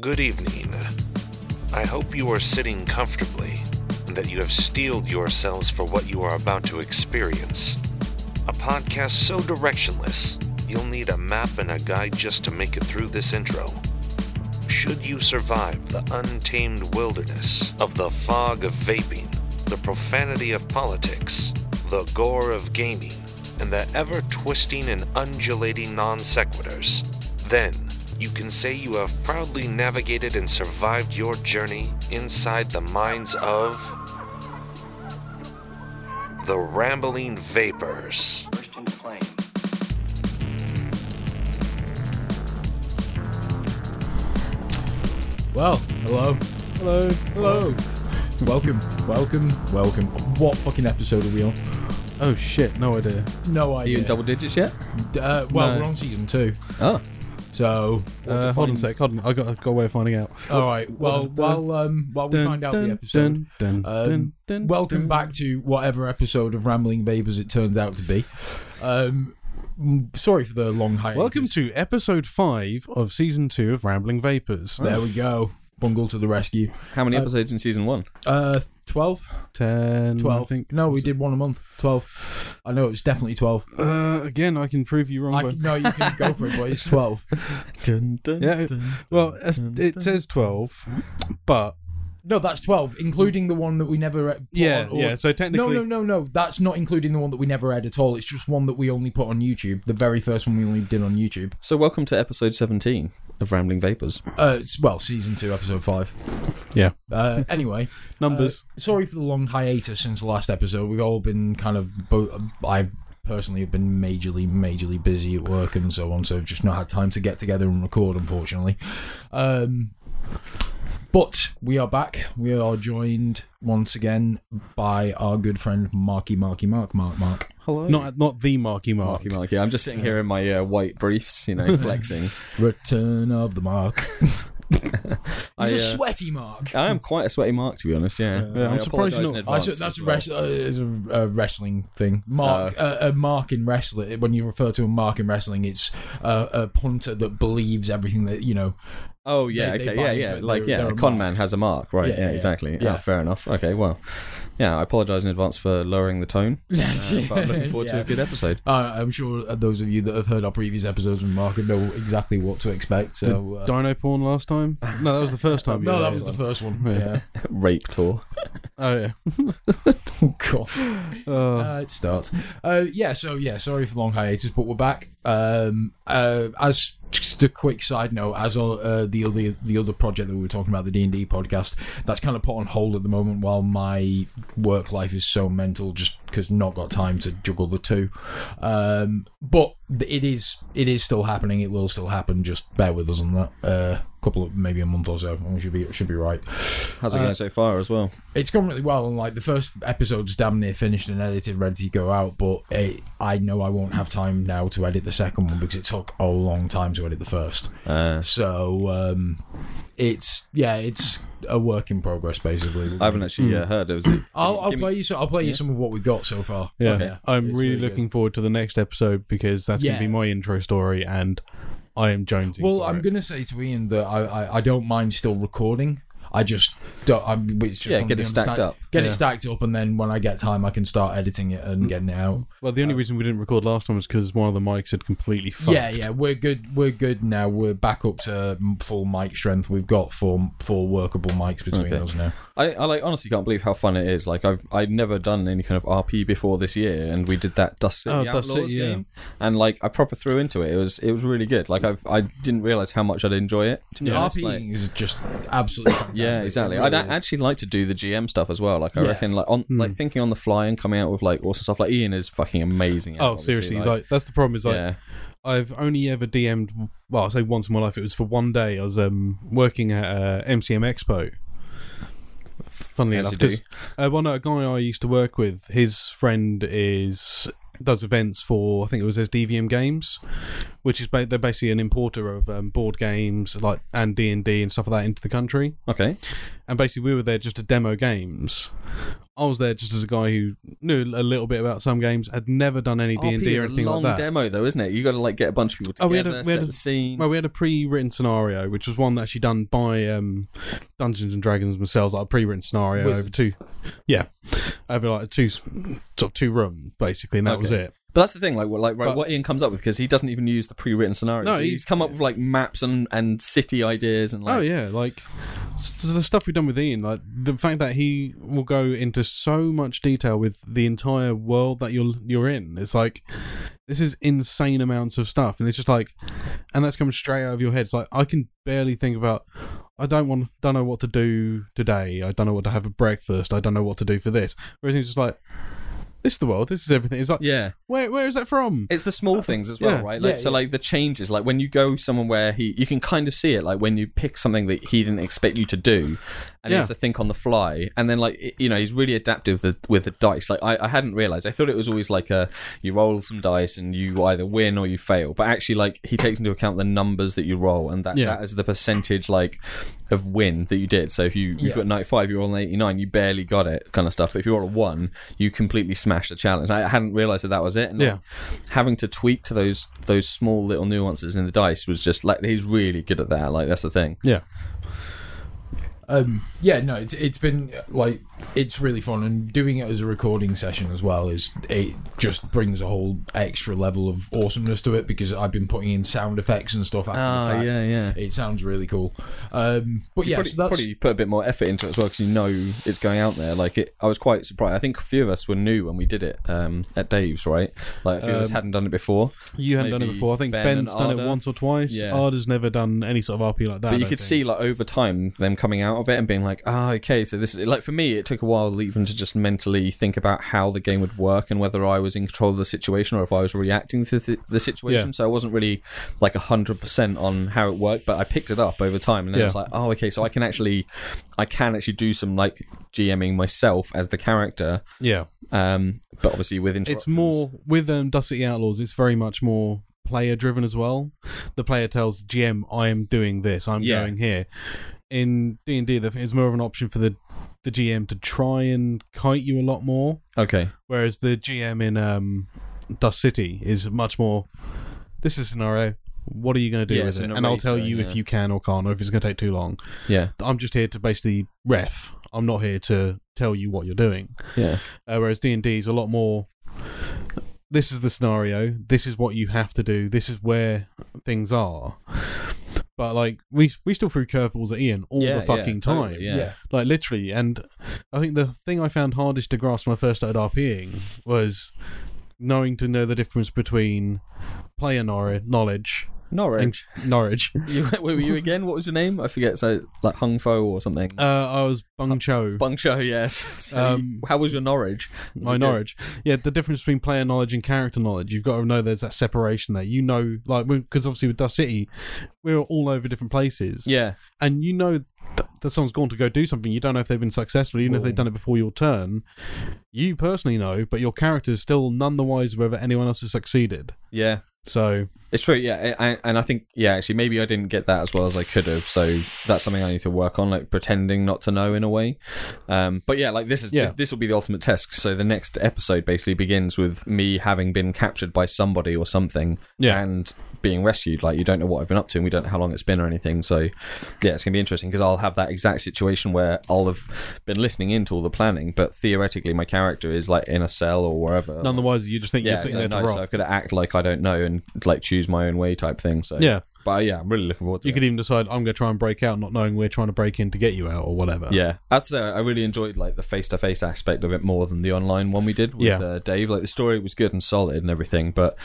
Good evening. I hope you are sitting comfortably and that you have steeled yourselves for what you are about to experience. A podcast so directionless, you'll need a map and a guide just to make it through this intro. Should you survive the untamed wilderness of the fog of vaping, the profanity of politics, the gore of gaming, and the ever twisting and undulating non sequiturs, then you can say you have proudly navigated and survived your journey inside the minds of the Rambling Vapors. Burst into flame. Well, hello. Hello. Hello. welcome. Welcome. Welcome. What fucking episode are we on? Oh shit, no idea. No Are you idea. in double digits yet? uh, well, No. we're on season two. Oh, So, Uh, hold on a sec, hold on. I got, I got a way of finding out. all right. Well, while um, while we find out the episode, dun, um, dun, dun, welcome dun. back to whatever episode of Rambling Vapors it turns out to be. Um, sorry for the long hiatus. Welcome to episode five of season two of Rambling Vapors. There we go. Bungle to the rescue. how many Uh, episodes in season one? Uh, 12? Ten, 12. I think. No, we did one a month. 12. I know it was definitely 12. Uh, again, I can prove you wrong. I, but no, you can go for it, but it's 12. Dun, dun, Yeah, it- well, uh, it says twelve, but No, that's 12, including the one that we never. uh, Put yeah, on, or- yeah. So technically. No, technically, no, no, no. That's not including the one that we never aired at all. It's just one that we only put on YouTube. The very first one we only did on YouTube. So, welcome to episode 17 of Rambling Vapors. Uh, it's, well, season two, episode five. yeah, Uh, anyway, numbers. uh, sorry for the long hiatus since the last episode. We've all been kind of. Bo- I personally have been majorly, majorly busy at work and so on, so I've just not had time to get together and record, unfortunately. Um, but we are back. We are joined once again by our good friend Marky, Marky, Mark, Mark, Mark. Hello. not not the Marky Mark. Marky Marky. I'm just sitting here in my uh, white briefs, you know, flexing. Return of the Mark. He's I, a uh, sweaty Mark. I am quite a sweaty mark, to be honest, yeah. Yeah, I'm I surprised you're in not- I advance should, that's as a, well. res- uh, is a, a wrestling thing. Mark, uh, a mark in wrestling. When you refer to a mark in wrestling, it's uh, a punter that believes everything that you know. Oh, yeah, They- they okay, buy yeah, yeah. it. Like, They're- yeah, they're a a con mark. man has a mark, right? Yeah, Yeah, yeah, exactly. yeah. Yeah. fair enough. Okay, well. Yeah, I apologise in advance for lowering the tone. That's Uh, but I'm looking forward to a good episode. Uh, I'm sure those of you that have heard our previous episodes with Mark know exactly what to expect. So, uh, Dino porn last time? No, that was the first time. no, that was the first one. Yeah. Rape tour. Oh yeah. oh God. Uh, Uh, it starts. Uh, yeah, so yeah, sorry for the long hiatus, but we're back. Um, uh, as just a quick side note, as uh, the other the other project that we were talking about, the D and D podcast, that's kind of put on hold at the moment while my work life is so mental, just because not got time to juggle the two. Um, but it is it is still happening. It will still happen. Just bear with us on that. Uh, couple of maybe a month or so, and we should be should be right. How's it Uh, going so far as well? It's gone really well, and like the first episode's damn near finished and edited, ready to go out. But it, I know I won't have time now to edit the second one because it took a long time to edit the first. Uh, So um, it's yeah, it's a work in progress basically. I haven't actually uh, heard. It was it. I'll, I'll give me- play you. So, I'll play you some of what we got so far. yeah. Yeah, I'm it's really, really good. looking forward to the next episode because that's going to be my intro story, and I am jonesing. Well, for I'm it. gonna say to Ian that I, I, I don't mind still recording. I just don't. I'm, it's just Yeah, on get the it stacked understand- up. Get Yeah. it stacked up, and then when I get time, I can start editing it and getting it out. Well, the only uh, reason we didn't record last time was because one of the mics had completely fucked. Yeah, yeah, we're good. We're good now. We're back up to full mic strength. We've got four four workable mics between Okay. us now. I, I like honestly can't believe how fun it is. Like I've I'd never done any kind of RP before this year, and we did that Dust City Oh, Dust Outlaws City, yeah. game, and like I proper threw into it. It was it was really good. Like I've I didn't realize how much I'd enjoy it. To be honest, RPing like, is just absolutely fantastic. yeah, exactly. It I'd is. actually like to do the GM stuff as well. Like I Yeah. reckon, like on like thinking on the fly and coming out with like awesome stuff. Like Ian is fucking amazing. at it, Oh, obviously, seriously, like, that's the problem. Is like yeah, I've only ever DM'd. Well, I say once in my life. It was for one day. I was um, working at uh, MCM Expo. Funnily As enough, you do. because uh, well, no, a guy I used to work with, his friend is does events for I think it was Esdevium Games, which is ba- they're basically an importer of um, board games like and D and D and stuff like that into the country. okay. And basically, we were there just to demo games. I was there just as a guy who knew a little bit about some games, had never done any D and D or anything like that. Long demo though, isn't it? You got to like get a bunch of people together, Oh, we had a- we had a- scene. Well, we had a pre-written scenario, which was one that actually done by um, Dungeons and Dragons themselves, like a pre-written scenario over two, yeah, over like two sort of two rooms basically, and that was it. But that's the thing, like, what, like right, But- what Ian comes up with because he doesn't even use the pre-written scenarios. No, he's, come up with like maps and, and city ideas and oh, like oh yeah, like s- the stuff we've done with Ian, like the fact that he will go into so much detail with the entire world that you're you're in. It's like this is insane amounts of stuff, and it's just like, and that's coming straight out of your head. It's like I can barely think about. I don't want, don't know what to do today. I don't know what to have for breakfast. I don't know what to do for this. Whereas he's just like, this is the world. This is everything. It's like, yeah. where where is that from? It's the small uh, things as well, Yeah. right? Like Yeah, so, yeah. like the changes, like when you go somewhere where he, you can kind of see it, like when you pick something that he didn't expect you to do, and he has to think on the fly, and then like you know he's really adaptive with, with the dice. Like I, I hadn't realized, I thought it was always like a you roll some dice and you either win or you fail, but actually like he takes into account the numbers that you roll, and that that is the percentage like of win that you did. So if you you've got ninety five, you're on eighty nine, you barely got it, kind of stuff. But if you're on a one, you completely smashed the challenge. I hadn't realized that that was it. And like, having to tweak to those those small little nuances in the dice was just like he's really good at that. Like that's the thing. Yeah, Um, yeah, no, it's it's been like it's really fun, and doing it as a recording session as well is it just brings a whole extra level of awesomeness to it because I've been putting in sound effects and stuff after Ah, the fact. yeah, yeah. It sounds really cool. Um, but yeah, probably, so that's probably put a bit more effort into it as well because you know it's going out there. Like it, I was quite surprised. I think a few of us were new when we did it um, at Dave's, right? Like a few of us Um, hadn't done it before. you hadn't done it before. I think Ben Ben's done it once or twice. Yeah. Arda's never done any sort of RP like that. But you don't could think. see like over time them coming out of it and being like, ah, okay, so this is like for me, it took a while even to just mentally think about how the game would work and whether I was in control of the situation or if I was reacting to th- the situation. Yeah. So I wasn't really like hundred percent on how it worked, but I picked it up over time and then Yeah. it's like, oh, okay, so I can actually, I can actually do some like GMing myself as the character. Yeah, Um, but obviously with it's more with um, Dust City Outlaws. It's very much more player driven as well. The player tells the GM, "I am doing this. I'm Yeah. going here." In D and D, it's more of an option for the the GM to try and kite you a lot more, okay. whereas the GM in um, Dust City is much more. This is a scenario. What are you going to do Yeah, with it? And I'll tell you yeah. if you can or can't, or if it's going to take too long. Yeah. I'm just here to basically ref. I'm not here to tell you what you're doing. Yeah. Uh, whereas D and D is a lot more. This is the scenario. This is what you have to do. This is where things are. But like we we still threw curveballs at Ian all Yeah, the fucking yeah, time, totally, yeah. like literally. And I think the thing I found hardest to grasp when I first started RPing was knowing to know the difference between player knowledge, knowledge, Norwich. Norwich. You, where were you again? What was your name? I forget. So like Hung Fo or something. Uh, I was Bung Cho. Bung Cho, yes. So Um, how was your Norwich? Was my it good? Norwich. Yeah, the difference between player knowledge and character knowledge. You've got to know there's that separation there. You know, like because obviously with Dust City, we're all over different places. Yeah, and you know th- that someone's gone to go do something. You don't know if they've been successful, even if they've done it before your turn. You personally know, but your character is still none the wiser whether anyone else has succeeded. yeah. So It's true, yeah, I, and I think, yeah, actually, maybe I didn't get that as well as I could have. So that's something I need to work on, like pretending not to know in a way. Um, but yeah, like this is Yeah. this will be the ultimate test. So the next episode basically begins with me having been captured by somebody or something, Yeah. and being rescued. Like you don't know what I've been up to, and we don't know how long it's been or anything. So yeah, it's gonna be interesting because I'll have that exact situation where I'll have been listening into all the planning, but theoretically my character is like in a cell or wherever. none the wiser. You just think yeah, you're sitting there to know, so I rock. could act like I don't know and like choose my own way type thing. So Yeah. but yeah, I'm really looking forward to You it. could even decide I'm going to try and break out, not knowing we're trying to break in to get you out or whatever. yeah, I'd say I really enjoyed like the face to face aspect of it more than the online one we did with Yeah. uh, Dave. Like the story was good and solid and everything, but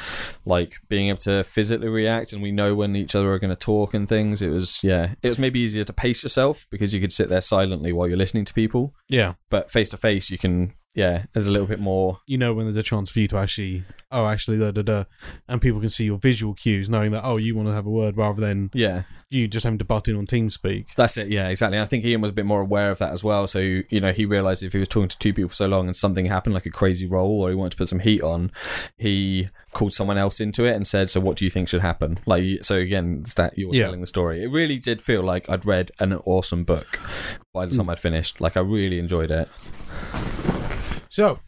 like being able to physically react and we know when each other are going to talk and things. It was yeah, it was maybe easier to pace yourself because you could sit there silently while you're listening to people. yeah. But face to face, you can yeah, there's a little bit more. You know when there's a chance for you to actually, oh, actually, da da da, and people can see your visual cues, knowing that oh, you want to have a word rather than Yeah, you just having to butt in on TeamSpeak. That's it, yeah, exactly. And I think Ian was a bit more aware of that as well. So, you know, he realized if he was talking to two people for so long and something happened, like a crazy roll, or he wanted to put some heat on, he called someone else into it and said, So, what do you think should happen? Like, so again, it's that you're Yeah. telling the story. It really did feel like I'd read an awesome book by the time I'd finished. Like, I really enjoyed it. So,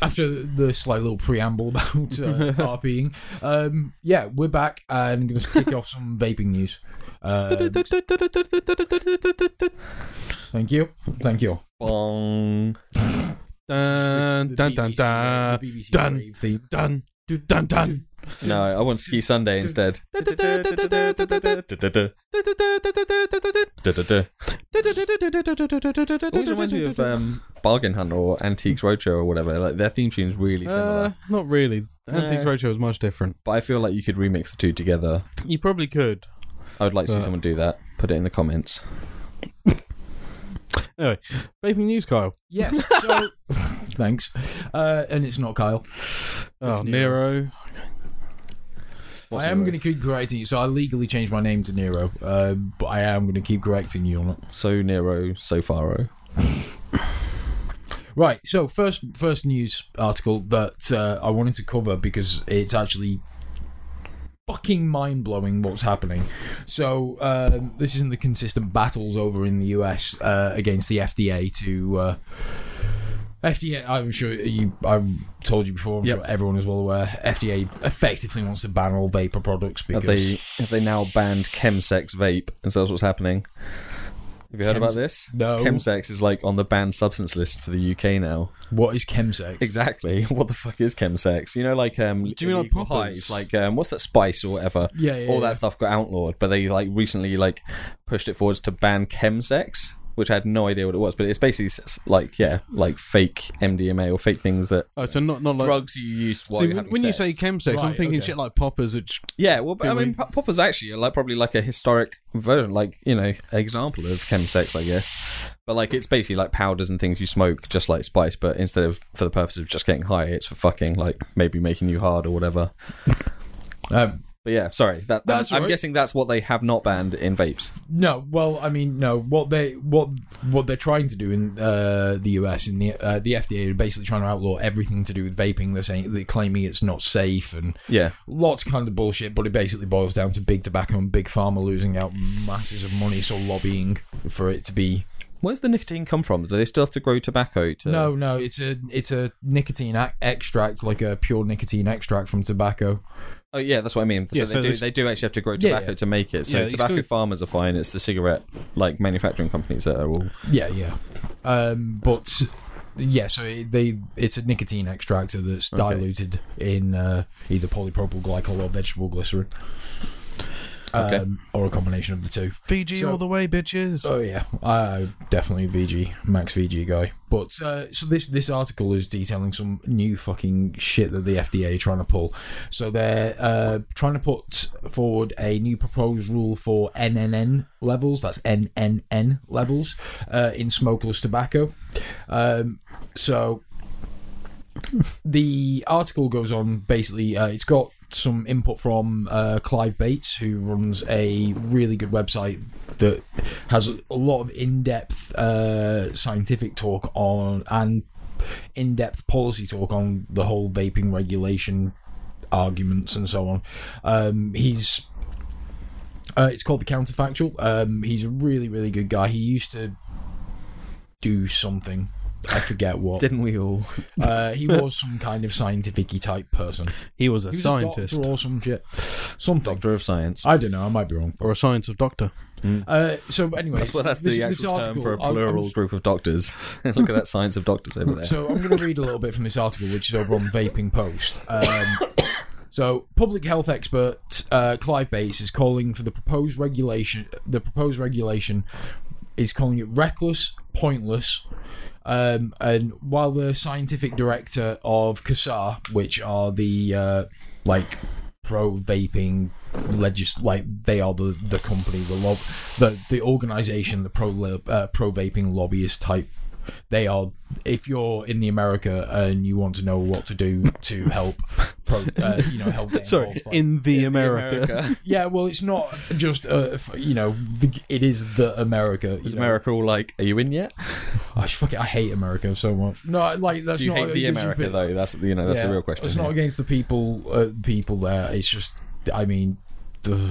after the slight little preamble about uh, RPing, um, yeah, we're back and going to kick off some vaping news. Um, thank you, thank you. Bong. Dun The dun dun BBC dun the BBC dun. dun dun dun. No, I want Ski Sunday instead. Always reminds me of um, Bargain Hunt or Antiques Roadshow or whatever. Like their theme tune's really Uh, similar, not really. Antiques Nah. Roadshow is much different. but I feel like you could remix the two together. You probably could. I would like to see Uh. someone do that. Put it in the comments. Anyway, vaping news, Kyle. Yes. So, thanks. Uh, and it's not Kyle. Oh, It's Nero. What's I am going to keep correcting you. So I legally changed my name to Nero, uh, but I am going to keep correcting you on it. So Nero, so Faro. Right. So first, first news article that uh, I wanted to cover because it's actually fucking mind blowing what's happening. So um, this isn't the consistent battles over in the US uh, against the FDA to. Uh, FDA, I'm sure you. I've told you before. I'm Yep. sure everyone is well aware. FDA effectively wants to ban all vapor products because Have they have they now banned chemsex vape? And so that's what's happening. Have you heard about this? No. Chemsex is like on the banned substance list for the UK now. what is chemsex? Exactly. What the fuck is chemsex? You know, like um, Do you mean like illegal poppers? highs? Like um, what's that spice or whatever? Yeah, yeah, All yeah. that stuff got outlawed, but they like recently like pushed it forwards to ban chemsex, which I had no idea what it was. But it's basically s- like yeah, like fake MDMA or fake things that Oh, so not not like. drugs you use while See, you're when, having when you sex. say chemsex, I'm Right, thinking okay. shit like poppers. Which Yeah, well, but, I mean, we- Popper's actually like probably like a historic version, like you know, example of chemsex, I guess. But like, it's basically like powders and things you smoke, just like spice. But instead of for the purpose of just getting high, it's for fucking like maybe making you hard or whatever. Um, But yeah, sorry. That, That's I'm, I'm guessing that's what they have not banned in vapes. No, well, I mean, no. What they what what they're trying to do in uh, the US and the uh, the FDA are basically trying to outlaw everything to do with vaping. They're saying they're claiming it's not safe and Yeah, lots of kind of bullshit. But it basically boils down to big tobacco and big pharma losing out masses of money, so lobbying for it to be. where's the nicotine come from? Do they still have to grow tobacco? To... No, no, it's a it's a nicotine ac- extract, like a pure nicotine extract from tobacco. Oh yeah, that's what I mean. So, Yeah, they so do. this- They do actually have to grow Yeah, tobacco yeah. to make it. So Yeah, tobacco still- farmers are fine. It's the cigarette like manufacturing companies that are all. Yeah, yeah. Um, but yeah, so it, they it's a nicotine extractor that's diluted in uh, either polypropyl glycol or vegetable glycerin. Okay. Um, or a combination of the two. VG So- all the way, bitches. Oh yeah, I definitely VG Max VG guy. But uh, so this this article is detailing some new fucking shit that the FDA are trying to pull. So they're uh, trying to put forward a new proposed rule for NNN levels. That's NNN levels uh, in smokeless tobacco. Um, so the article goes on basically uh, it's got some input from uh, clive bates who runs a really good website that has a lot of in-depth uh, scientific talk on and in-depth policy talk on the whole vaping regulation arguments and so on. Um, he's uh, it's called the counterfactual. Um, he's a really really good guy. He used to do something I forget what. Didn't we all? Uh, he was some kind of scientific type person. He was a He was scientist a doctor or some shit. Something. Doctor of Science. I don't know. I might be wrong. or a science of doctor. Uh, so, anyway, That's what that's this, the this actual term article, for a I'll- plural I'm- group of doctors. Look at that science of doctors over there. So I'm going to read a little bit from this article, which is over on Vaping Post. Um, so, public health expert uh, Clive Bates is calling for the proposed regulation. The proposed regulation is calling it reckless, pointless. Um, and while the scientific director of CASAA, which are the uh, like pro vaping legis like they are the the company the lob the the organization the pro uh, pro vaping lobbyist type they are if you're in the America and you want to know what to do to help pro, uh, you know help get Sorry, involved, like- in the America. yeah well it's not just uh, you know the, it is the America Is know. America all like, are you in yet? I fuck it, I hate America so much no like that's Do you not hate the against America bit- though? That's you know that's the real question. It's not here. against the people, uh, people there. It's just, I mean, ugh.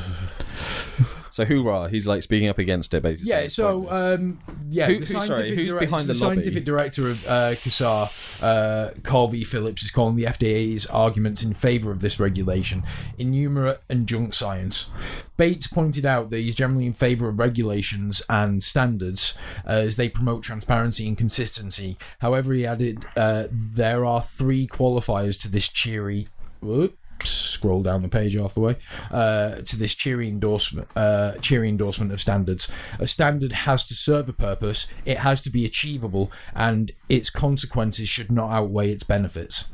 So hoorah, he's like speaking up against it, basically. Yeah, so um, yeah, Who- the who- sorry, scientific who's direct- behind the lobby? scientific director of uh, CASAA, uh, Carl V. Phillips, is calling the FDA's arguments in favour of this regulation innumerate and junk science. Bates pointed out that he's generally in favour of regulations and standards uh, as they promote transparency and consistency. However, he added uh, there are three qualifiers to this cheery. Whoop, scroll down the page half the way uh, to this cheery endorsement uh, cheery endorsement of standards. A standard has to serve a purpose it has to be achievable and its consequences should not outweigh its benefits.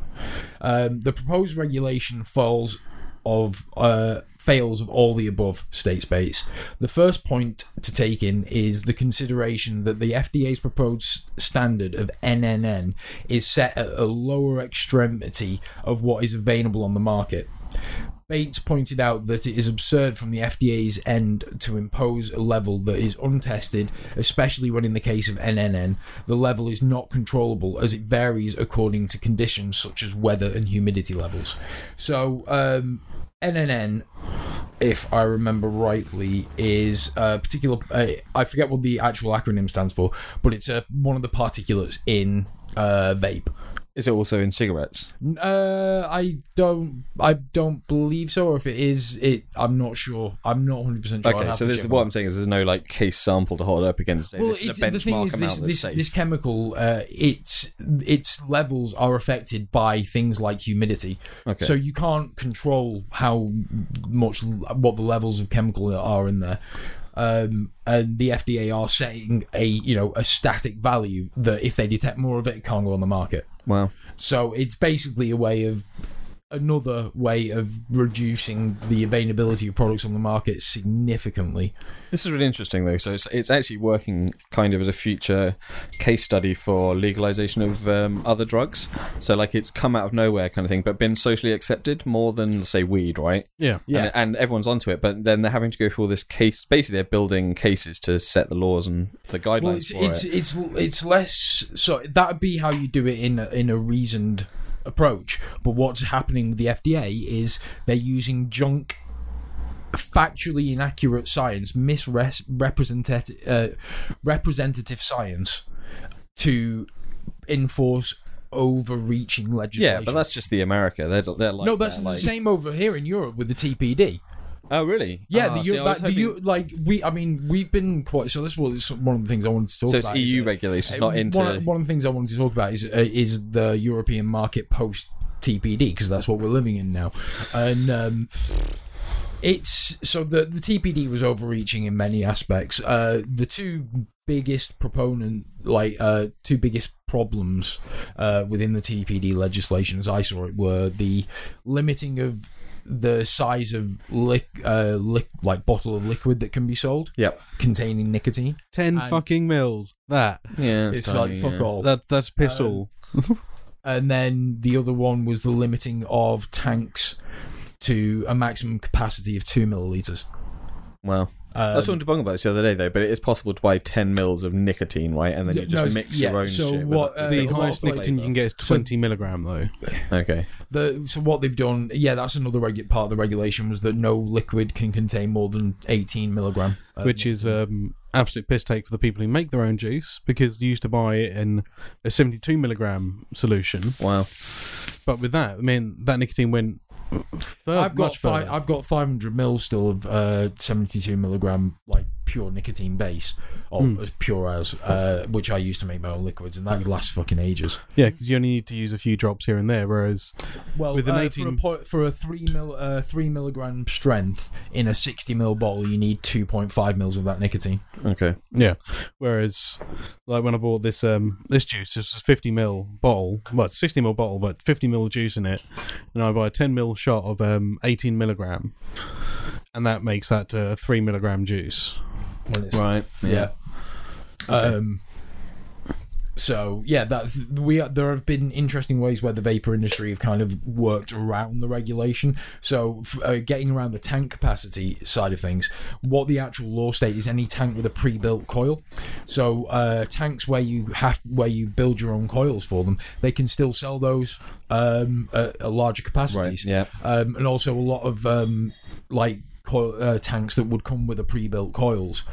Um, the proposed regulation falls of uh, fails of all the above states Bates. The first point to take in is the consideration that the FDA's proposed standard of NNN is set at a lower extremity of what is available on the market. Bates pointed out that it is absurd from the FDA's end to impose a level that is untested, especially when in the case of NNN, the level is not controllable as it varies according to conditions such as weather and humidity levels. So, um, NNN, if I remember rightly, is a particular. Uh, I forget what the actual acronym stands for, but it's uh, one of the particulates in uh, vape. Is it also in cigarettes? Uh, I don't. I don't believe so. Or if it is, it. I'm not sure. I'm not 100 percent sure. Okay, so this is what. I'm saying is there's no like case sample to hold up against. Well, this is it's, the thing is, this this, this chemical, uh, its its levels are affected by things like humidity. Okay. So you can't control how much what the levels of chemical are in there. Um, and the FDA are setting a you know a static value that if they detect more of it, it can't go on the market. Wow. So it's basically a way of another way of reducing the availability of products on the market significantly. This is really interesting, though. So it's, it's actually working kind of as a future case study for legalization of um, other drugs. So, like, it's come out of nowhere kind of thing, but been socially accepted more than, say, weed, right? Yeah. Yeah. And, and everyone's onto it, but then they're having to go through all this case. Basically, they're building cases to set the laws and the guidelines Well, it's for it's, it. it's it's less so that would be how you do it in a, in a reasoned approach. But what's happening with the FDA is they're using junk. Factually inaccurate science, misrepresentative uh, representative science, to enforce overreaching legislation. Yeah, but that's just the America. They're, they're like no, that's that, the like- same over here in Europe with the TPD. Oh, really? Yeah, Ah, the, see, that- the hoping- Eu- like we. I mean, we've been quite. So this was one of the things I wanted to talk So it's about. EU uh, regulations, uh, not into. one, of- one of the things I wanted to talk about is uh, is the European market post TPD because that's what we're living in now, and um, it's so the the TPD was overreaching in many aspects. Uh, the two biggest proponent, like uh, two biggest problems uh, within the TPD legislation, as I saw it, were the limiting of the size of lick, uh, lick, like bottle of liquid that can be sold Yep. containing nicotine. Ten And- fucking mils. That. Yeah, It's, tiny, like fuck yeah. all. That that's piss Um, all. and then the other one was the limiting of tanks to a maximum capacity of two milliliters. Wow. I Um, was talking to Bung about this the other day, though, but it is possible to buy 10 mils of nicotine, right? And then you just no, mix yeah, your own so shit. what, uh, the highest of nicotine you can get is So- twenty milligram though. Okay. the so what they've done, yeah, that's another regu- part of the regulation was that no liquid can contain more than eighteen milligram, of which is um, absolute piss take for the people who make their own juice because you used to buy it in a 72 milligram solution. Wow. But with that, I mean, that nicotine went fur- I've got much five. I've got 500 mils still of uh, 72 milligram like pure nicotine base, or Hmm. as pure as, uh, which I use to make my own liquids, and that lasts fucking ages. Yeah, because you only need to use a few drops here and there, whereas Well, With an uh, 18 for a for a three mil uh, three milligram strength in a 60 mil bottle, you need 2.5 mils of that nicotine. Okay. yeah, whereas like when I bought this um this juice, this is a 50 mil bottle, well, it's 60 mil bottle, but 50 mil juice in it, and I buy a 10 mil shot of um 18 milligram, and that makes that uh, three milligram juice. Right. Yeah. Um. So yeah, that's we. There have been interesting ways where the vapor industry have kind of worked around the regulation. So uh, getting around the tank capacity side of things, what the actual law state is any tank with a pre-built coil. So uh, tanks where you have where you build your own coils for them, they can still sell those um, at, at larger capacities Right. Yeah. um, and also a lot of um, like coil, uh, tanks that would come with a pre-built coils.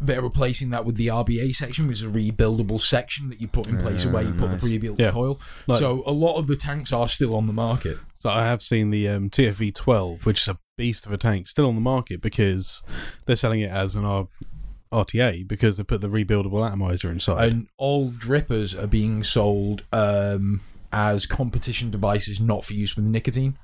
They're replacing that with the RBA section, which is a rebuildable section that you put in place of where you put the pre-built Yeah. coil. Like- so a lot of the tanks are still on the market. So I have seen the um, TFV 12, which is a beast of a tank, still on the market because they're selling it as an R- RTA because they put the rebuildable atomizer inside. and all drippers are being sold um, as competition devices, not for use with nicotine.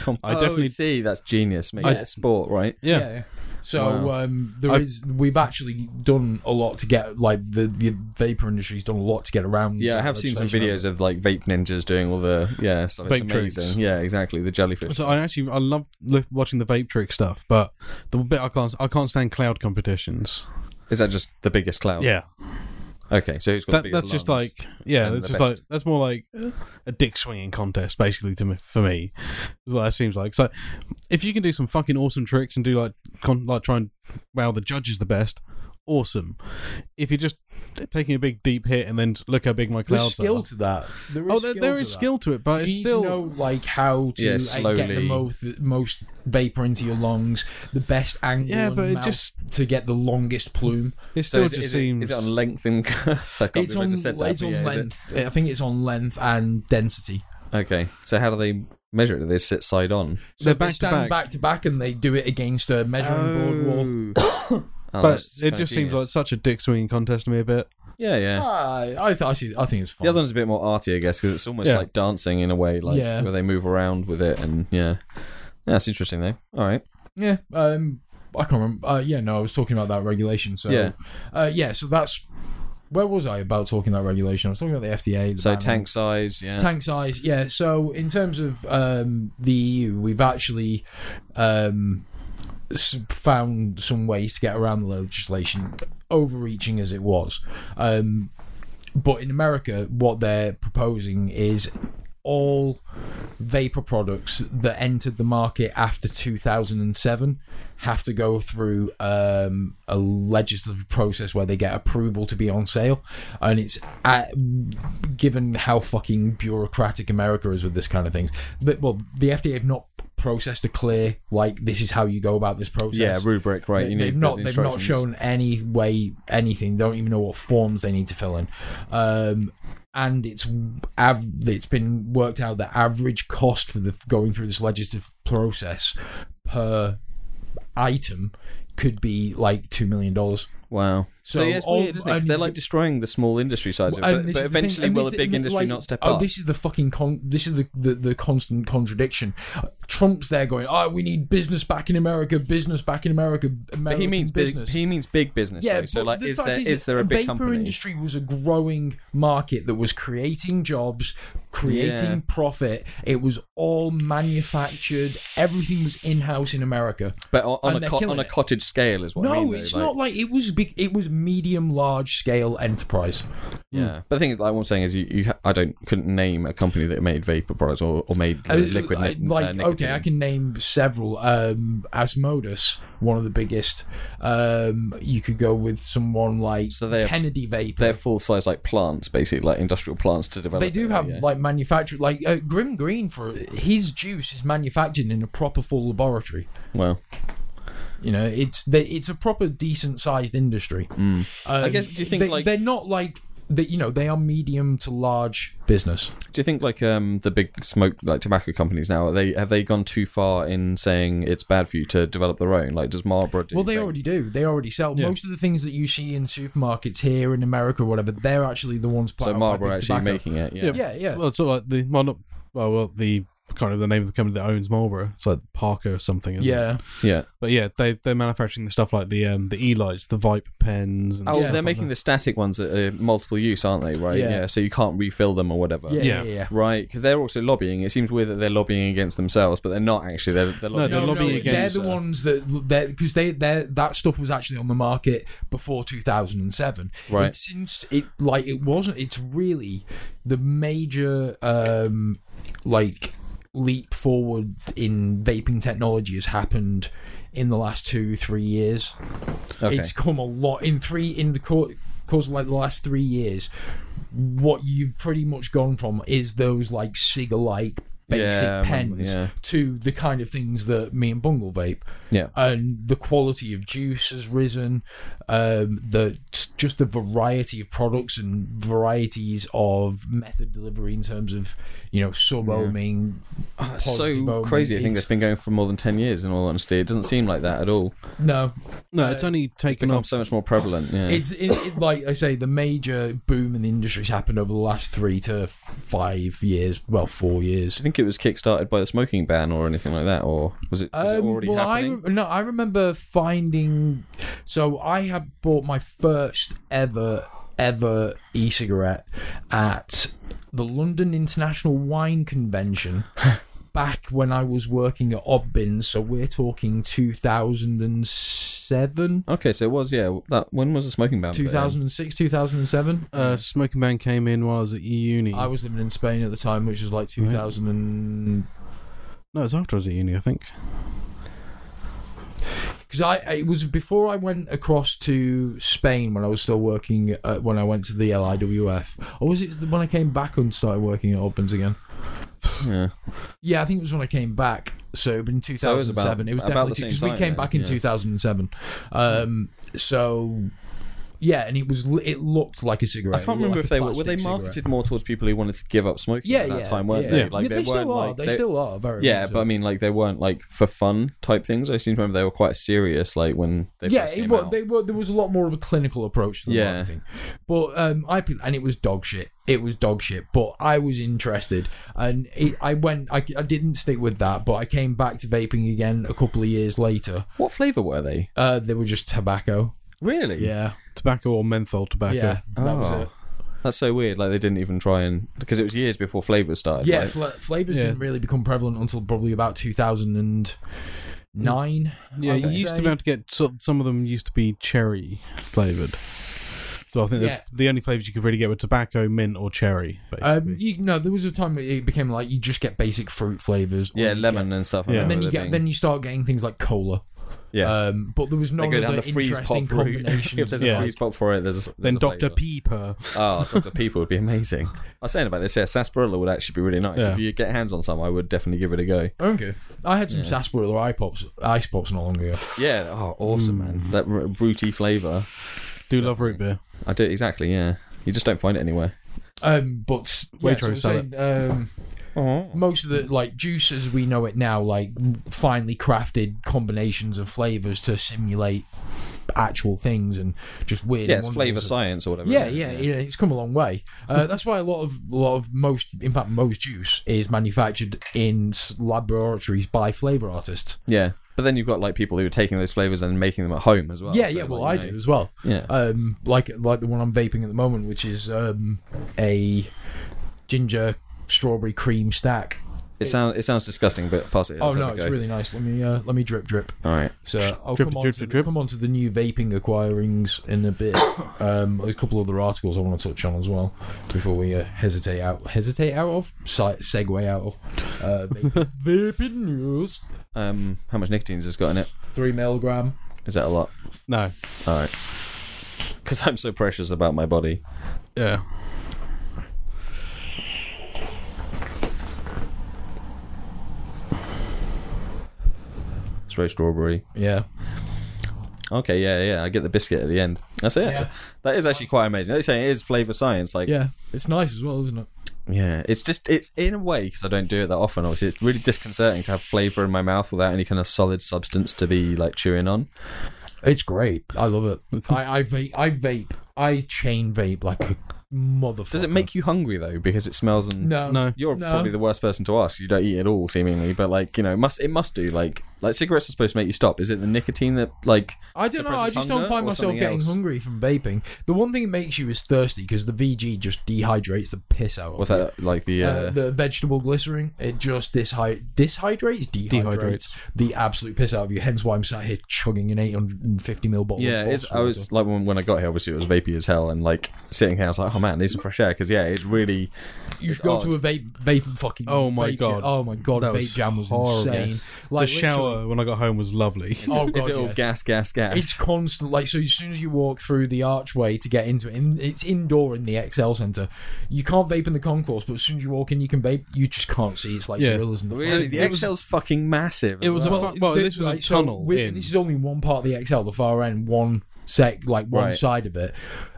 Com- I oh, definitely- see. That's genius. Make it a sport, right? yeah. So um, there is. I- We've actually done a lot to get like the the vapor industry's done a lot to get around. Yeah, I have seen some videos of like vape ninjas doing all the yeah stuff. It's Vape tricks. Yeah, exactly. The jellyfish. So I actually I love li- watching the vape trick stuff, but the bit I can't I can't stand cloud competitions. Is that just the biggest cloud? Yeah, Okay, so who's got that, that's just like yeah, that's just best. like that's more like a dick swinging contest basically to me for me. Is what that seems like. So if you can do some fucking awesome tricks and do like con- like try and wow the judges the best, awesome. If you're just taking a big deep hit and then look how big my There's clouds skill are. to that. There is Oh, there, skill there to is skill to it, but You it's need still to know like how to Yeah, uh, get the slowly. most most vapor into your lungs, the best angle. Yeah, and but it mouth just- to get the longest plume. it So still is, it- just is, it, seems is it on length and girth? I can't It's believe I on just said that. it's but on yeah, is it? length. I think it's on length and density. Okay, so how do they measure it? Do they sit side on? So They're they back to stand back. back to back, and they do it against a measuring board wall. Oh, but it just seems like such a dick swinging contest to me a bit. yeah, yeah. Ah, I, th- I see. I think it's fun. The other one's a bit more arty, I guess, because it's almost Yeah. like dancing in a way, like Yeah. where they move around with it, and yeah, yeah that's interesting though. All right, Yeah, um, I can't remember. Uh, yeah, no, I was talking about that regulation. So, Yeah. uh, yeah. So that's where was I about talking about regulation? I was talking about the FDA. The so ban on- tank size, yeah, tank size. Yeah. So in terms of um, the EU, we've actually um, s- found some ways to get around the legislation, overreaching as it was. Um, but in America, what they're proposing is all vapor products that entered the market after 2007 have to go through um, a legislative process where they get approval to be on sale, and it's at, given how fucking bureaucratic America is with this kind of things. But well, the FDA have not processed to clear like this is how you go about this process. yeah, rubric, right? They, you they've need not the they've not shown any way anything. They don't even know what forms they need to fill in. Um, and it's av- it's been worked out that average cost for the going through this legislative process per item could be like two million dollars. Wow. So, So yeah, it's all- weird, isn't it? they're like destroying the small industry sides of it. But, but is the thing- eventually, will a big and, industry like, not step oh, up? This is the fucking con- this is the, the the constant contradiction. Trump's there going, "Oh, we need business back in America, business back in America." but he means business. big. He means big business. Yeah, though. So like, the is there is there a the big vapor company? industry was a growing market that was creating jobs, creating Yeah. profit. It was all manufactured. Everything was in house in America. But on, on a co- on a it. cottage scale is what no, I mean. though, it's like- not like it was big. It was medium, large scale enterprise. Yeah, but the thing, like what I'm saying is, you, you ha- I don't couldn't name a company that made vapor products or, or made Uh, liquid. I- ni- like uh, nicotine. okay, I can name several. Um, Asmodus, one of the biggest. Um, you could go with someone like So they have- Kennedy Vapor. They're full size like plants, basically like industrial plants to develop. They do have yeah. like manufactured like uh, Grimm Green for his juice is manufactured in a proper full laboratory. well, You know, it's they, it's a proper decent sized industry. Um, I guess, do you think, they, like- they're not like that? You know, they are medium to large business. do you think like um the big smoke like tobacco companies now are they have they gone too far in saying it's bad for you to develop their own? Like does Marlboro do? Well, they vape? already do. They already sell Yeah. most of the things that you see in supermarkets here in America, or whatever. They're actually the ones. put So Marlboro actually Tobacco. making it. Yeah. Yeah. Yeah, yeah. Well, it's sort like the well, not well, well, the kind of the name of the company that owns Marlboro. It's like Parker or something. isn't it? yeah. Yeah. but yeah, they they're manufacturing the stuff like the um the Elites, the Vype pens. And Oh, Yeah. stuff they're like making that. the static ones that are multiple use, aren't they? Right. Yeah. Yeah. So you can't refill them or whatever. Yeah, yeah, Yeah. yeah. Right, because they're also lobbying. It seems weird that they're lobbying against themselves, but they're not actually. They're, they're lobbying. they're No, lobbying no, against They're the uh, ones that because they they that stuff was actually on the market before 2007. Right. It's since it like it wasn't. It's really the major um like leap forward in vaping technology has happened in the last two three years. Okay. It's come a lot in three in the cour- course of like the last three years. What you've pretty much gone from is those like cigar like basic Yeah, pens yeah. to the kind of things that me and Bungle vape. Yeah. and the quality of juice has risen. Um, the just the variety of products and varieties of method delivery in terms of you know sub ohming. It's positive so ohming. crazy. I think It's- that's been going for more than ten years. In all honesty, it doesn't seem like that at all. No, No, it's only taken Become off. so much more prevalent. Yeah. it's it, it, like I say, the major boom in the industry's happened over the last three to five years. Well, four years. Think it was kick-started by the smoking ban or anything like that, or was it, was it Um, already well, happening? I re- no, I remember finding. So I had bought my first ever ever e-cigarette at the London International Wine Convention. Back when I was working at Obbins, so we're talking 2007, Okay, so it was yeah. That when was the smoking ban? put in? 2006, 2007. Uh, smoking ban came in while I was at uni. I was living in Spain at the time, which was like 2000 and no, it was after I was at uni, I think. because I it was before I went across to Spain when I was still working uh, when I went to the LIWF, or was it when I came back and started working at Obbins again? Yeah. Yeah, I think it was when I came back. So in 2007. So it was about- it was definitely because we came then, back in yeah. 2007. Um, so yeah, and it was it looked like a cigarette. I can't remember like if they were, were they cigarette. marketed more towards people who wanted to give up smoking Yeah, at that yeah, time, weren't yeah. they? Yeah. Like they, weren't still are. like they, still are very. yeah, much but I mean, like they weren't like for fun type things. I seem to remember they were quite serious, like when they yeah, it was, they were. There was a lot more of a clinical approach to the Yeah. marketing, but um, I and it was dog shit. It was dog shit, but I was interested, and it, I went. I, I didn't stick with that, but I came back to vaping again a couple of years later. What flavor were they? Uh, they were just tobacco. Really? Yeah, Tobacco or menthol tobacco. yeah, that was Oh. it. That's so weird. Like they didn't even try and because it was years before flavors started. Yeah, right? fla- flavors Yeah. didn't really become prevalent until probably about two thousand and nine. Yeah, I you would used say. to be able to get so, some of them used to be cherry flavored. So I think Yeah. the, the only flavors you could really get were tobacco, mint, or cherry. Basically. Um, you no, there was a time where it became like you just get basic fruit flavors. or yeah, you lemon get- and stuff. I Yeah. and then you there get being- then you start getting things like cola. Yeah. Um, but there was no they go other the freeze interesting pop route. if combinations. there's Yeah. a freeze pop for it, there's, there's then a Dr. flavour. Pepper. Oh, Dr. People would be amazing. I was saying about this, yeah, sarsaparilla would actually be really nice. Yeah. If you get hands on some, I would definitely give it a go. Okay, I had some Yeah. sarsaparilla ice pops, ice pops not long ago. Yeah, oh, awesome, man. That r- fruity flavour. Do love root beer. I do, exactly, yeah. You just don't find it anywhere. Um, but yeah, Waitrose so I'm sell saying, um, most of the like juice as we know it now, like finely crafted combinations of flavors to simulate actual things and just weird. Yeah, it's wonders. science or whatever. Yeah, yeah, yeah, it's come a long way. Uh, that's why a lot of a lot of most, in fact, most juice is manufactured in laboratories by flavor artists. Yeah. But then you've got like people who are taking those flavours and making them at home as well. yeah, So, yeah. Well, like, I you do as well. Yeah. Um, like like the one I'm vaping at the moment, which is um, a ginger strawberry cream stack. It sounds it sounds disgusting, but pass it. Oh no, it's go. really nice. Let me uh, let me drip drip. All right. So I'll Drip, come on drip, to the, drip. come on to the new vaping acquirings in a bit. um, a couple other articles I want to touch on as well before we uh, hesitate out hesitate out of Si- segue out of uh, vaping, vaping news. Um, how much nicotine has this got in it? Three milligram. Is that a lot? No. All right. Because I'm so precious about my body. Yeah. Very strawberry. Yeah. Okay, yeah, yeah. I get the biscuit at the end. That's it. Yeah. That is actually quite amazing. You say, it is flavour science. Like, Yeah. It's nice as well, isn't it? Yeah, it's just it's in a way because I don't do it that often. Obviously, it's really disconcerting to have flavour in my mouth without any kind of solid substance to be like chewing on. It's great. I love it. I, I vape. I vape. I chain vape like a motherfucker. Does it make you hungry though? Because it smells and No. No. You're No. probably the worst person to ask. You don't eat at all, seemingly, but like you know, it must it must do like like cigarettes are supposed to make you stop. Is it the nicotine that like? I don't know. I just don't find myself getting else? hungry from vaping. The one thing it makes you is thirsty because the VG just dehydrates the piss out of What's you. that like the? Uh, Uh, the vegetable glycerin, it just dishy- dishydrates, dehydrates, Dehydrates. the absolute piss out of you. Hence why I'm sat here chugging an 850 ml bottle. yeah, of it's, I was like when, when I got here. Obviously, it was vapey as hell, and like sitting here, I was like, oh man, need some fresh air because yeah, it's really You should go odd. to a vape, vape fucking. Oh my vape God. Jam. Oh my god, That vape was jam was horrible. insane. Like the shower when I got home was lovely. Oh god, is it all yeah. gas, gas, gas? It's constant. Like so, as soon as you walk through the archway to get into it, and it's indoor in the ExCeL Centre. You can't vape in the concourse, but as soon as you walk in, you can vape. You just can't see. It's like Yeah. gorillas in the really, front. the It was- fucking massive. It as was a well. fu- well, the- this was a like, so tunnel with- in. This is only one part of the ExCeL, the far end, one sec, like one Right. side of it,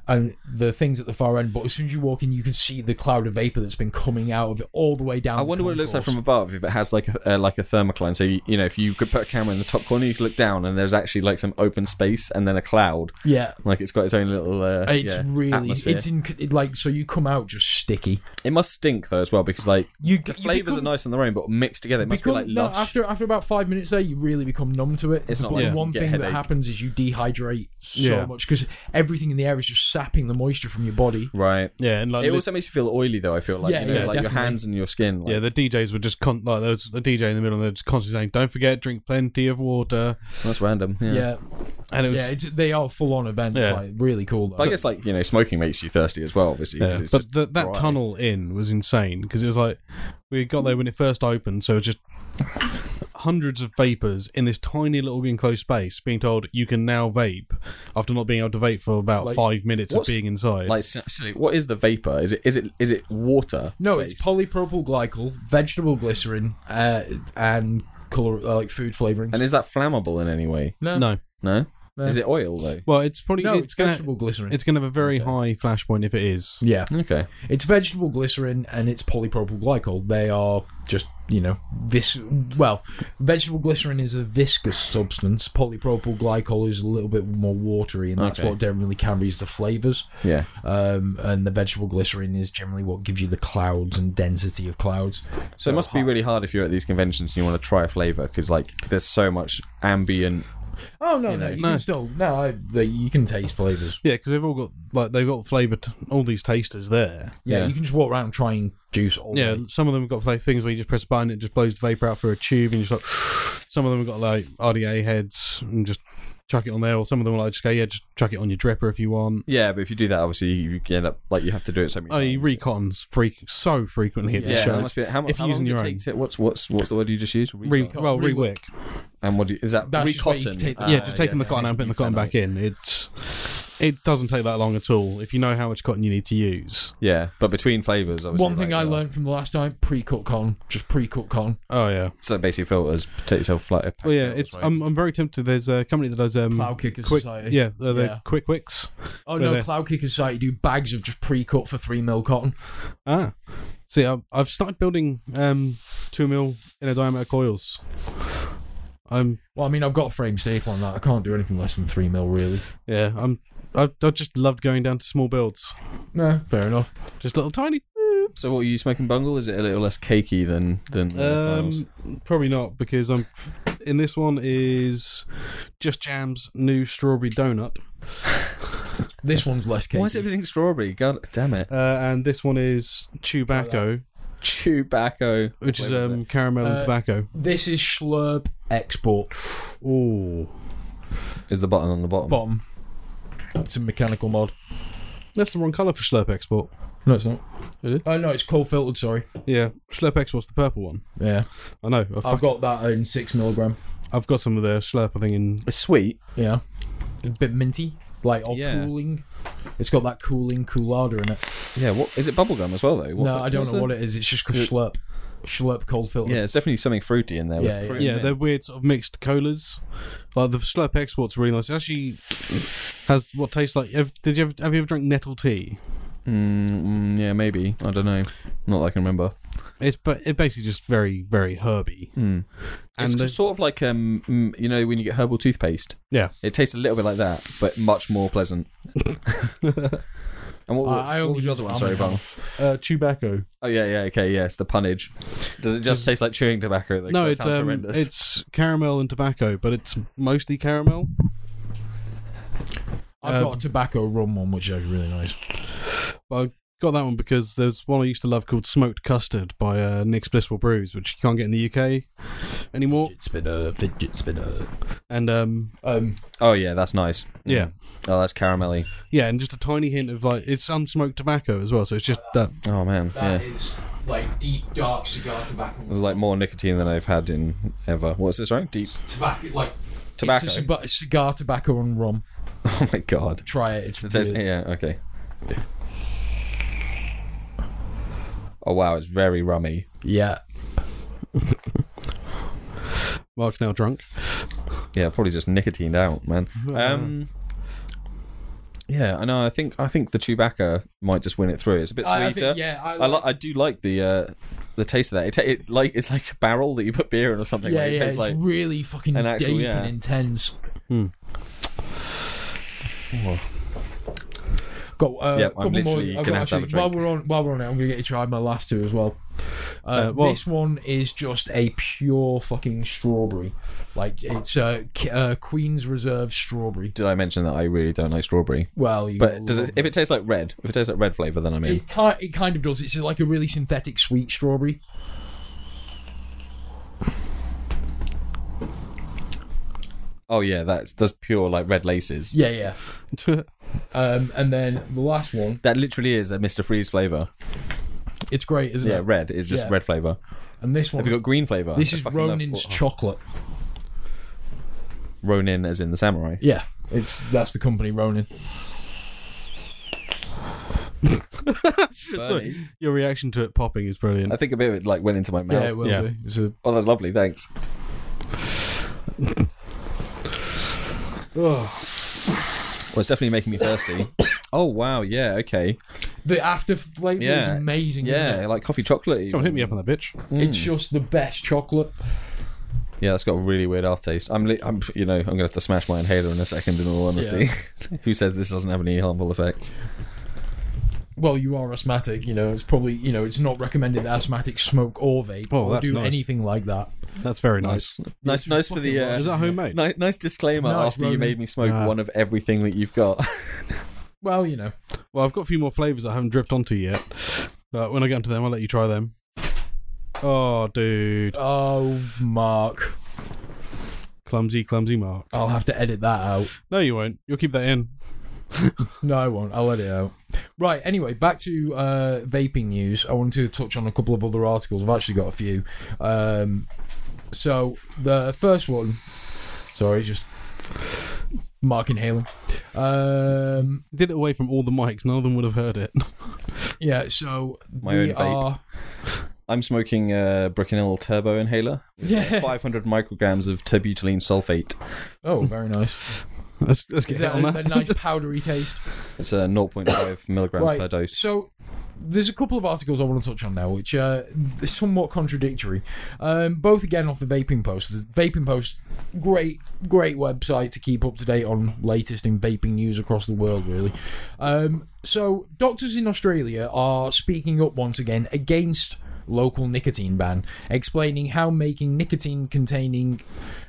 and the things at the far end. But as soon as you walk in, you can see the cloud of vapor that's been coming out of it all the way down. I wonder what it looks like from above. If it has like a uh, like a thermocline, so you, you know, if you could put a camera in the top corner, you could look down, and there's actually like some open space, and then a cloud. Yeah. Like it's got its own little. Uh, It's yeah, really, atmosphere. it's in it, like so. You come out just sticky. It must stink though as well because like You the flavors become- are nice on their own, but mixed together, it must become- be like no, after after about five minutes there, you really become numb to it. It's not like one thing that happens is you dehydrate so Yeah. much because everything in the air is just sapping the moisture from your body. right. yeah, and like It the- also makes you feel oily though. I feel like Yeah, you know, yeah, like your definitely. hands and your skin. Like, yeah, the DJs were just con- like there was a DJ in the middle, and they're just constantly saying, "Don't forget, drink plenty of water." that's random. Yeah. Yeah, And it was yeah, it's, they are full on events. Yeah. Like really cool. Though. But I guess like you know, smoking makes you thirsty as well. Obviously, 'cause Yeah, it's but just the, that dry. tunnel in was insane because it was like we got there when it first opened, so it was just hundreds of vapors in this tiny little enclosed space, being told you can now vape after not being able to vape for about Like, five minutes of being inside. Like, so, so what is the vapor? Is it is it is it water? no, it's based? polypropyl glycol, vegetable glycerin, uh, and color uh, like food flavorings. And is that flammable in any way? no, no, No. No. Is it oil though? well, it's probably no, it's, it's, gonna vegetable glycerin. it's gonna have a very high flash point if it is. yeah, Okay. it's vegetable glycerin and it's polypropyl glycol. They are just you know vis. Well, vegetable glycerin is a viscous substance. Polypropyl glycol is a little bit more watery, and that's Okay. what generally carries the flavors. Yeah. Um, and the vegetable glycerin is generally what gives you the clouds and density of clouds. So it must be really hard if you're at these conventions and you want to try a flavor because like there's so much ambient. Oh no, You no, know. you No. can still no, I, the, you can taste flavors. Yeah, because they've all got like they've got flavored all these tasters there. Yeah, Yeah. you can just walk around trying juice all Yeah, day. some of them have got like things where you just press a button, and it just blows the vapor out through a tube, and you just like. Some of them have got like RDA heads and just chuck it on there, or some of them will like just go, yeah, just chuck it on your dripper if you want. Yeah, but if you do that, obviously you end up like you have to do it so many Oh, you times. re-cottons freak so frequently at Yeah, that shows. must be how, If how you're using your it own. to, what's what's what's the word you just used? Re- Recotton. well, Rewick. rewick. and what do you, is that That's recotton? take Ah, yeah, just taking yes. the cotton out and putting the cotton back in. It's it doesn't take that long at all if you know how much cotton you need to use. Yeah, but between flavors, obviously. One thing like, I learned from the last time: pre-cut con, just pre-cut con. Oh yeah. So basically, filters take yourself flat. pack Well, yeah, filters, it's right? I'm I'm very tempted. There's a company that does um Cloud Kicker quick Society. yeah uh, the Yeah. quick wicks. Oh Where no, they- Cloud Kicker Society do bags of just pre-cut for three mil cotton. Ah, see, I've, I've started building um two mil inner diameter coils. I'm Well, I mean, I've got a frame staple on that. I can't do anything less than three mil, really. yeah I'm I I just loved going down to small builds, No, fair enough. just little tiny. So, what are you smoking bungle? Is it a little less cakey than than uh, Files? Um, probably not because I'm. In this one is just Jam's new strawberry donut, This one's less cakey. Why is everything strawberry? God damn it! uh, and this one is Chewbacco, Tobacco, which is Where was um caramel and Uh, tobacco. This is Schlurp Export. Ooh, is the button on the bottom? Bottom. It's a mechanical mod. that's the wrong color for Slurp Export. No, it's not. It is? Oh no, it's cold filtered. Sorry. Yeah, Slurp Export's the purple one. Yeah, I know. I've, I've got that in six milligram. I've got some of the Slurp. I think in It's sweet. Yeah, a bit minty, like or Yeah. cooling. It's got that cooling koolada in it. Yeah. What is it? Bubblegum as well, though. What no, fl- I don't know the- what it is. It's just 'cause Is it- Schlurp. Schlurp cold filter. Yeah, it's definitely something fruity in there. Yeah, with fruit yeah, in they're weird sort of mixed colas. Like the Slurp Export's really nice. It actually has what tastes like. Have, did you ever, have you ever drank nettle tea? Mm, mm, yeah, maybe. I don't know. Not that I can remember. It's but it basically just very very herby. Mm. It's And the- sort of like um, mm, you know, when you get herbal toothpaste. Yeah. It tastes a little bit like that, but much more pleasant. and what was, I- I what was your other one? Sorry, milk. Bung. Uh, Chewbacco. Oh yeah, yeah, okay, yes, the punnage. Does it just taste like chewing tobacco? Like, no, it's um, horrendous. it's caramel and tobacco, but it's mostly caramel. I've Um, got a tobacco rum one, which is really nice. But I got that one because there's one I used to love called Smoked Custard by uh, Nick's Blissful Brews, which you can't get in the UK. anymore. Fidget spinner, fidget spinner. And um, Um, Oh yeah, that's nice. yeah, Oh, that's caramelly. yeah, and just a tiny hint of like it's unsmoked tobacco as well. So it's just that. Oh man, that yeah. is like deep dark cigar tobacco. There's like more nicotine than I've had in ever. What's this? Right? Deep tobacco, like tobacco. It's a cigar, cigar tobacco and rum. oh my god. Try it. It's It says, weird. yeah. Okay. Oh wow, it's very rummy. yeah. Mark's now drunk. Yeah, probably just nicotined out, man. Um, yeah, I know. I think I think the Chewbacca might just win it through. It's a bit I- I sweeter. think- yeah, I I, li- I do like the uh, the taste of that. It, ta- it like it's like a barrel that you put beer in or something. Yeah, right? It yeah, tastes it's like really fucking an actual- deep yeah. and intense. Got uh, Yeah, a I'm couple more. I've gonna got have to actually, while we're on, while we're on it, I'm gonna get you to try my last two as well. Uh, Uh, well- this one is just a pure fucking strawberry, like it's a uh, uh, Queen's Reserve strawberry. Did I mention that I really don't like strawberry? Well, you But does it? If it tastes like red, if it tastes like red flavor, then I mean. It kind, it kind of does. It's like a really synthetic sweet strawberry. Oh yeah, that's that's pure like red laces. Yeah, yeah. Um, and then the last one, That literally is a Mr. Freeze flavor. it's great, isn't it? Yeah, it? red is just Yeah. red flavor. And this one, Have you got green flavor? this I is fucking love- Ronin's chocolate. Ronin, as in the samurai. Yeah, it's that's the company Ronin. Bernie. Your reaction to it popping is brilliant. I think a bit of it like went into my mouth. Yeah, it will Yeah. do. It's a, Oh, that's lovely. Thanks. Well, it's definitely making me thirsty. oh wow, yeah, okay, the after flavour is amazing. yeah, isn't it? like coffee chocolate. Come on, hit me up on that bitch. it's mm. just the best chocolate. Yeah, that's got a really weird aftertaste. I'm, li- I'm, you know, I'm gonna have to smash my inhaler in a second. In all honesty, who says this doesn't have any harmful effects? Well, you are asthmatic, you know. It's probably you know it's not recommended that asthmatics smoke or vape Oh, or that's do nice. anything like that. That's very nice. Nice, nice for the. Is Uh, that homemade? nice, nice disclaimer No, it's after you Ronin. made me smoke Ah. one of everything that you've got. Well, you know, Well, I've got a few more flavors I haven't dripped onto yet. But when I get onto them, I'll let you try them. Oh, dude. oh Mark, Clumsy, clumsy Mark. I'll have to edit that out. No, you won't. You'll keep that in. No, I won't. I'll let it out. Right. Anyway, back to uh, vaping news. I wanted to touch on a couple of other articles. I've actually got a few. Um, so the first one. Sorry, just Mark inhaling. Um, Did it away from all the mics. None of them would have heard it. yeah. So My we own vape. are. I'm smoking a Bricanyl Turbo Inhaler. Yeah. 500 micrograms of terbutaline sulfate. Oh, very nice. let's let's get Is that on a, a nice powdery taste? It's a 0.5 milligrams Right. per dose. So there's a couple of articles I want to touch on now, which uh, are somewhat contradictory. Um, both again off the Vaping Post. The Vaping Post, great, great website to keep up to date on latest in vaping news across the world. Really. Um, so doctors in Australia are speaking up once again against local nicotine ban, explaining how making nicotine containing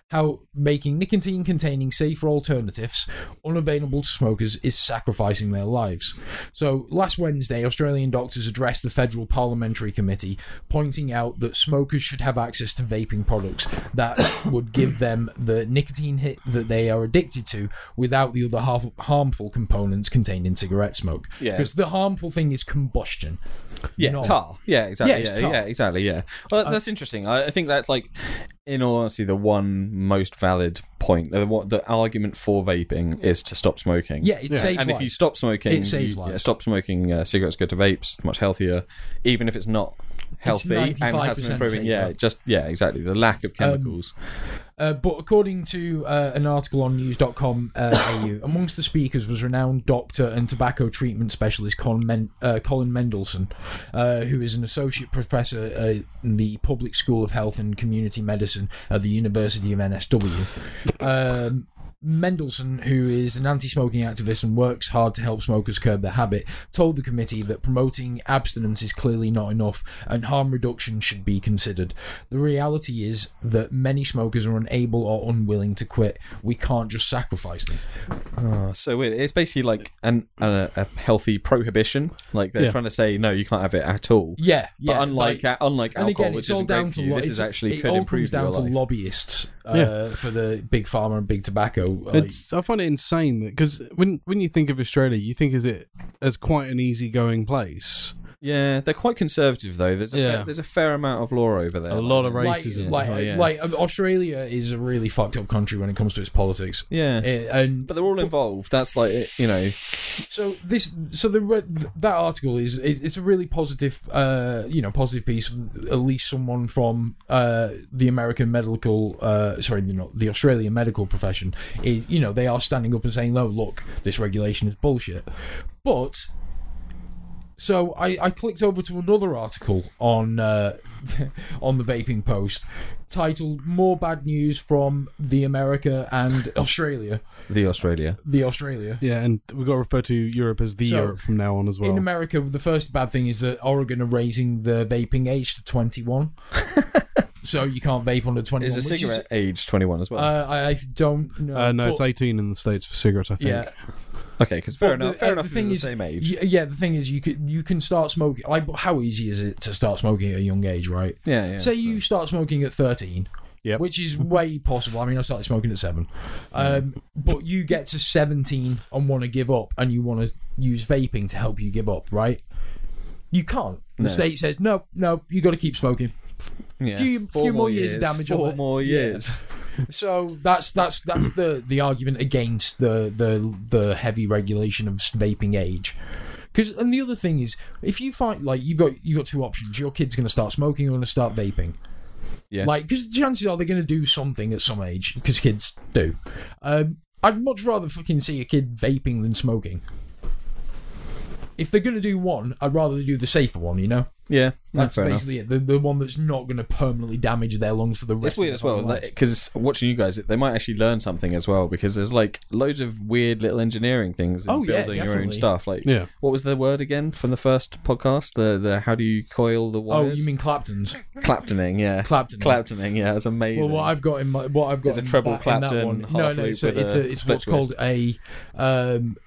how making nicotine containing safer alternatives unavailable to smokers is sacrificing their lives. So, last Wednesday, Australian doctors addressed the Federal Parliamentary Committee, pointing out that smokers should have access to vaping products that would give them the nicotine hit that they are addicted to without the other har- harmful components contained in cigarette smoke. Yeah. Because the harmful thing is combustion. Yeah, No. tar. Yeah, exactly. Yeah, Yeah, yeah, exactly. Yeah. Well, that's, uh, that's interesting. I, I think that's like, in all honesty, the one most valid point. The, what the argument for vaping is to stop smoking. Yeah, it saves and if you stop smoking, It saves you- lives. yeah, stop smoking uh, cigarettes, go to vapes, much healthier, even if it's not healthy and has 95% improving. Yeah, just yeah, exactly. The lack of chemicals. Uh, but according to uh, an article on news.com uh, AU, amongst the speakers was renowned doctor and tobacco treatment specialist Colin, Men- uh, Colin Mendelsohn, uh, who is an associate professor uh, in the Public School of Health and Community Medicine at the University of NSW. Um, Mendelsohn, who is an anti smoking activist and works hard to help smokers curb their habit, told the committee that promoting abstinence is clearly not enough and harm reduction should be considered. The reality is that many smokers are unable or unwilling to quit. We can't just sacrifice them. Oh, so weird. It's basically like an a, a healthy prohibition. Like they're Yeah. trying to say no, you can't have it at all. Yeah, But unlike like- unlike and alcohol, again, which it's all isn't great down for to you, lo- this is actually it could all improve comes down to lobbyists uh, Yeah. for the big pharma and big tobacco. It's I find it insane because when when you think of Australia, you think is it as quite an easygoing place. Yeah, they're quite conservative though. There's a Yeah. fair, there's a fair amount of law over there. A lot of like, racism. like, Oh, yeah. like um, Australia is a really fucked up country when it comes to its politics. Yeah, Eh, and but they're all involved. That's like it- you know. so this, so the that article is it, it's a really positive, uh, you know, positive piece. At least someone from uh, the American medical, uh, sorry, you know, the Australian medical profession is, you know, they are standing up and saying, "No, look, this regulation is bullshit." But so I, I clicked over to another article on uh, on the vaping post titled "More Bad News from the America and Australia." The Australia. The Australia. Yeah, and we've got to refer to Europe as the So, Europe from now on as well. In America, the first bad thing is that Oregon are raising the vaping age to 21. so you can't vape under 21. Is a which cigarette age 21 as well? uh, I, I don't know. uh, no, it's 18 in the states for cigarettes. I think. Yeah, okay, because fair but the- enough. Fair uh, enough. the thing it's the is- same age. Y- yeah. The thing is, you could you can start smoking. Like, how easy is it to start smoking at a young age, right? yeah, yeah. Say you start smoking at 13, Yep. which is way possible. I mean, I started smoking at seven, um, but you get to 17 and want to give up, and you want to use vaping to help you give up, right? You can't. The No. state says no, no. You got to keep smoking. yeah. few- Four few more more years of damage on Four it. more Yeah. years. So that's that's that's the the argument against the the the heavy regulation of vaping age. Because and the other thing is, if you find like you've got you have got two options, your kid's going to start smoking or going to start vaping. Yeah. Like, because chances are they're going to do something at some age, because kids do. Um, I'd much rather fucking see a kid vaping than smoking. If they're going to do one, I'd rather do the safer one. You know, Yeah, that's fair enough. basically it. The, the one that's not going to permanently damage their lungs for the rest. It's weird of as their well fucking lives. because watching you guys, they might actually learn something as well because there's like loads of weird little engineering things and Oh, yeah, building your own stuff. Like, Yeah. what was the word again from the first podcast? The the how do you coil the wires? Oh, you mean Clapton's? Claptoning? Yeah, Clapton. Claptoning. Yeah, that's amazing. Well, what I've got in my what I've got It's a treble that, that Clapton, one. No, no, it's a, with it's a a, it's split what's called a um,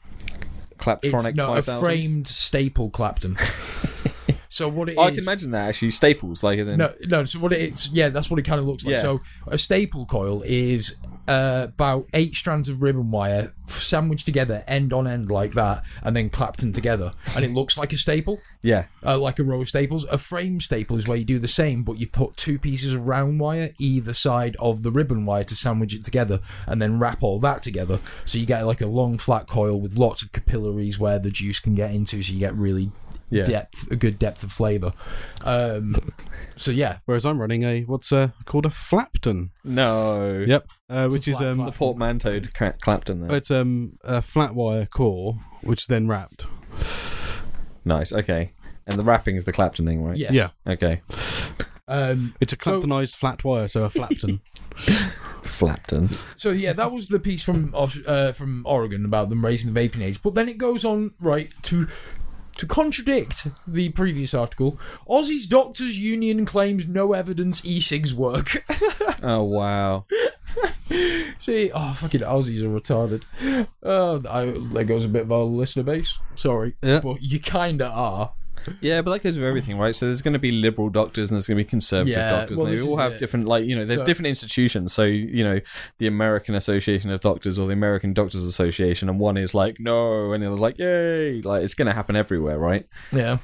Claptronic it's no, a 5000. framed staple Clapton. so what it is? Oh, I can imagine that actually staples, like as in No, no. So what it is? Yeah, that's what it kind of looks like. Yeah. So a staple coil is uh, about eight strands of ribbon wire sandwiched together, end on end like that, and then Clapton together, and it looks like a staple. yeah, uh, like a row of staples. A frame staple is where you do the same, but you put two pieces of round wire either side of the ribbon wire to sandwich it together, and then wrap all that together. So you get like a long flat coil with lots of capillaries where the juice can get into, so you get really Yeah. depth, a good depth of flavour. Um, so yeah, Whereas I'm running a what's uh, called a Flapton. no, Yep. Uh, which is flat um, the portmanteaued Cla- Clapton there. it's um a flat wire core which is then wrapped. nice, okay. And the wrapping is the Claptoning, right? yes. Yeah. Okay, Um, It's a Claptonized flat wire, so a Flapton. Flapton. So yeah, that was the piece from uh, from Oregon about them raising the vaping age. But then it goes on right to to contradict the previous article. Aussie's Doctors Union claims no evidence e-cigs work. Oh wow. See, oh fucking Aussies are retarded. Oh, I, there goes a bit of our listener base. Sorry, Yeah. but you kinda are. Yeah, but that goes with everything, right? So there's going to be liberal doctors and there's going to be conservative Yeah, doctors. well, and they all have it. different, like you know, they're So- different institutions. So you know, the American Association of Doctors or the American Doctors Association, and one is like no, and the other's like yay. Like it's going to happen everywhere, right? Yeah.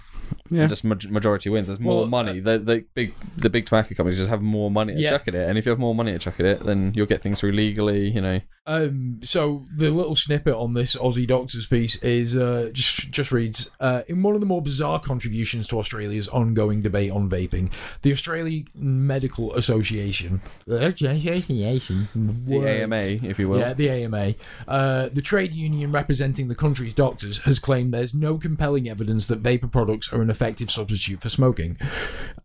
Yeah. And just ma- majority wins. There's more Well, money. The, the big the big tobacco companies just have more money to Yeah. chuck at it, and if you have more money to chuck at it, then you'll get things through legally. You know, Um, so the little snippet on this Aussie Doctors piece is uh, just just reads uh, in one of the more bizarre contributions to Australia's ongoing debate on vaping, the Australian Medical Association, Association, the AMA, if you will. yeah, the AMA, uh, the trade union representing the country's doctors, has claimed there's no compelling evidence that vapor products are an effective substitute for smoking.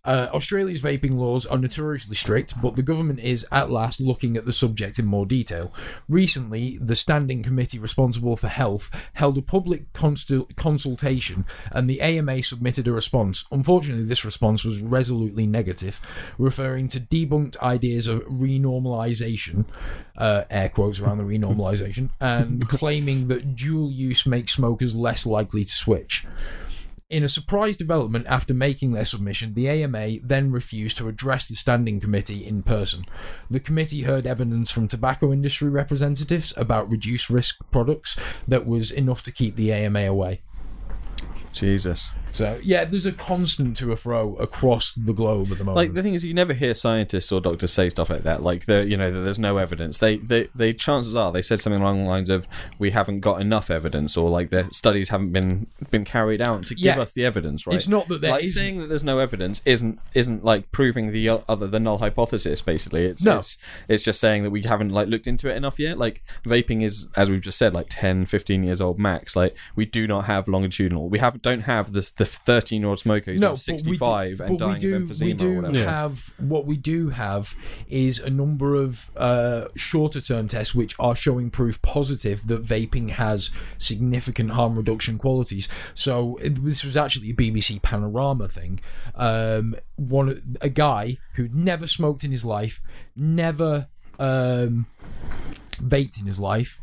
Uh, Australia's vaping laws are notoriously strict, but the government is at last looking at the subject in more detail. Recently, the Standing Committee responsible for health held a public consul- consultation, and the AMA submitted a response. Unfortunately, this response was resolutely negative, referring to debunked ideas of renormalization, uh, air quotes around the renormalization, and claiming that dual use makes smokers less likely to switch. In a surprise development after making their submission, the AMA then refused to address the standing committee in person. The committee heard evidence from tobacco industry representatives about reduced risk products that was enough to keep the AMA away. Jesus. So, yeah, there's a constant to a fro across the globe at the moment. Like the thing is, you never hear scientists or doctors say stuff like that. Like the you know, that there's no evidence. They, they, they chances are they said something along the lines of we haven't got enough evidence, or like the studies haven't been been carried out to give Yeah. us the evidence. Right? It's not that there like isn't- saying that there's no evidence isn't isn't like proving the other the null hypothesis. Basically, it's No. it's it's just saying that we haven't like looked into it enough yet. Like vaping is, as we've just said, like 10, 15 years old max. Like we do not have longitudinal. We have don't have this the thirteen year old smoker who's now but we sixty do- and dying do, of we emphysema do or whatever. Yeah. have what we do have is a number of uh, shorter term tests which are showing proof positive that vaping has significant harm reduction qualities. So it- this was actually a BBC Panorama thing. Um, one a guy who'd never smoked in his life, never um, vaped in his life,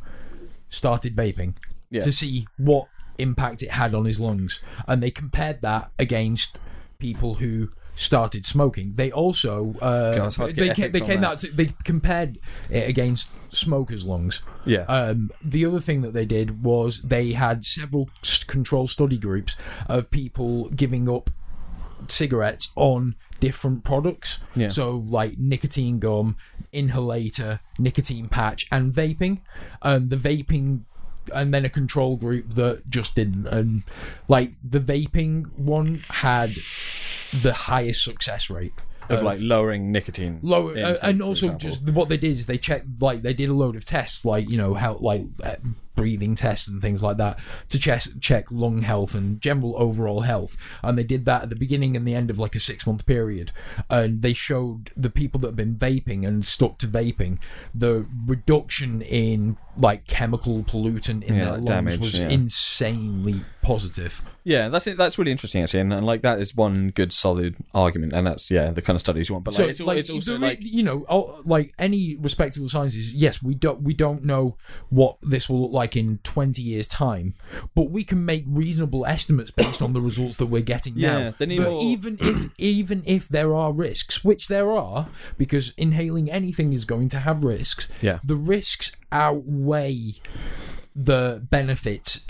started vaping Yeah. to see what impact it had on his lungs, and they compared that against people who started smoking. They also uh, God, it's hard to get they, ca- they came that. out to, they compared it against smokers' lungs. Yeah. Um, the other thing that they did was they had several control study groups of people giving up cigarettes on different products. Yeah. So like nicotine gum, inhalator, nicotine patch, and vaping. And the vaping and then a control group that just didn't and like the vaping one had the highest success rate of like lowering nicotine. lower uh, intake, and also just what they did is they checked like they did a load of tests like you know how like uh, breathing tests and things like that to check check lung health and general overall health and they did that at the beginning and the end of like a six month period and they showed the people that have been vaping and stuck to vaping the reduction in like chemical pollutant in Yeah, their lungs damage, was yeah. insanely positive yeah, that's it. That's really interesting actually, and, and like that is one good solid argument, and that's yeah the kind of studies you want. But like, it's, al- it's also like you know, all- like any respectable sciences. Yes, we don't we don't know what this will look like in twenty years' time, but we can make reasonable estimates based on the results that we're getting Yeah, now. But more- even if even if there are risks, which there are, because inhaling anything is going to have risks. Yeah. the risks outweigh the benefits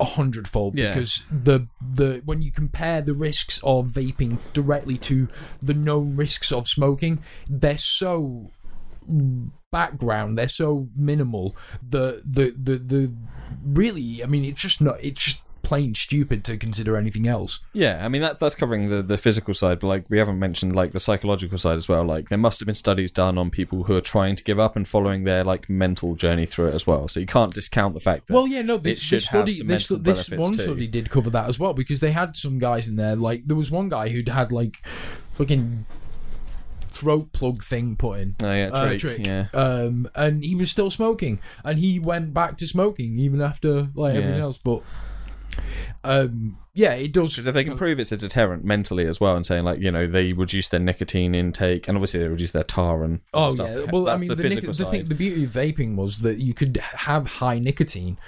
a hundredfold Yeah. because the the when you compare the risks of vaping directly to the known risks of smoking, they're so background, they're so minimal. The the the the really, I mean, it's just not. It's just plain stupid to consider anything else. yeah. I mean that's that's covering the the physical side, but like we haven't mentioned like the psychological side as well. Like there must have been studies done on people who are trying to give up and following their like mental journey through it as well. So you can't discount the fact that Well, yeah, no, this, this study, this, this one too. study did cover that as well because they had some guys in there. Like there was one guy who'd had like fucking throat plug thing put in. Oh yeah, uh, trick, trick. yeah. Um, and he was still smoking, and he went back to smoking even after like everything else. But um, yeah, it does. Because if they can prove it's a deterrent mentally as well, and saying like you know they reduce their nicotine intake, and obviously they reduce their tar and Oh stuff. yeah, well, that's I mean, the, the, nic- the, thing, the beauty of vaping was that you could have high nicotine,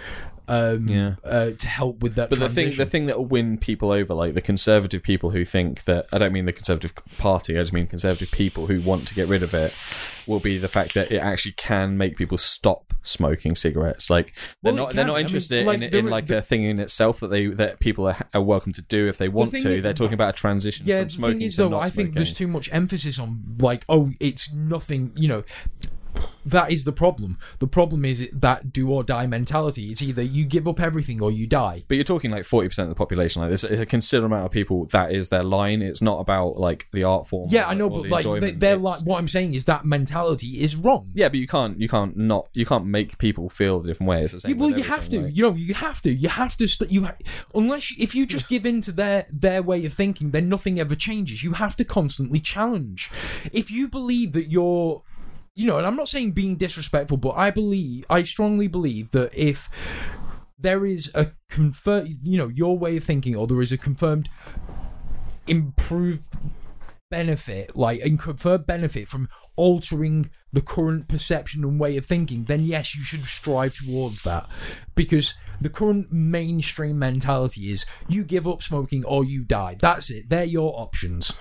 um, Yeah. uh, to help with that. But the thing, the thing that will win people over, like the conservative people who think that I don't mean the conservative party, I just mean conservative people who want to get rid of it, will be the fact that it actually can make people stop smoking cigarettes. Like they're Well, not, they're not I mean, interested like, in, in like the- a thing in itself that they that people are, are welcome to do if they want to. is- they're talking about a transition Yeah, from the smoking thing is to though, not I think there's too much emphasis on like, oh, it's nothing. You know, that is the problem. The problem is that do or die mentality. It's either you give up everything or you die. But you're talking like forty percent of the population. Like there's a considerable amount of people that is their line. It's not about like the art form. Yeah, or- I know, but the like they, they're It's- like what I'm saying is that mentality is wrong. Yeah, but you can't you can't not you can't make people feel different ways. Yeah, well, you have to. like- You know, you have to. You have to. St- you ha- unless you, if you just give in to their their way of thinking, then nothing ever changes. You have to constantly challenge. If you believe that you're, you know, and I'm not saying being disrespectful, but I believe, I strongly believe that if there is a confirmed, you know, your way of thinking, or there is a confirmed improved benefit, like and conferred benefit from altering the current perception and way of thinking, then yes, you should strive towards that. Because the current mainstream mentality is you give up smoking or you die. That's it. They're your options.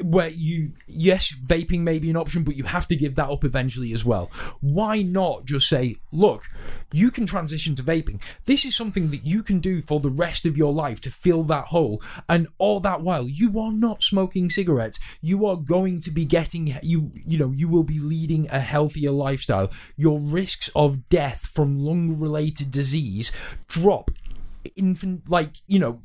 Where you, yes, vaping may be an option, but you have to give that up eventually as well. Why not just say, look, you can transition to vaping. This is something that you can do for the rest of your life to fill that hole. And all that while, you are not smoking cigarettes. You are going to be getting, you, you know, you will be leading a healthier lifestyle. Your risks of death from lung related disease drop infant, like, you know,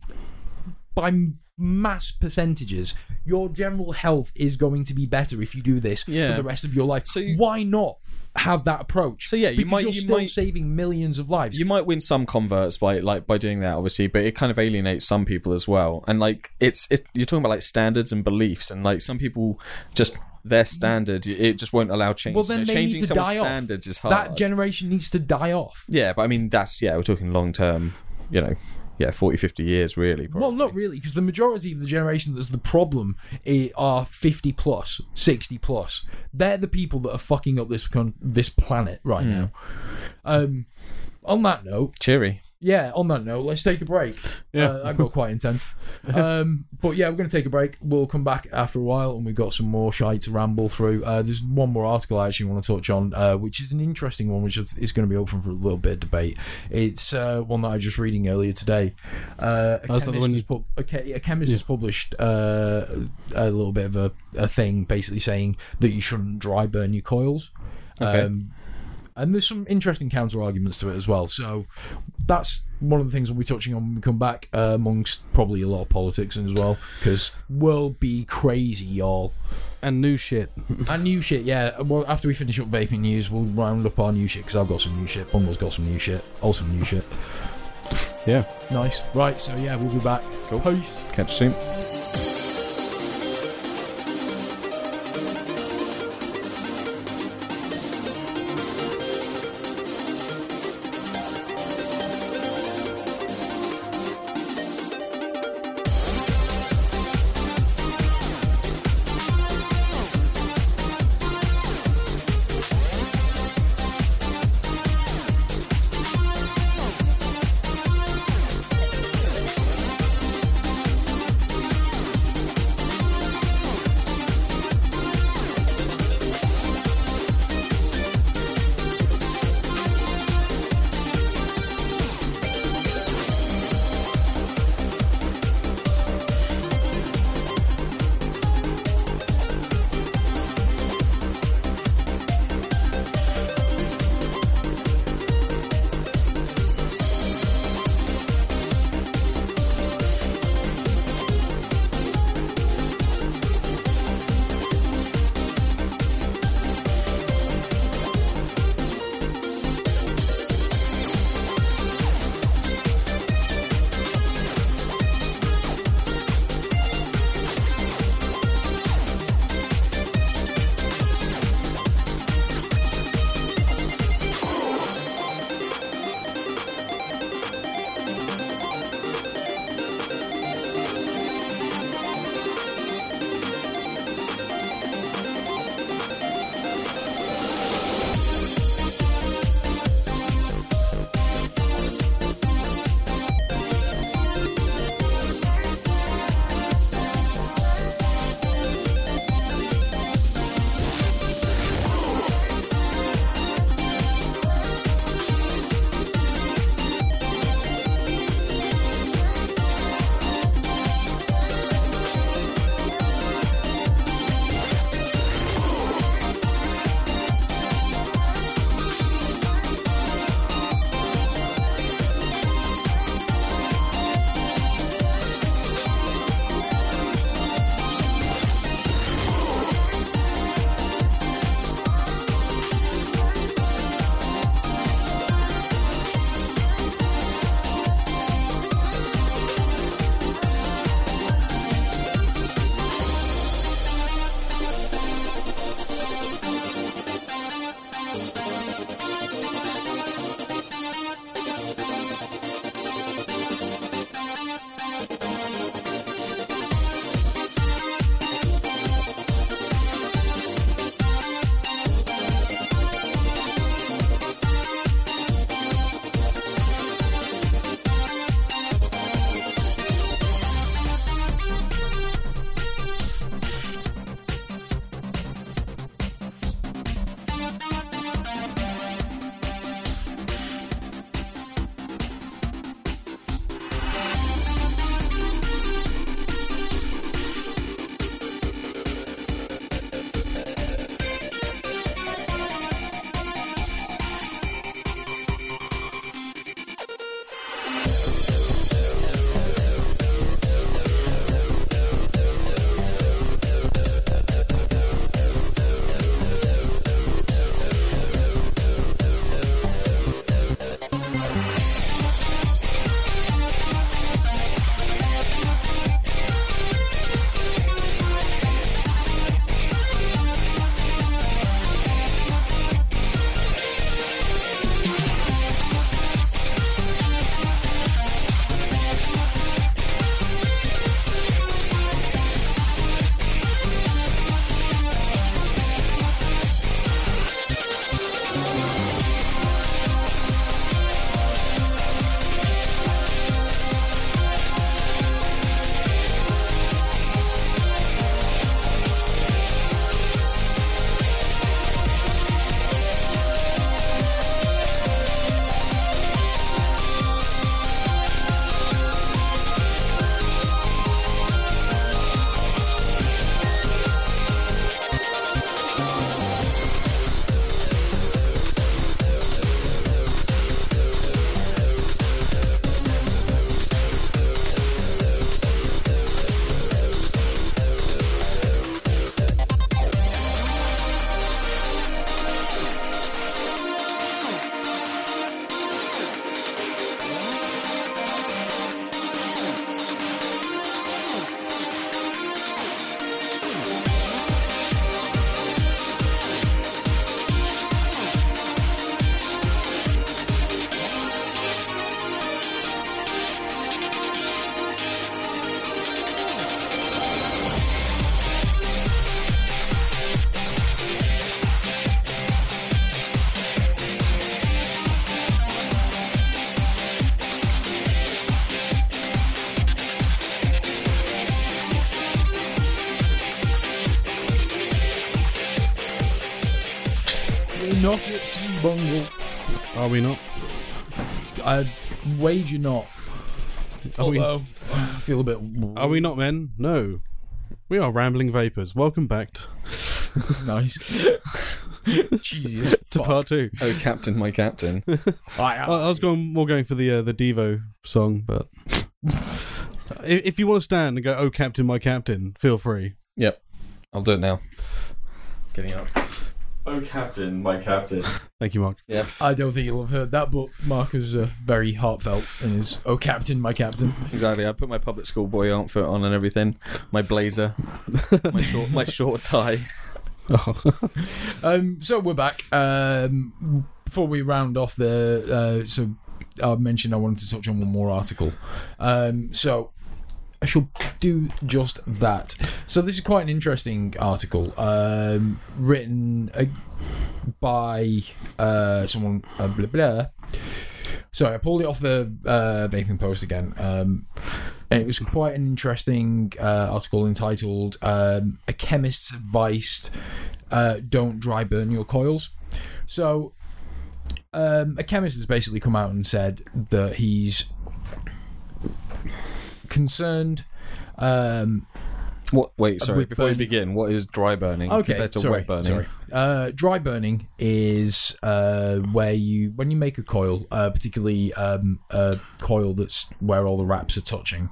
by mass percentages. Your general health is going to be better if you do this Yeah. for the rest of your life. So you- why not have that approach? So, yeah, you because might- you're you still might- saving millions of lives. you might win some converts by like by doing that obviously but it kind of alienates some people as well and like it's it you're talking about like standards and beliefs and like some people just their standard it just won't allow change well, then they changing need to someone's die off. standards is hard That generation needs to die off. yeah but i mean that's yeah we're talking long term you know yeah 40 50 years really Well, not really, because the majority of the generation that's the problem i- are 50 plus, 60 plus. They're the people that are fucking up this con- this planet right Hmm. now. Um, on that note, cheery yeah, on that note, let's take a break. Yeah. Uh, that got quite intense. Um, but yeah, we're going to take a break. We'll come back after a while and we've got some more shite to ramble through. Uh, there's one more article I actually want to touch on, uh, which is an interesting one, which is, is going to be open for a little bit of debate. It's uh, one that I was just reading earlier today. Uh, a Oh, the chemist, one has pu- a, a chemist has published uh, a little bit of a, a thing basically saying that you shouldn't dry burn your coils. Okay. Um, and there's some interesting counter arguments to it as well. So that's one of the things we'll be touching on when we come back, uh, amongst probably a lot of politics as well, because we'll be crazy, y'all. and new shit. And new shit, yeah. Well, after we finish up vaping news, we'll round up our new shit because I've got some new shit. Bungle's got some new shit. Also new shit. Yeah. Nice. Right. So yeah, we'll be back. Cool. Peace. catch you soon Bungle. Are we not? I wager not. Are we, I feel a bit. are we not men? No. We are Rambling Vapors. Welcome back t- nice? Cheesy as to part two. Oh, Captain, my Captain. I, I, I was going more going for the uh, the Devo song, but if, if you want to stand and go, "Oh, Captain, my Captain," feel free. yep. I'll do it now. Getting up. Oh, Captain, my Captain. Thank you, Mark. Yeah. I don't think you'll have heard that, but Mark is uh, very heartfelt in his "Oh, Captain, my Captain." Exactly. I put my public school boy outfit on and everything. My blazer. my short my short tie. Um, so we're back. Um, before we round off the, uh, so I mentioned I wanted to touch on one more article. Um, so I shall do just that. So this is quite an interesting article, um, written uh, by uh, someone. Uh, blah, blah. Sorry, I pulled it off the uh, vaping post again. Um, and it was quite an interesting uh, article entitled um, "A Chemist's Advice: uh, Don't Dry Burn Your Coils." So, um, a chemist has basically come out and said that he's concerned. Um, What? Wait, sorry. with Before we begin, what is dry burning okay, compared to sorry, wet burning? sorry. Uh, dry burning is uh, where you when you make a coil, uh, particularly um, a coil that's where all the wraps are touching.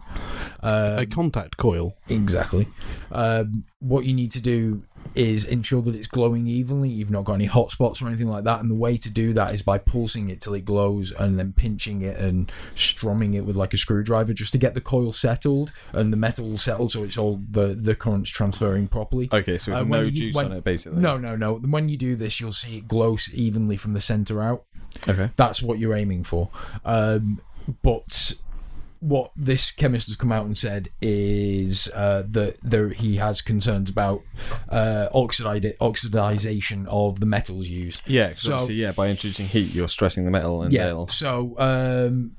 Uh, A contact coil. Exactly. Um, what you need to do is ensure that it's glowing evenly. You've not got any hot spots or anything like that. And the way to do that is by pulsing it till it glows and then pinching it and strumming it with like a screwdriver just to get the coil settled and the metal settled so it's all the, the currents transferring properly. Okay, so Uh, no you- juice when- on it, basically. No, no, no. When you do this, you'll see it glow evenly from the center out. Okay. That's what you're aiming for. Um, but what this chemist has come out and said is uh, that there, he has concerns about uh, oxidization of the metals used. Yeah, So- yeah, by introducing heat, you're stressing the metal and Yeah. they'll. So um,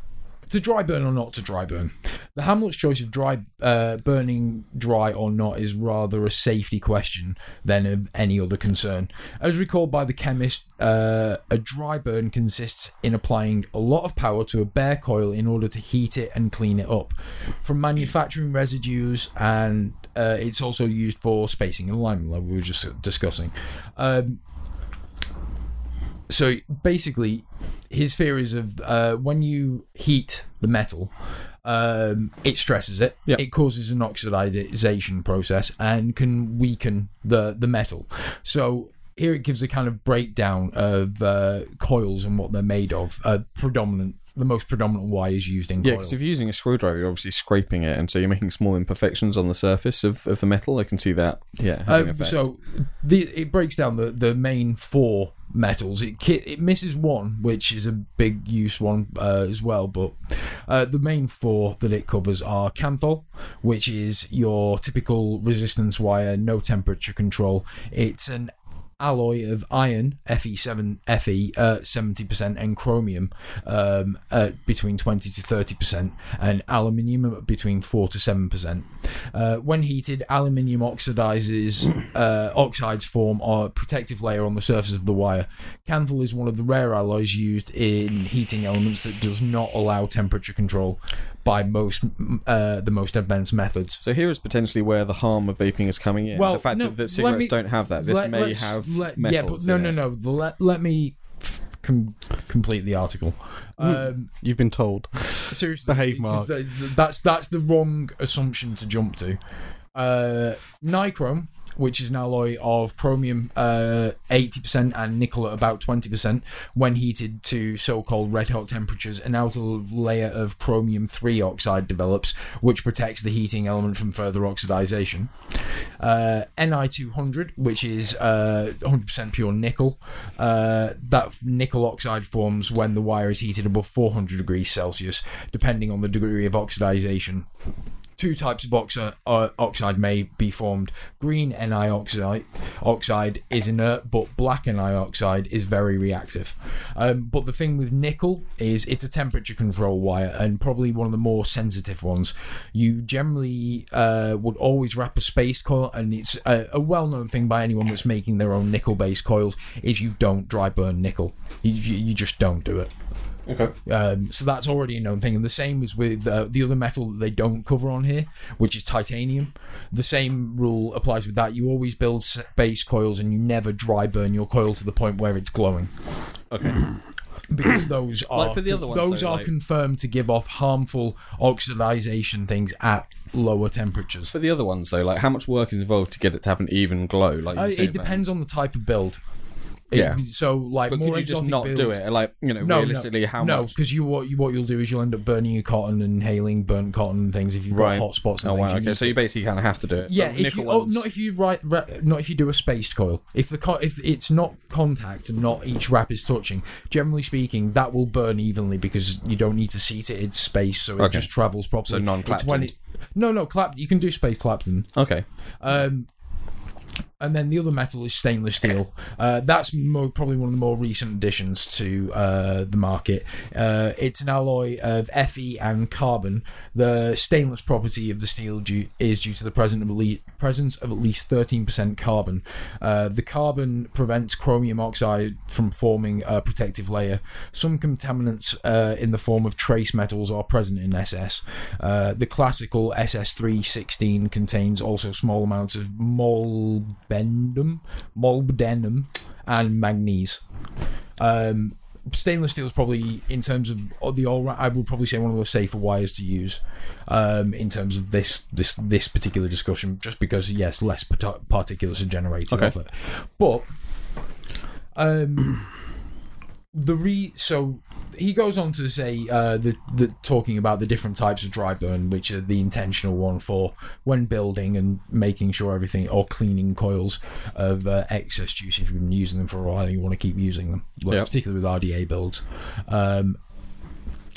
to dry burn or not to dry burn, the Hamlet's choice of dry uh, burning dry or not is rather a safety question than any other concern. As recalled by the chemist, uh, a dry burn consists in applying a lot of power to a bare coil in order to heat it and clean it up from manufacturing residues, and uh, it's also used for spacing and alignment, like we were just discussing. Um, so basically his fear is of uh, when you heat the metal um, it stresses it Yeah. it causes an oxidization process and can weaken the the metal so here it gives a kind of breakdown of uh, coils and what they're made of uh, predominant the most predominant wires used in Yeah, because if you're using a screwdriver, you're obviously scraping it, and so you're making small imperfections on the surface of, of the metal. I can see that. Yeah, Uh, so the, it breaks down the, the main four metals. It it misses one, which is a big use one uh, as well. But uh, the main four that it covers are Kanthal, which is your typical resistance wire, no temperature control. It's an alloy of iron Fe7 Fe uh, 70% and chromium um, uh, between 20 to 30% and aluminium between 4 to 7%. Uh, when heated, aluminium oxidizes uh, oxides form a protective layer on the surface of the wire. Kanthal is one of the rare alloys used in heating elements that does not allow temperature control by most uh, the most advanced methods. So here is potentially where the harm of vaping is coming in. Well, the fact no, that, that cigarettes me- don't have that. This Let- may have let- metals. yeah, but no, in no, it. no. Let, let me com- complete the article. Um, You've been told. seriously, Behave, Mark. That's that's the wrong assumption to jump to. Uh, nichrome, which is an alloy of chromium uh, 80% and nickel at about 20%, when heated to so-called red hot temperatures, an outer layer of chromium 3 oxide develops, which protects the heating element from further oxidization. Uh, Ni200, which is uh, 100% pure nickel, uh, that nickel oxide forms when the wire is heated above 400 degrees Celsius, depending on the degree of oxidization two types of uh, oxide may be formed. Green Ni oxide oxide is inert, but black Ni oxide is very reactive. Um, but the thing with nickel is it's a temperature control wire and probably one of the more sensitive ones. You generally uh, would always wrap a space coil, and it's a, a well-known thing by anyone that's making their own nickel-based coils is you don't dry burn nickel. You, you just don't do it. Okay. Um, so that's already a known thing. And the same is with uh, the other metal that they don't cover on here, which is titanium. The same rule applies with that. You always build base coils and you never dry burn your coil to the point where it's glowing. Okay. Because those are Like for the other ones, those though, are like- confirmed to give off harmful oxidization things at lower temperatures. For the other ones though, like how much work is involved to get it to have an even glow? Like Uh, were saying it about- depends on the type of build. It- Yeah. So like But more could you just not do it? Like you know, No, realistically, no, how no, much? because you what you what you'll do is you'll end up burning your cotton and inhaling burnt cotton and things if you've Right. got hot spots and Oh wow. Okay, so you basically kind of have to do it. yeah, if you oh, not if you write re- not if you do a spaced coil. If the co- if it's not contact and not each wrap is touching, generally speaking, that will burn evenly because you don't need to seat it. It's space, so it Okay. just travels properly. So non-Clapton. It's when it no no clap. You can do space Clapton. Okay. Um, and then the other metal is stainless steel. Uh, that's mo- probably one of the more recent additions to uh, the market. Uh, it's an alloy of Fe and carbon. The stainless property of the steel due- is due to the present of le- presence of at least 13% carbon. Uh, the carbon prevents chromium oxide from forming a protective layer. Some contaminants uh, in the form of trace metals are present in SS. Uh, the classical SS316 contains also small amounts of molybdenum, molybdenum, and manganese. Um, stainless steel is probably, in terms of the all, I would probably say one of the safer wires to use. Um, in terms of this this this particular discussion, just because yes, less part- particulates are generated Okay. off it, but um, the re so he goes on to say uh, the the talking about the different types of dry burn, which are the intentional one for when building and making sure everything or cleaning coils of uh, excess juice if you've been using them for a while, and you want to keep using them, Yep. particularly with RDA builds. Um,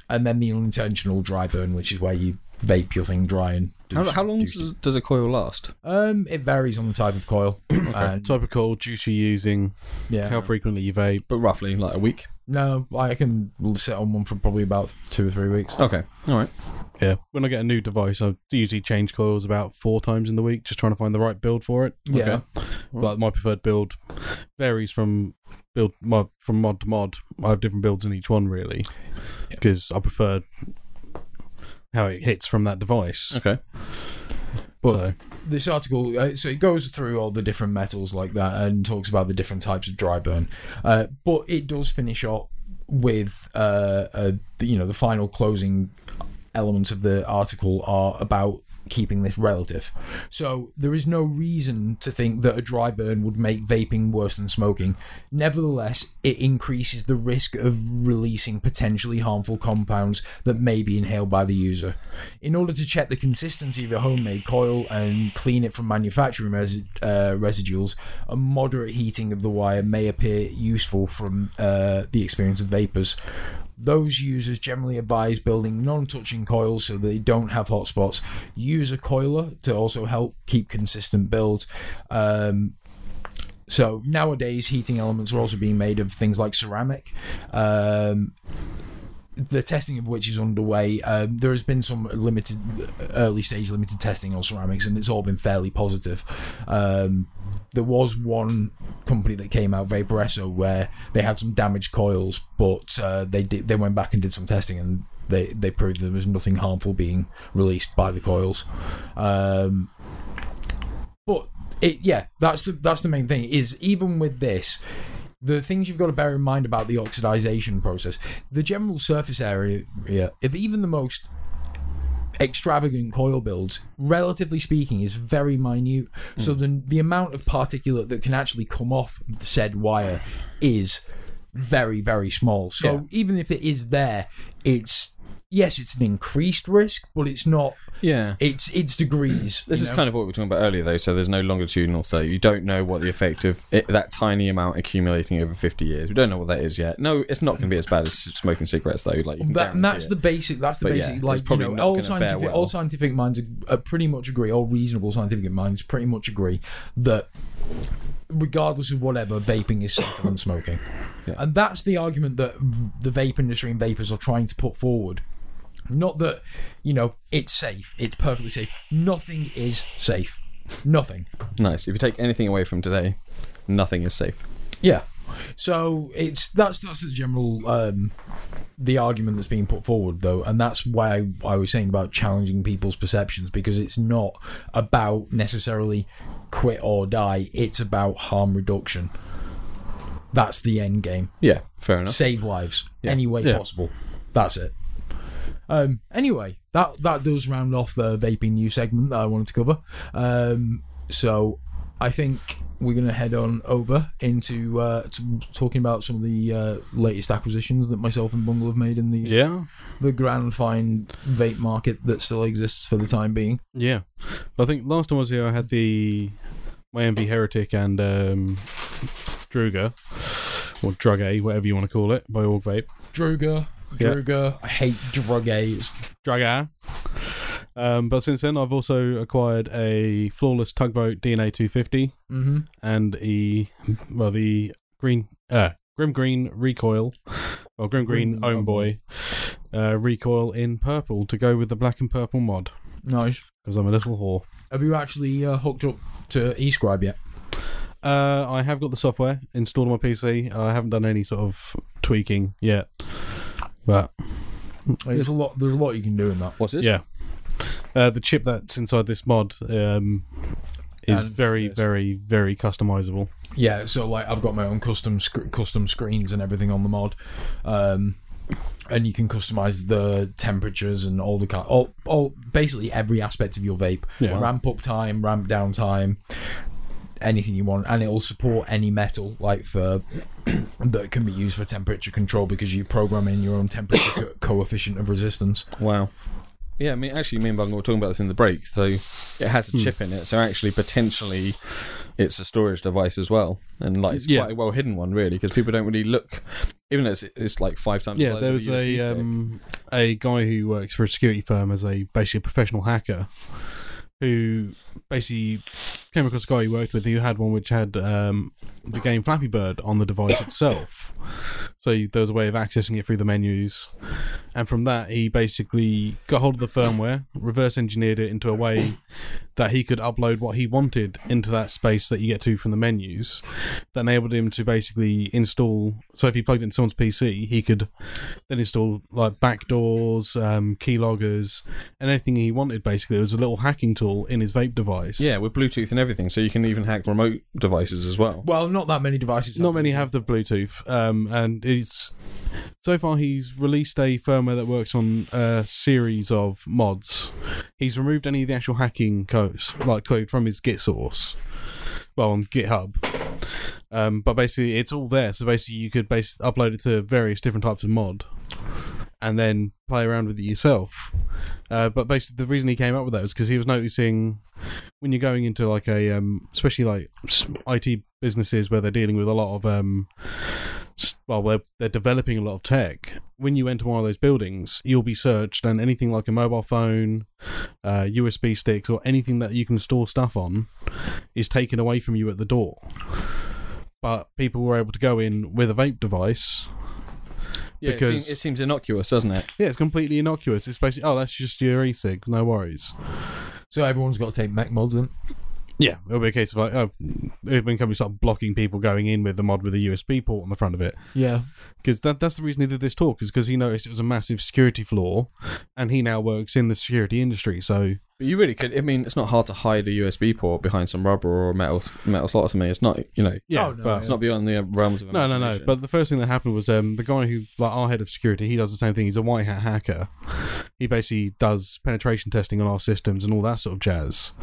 and then the unintentional dry burn, which is where you vape your thing dry and do How, how long do- does, does a coil last? um it varies on the type of coil. and, Type of coil, juice you're using, yeah. how frequently you vape. But roughly like a week. No, I can sit on one for probably about two or three weeks. Okay. All right. Yeah. When I get a new device, I usually change coils about four times in the week, just trying to find the right build for it. Yeah. But my preferred build varies from build mod from mod to mod. I have different builds in each one really, Yeah. because I prefer how it hits from that device. Okay. But So, this article, uh, so it goes through all the different metals like that and talks about the different types of dry burn. Uh, but it does finish off with, uh, uh, you know, the final closing elements of the article are about keeping this relative. So there is no reason to think that a dry burn would make vaping worse than smoking. Nevertheless, it increases the risk of releasing potentially harmful compounds that may be inhaled by the user. In order to check the consistency of your homemade coil and clean it from manufacturing resi- uh, residuals, a moderate heating of the wire may appear useful from uh, the experience of vapors. Those users generally advise building non-touching coils so they don't have hotspots. Use a coiler to also help keep consistent builds. Um, so nowadays, heating elements are also being made of things like ceramic. Um, the testing of which is underway. Um, there has been some limited, early stage limited testing on ceramics, and it's all been fairly positive. Um, there was one company that came out, Vaporesso, where they had some damaged coils, but uh, they did they went back and did some testing, and they they proved there was nothing harmful being released by the coils. Um, but it, yeah, that's the that's the main thing. Is even with this, the things you've got to bear in mind about the oxidization process, the general surface area of even the most extravagant coil builds, relatively speaking, is very minute. Hmm. So the the amount of particulate that can actually come off the said wire is very very small. So Yeah. even if it is there, it's yes, it's an increased risk, but it's not Yeah. It's it's degrees. This is know? kind of what we were talking about earlier, though. So there's no longitudinal study. You don't know what the effect of it, that tiny amount accumulating over 50 years. We don't know what that is yet. No, it's not going to be as bad as smoking cigarettes, though. Like you That, that's guarantee the basic. That's the But basic. it's like you know, all scientific, well. all scientific minds are uh, pretty much agree. All reasonable scientific minds pretty much agree that, regardless of whatever, vaping is safer than smoking, Yeah. and that's the argument that the vape industry and vapors are trying to put forward. Not that you know it's safe. It's perfectly safe. Nothing is safe. Nothing. Nice. If you take anything away from today, nothing is safe. Yeah. So it's that's that's the general um, the argument that's being put forward though, and that's why I was saying about challenging people's perceptions because it's not about necessarily quit or die. It's about harm reduction. That's the end game. Yeah, fair enough. Save lives Yeah. any way Yeah. possible. That's it. Um, anyway, that that does round off the vaping news segment that I wanted to cover. Um, so I think we're going to head on over into uh, to talking about some of the uh, latest acquisitions that myself and Bungle have made in the Yeah, the grand fine vape market that still exists for the time being. yeah. I think last time I was here, I had the my MV Heretic and um, Druga or Drug A, whatever you want to call it, by Augvape. Druga. Druga. I hate drug A's. Drug A. Um, but since then, I've also acquired a flawless tugboat DNA 250 Mm-hmm. and a well the green uh Grimm Green recoil or Grimm Green Grim Own Own Boy uh, recoil in purple to go with the black and purple mod Nice. because I'm a little whore. Have you actually uh, hooked up to eScribe yet? Uh, I have got the software installed on my PC. I haven't done any sort of tweaking yet, but There's a lot. There's a lot you can do in that. What's this? yeah, uh, the chip that's inside this mod um, is And very, this. very, very customizable. Yeah, so like I've got my own custom sc- custom screens and everything on the mod, um, and you can customize the temperatures and all the kind, all, all basically every aspect of your vape. Yeah. Ramp up time, ramp down time, anything you want, and it'll support any metal like for that can be used for temperature control because you program in your own temperature co- coefficient of resistance. Wow. Yeah, I mean, actually, me and Bungle were talking about this in the break. So it has a chip in it. So actually, potentially, it's a storage device as well, and like it's Yeah. quite a well hidden one, really, because people don't really look. Even though it's, it's like five times. the Yeah, size there was USB a stick. um, a guy who works for a security firm as a basically a professional hacker, who basically came across a guy he worked with who had one which had um, the game Flappy Bird on the device itself. So there was a way of accessing it through the menus, and from that he basically got hold of the firmware, reverse engineered it into a way that he could upload what he wanted into that space that you get to from the menus. That enabled him to basically install. So if he plugged it into someone's PC, he could then install like backdoors, um, keyloggers, and anything he wanted. Basically, it was a little hacking tool in his vape device. Yeah, with Bluetooth and everything, so you can even hack remote devices as well. Well, not that many devices. Not many have the Bluetooth, um, and it's so far he's released a firmware that works on a series of mods. He's removed any of the actual hacking codes, like code from his Git source, well on GitHub. Um, but basically, it's all there. So basically, you could basically upload it to various different types of mod, and then play around with it yourself. Uh, but basically, the reason he came up with that was because he was noticing when you're going into like a, um, especially like IT businesses where they're dealing with a lot of, um, well, they're, they're developing a lot of tech. When you enter one of those buildings, you'll be searched, and anything like a mobile phone, uh, USB sticks, or anything that you can store stuff on is taken away from you at the door. But people were able to go in with a vape device. Yeah, Because- it, seems, it seems innocuous, doesn't it? Yeah, it's completely innocuous. It's basically, oh, that's just your e-cig, no worries. So everyone's got to take Mac mods in. Yeah, it'll be a case of like, oh, when companies start blocking people going in with the mod with a USB port on the front of it, Yeah. because that, that's the reason he did this talk, is because he noticed it was a massive security flaw, and he now works in the security industry, so But you really could. I mean, it's not hard to hide a USB port behind some rubber or a metal metal slot To me, It's not, you know, Yeah, Oh, no, but it's not beyond the realms of no, no, no. But the first thing that happened was um, the guy who, like our head of security, he does the same thing. He's a white hat hacker. He basically does penetration testing on our systems and all that sort of jazz.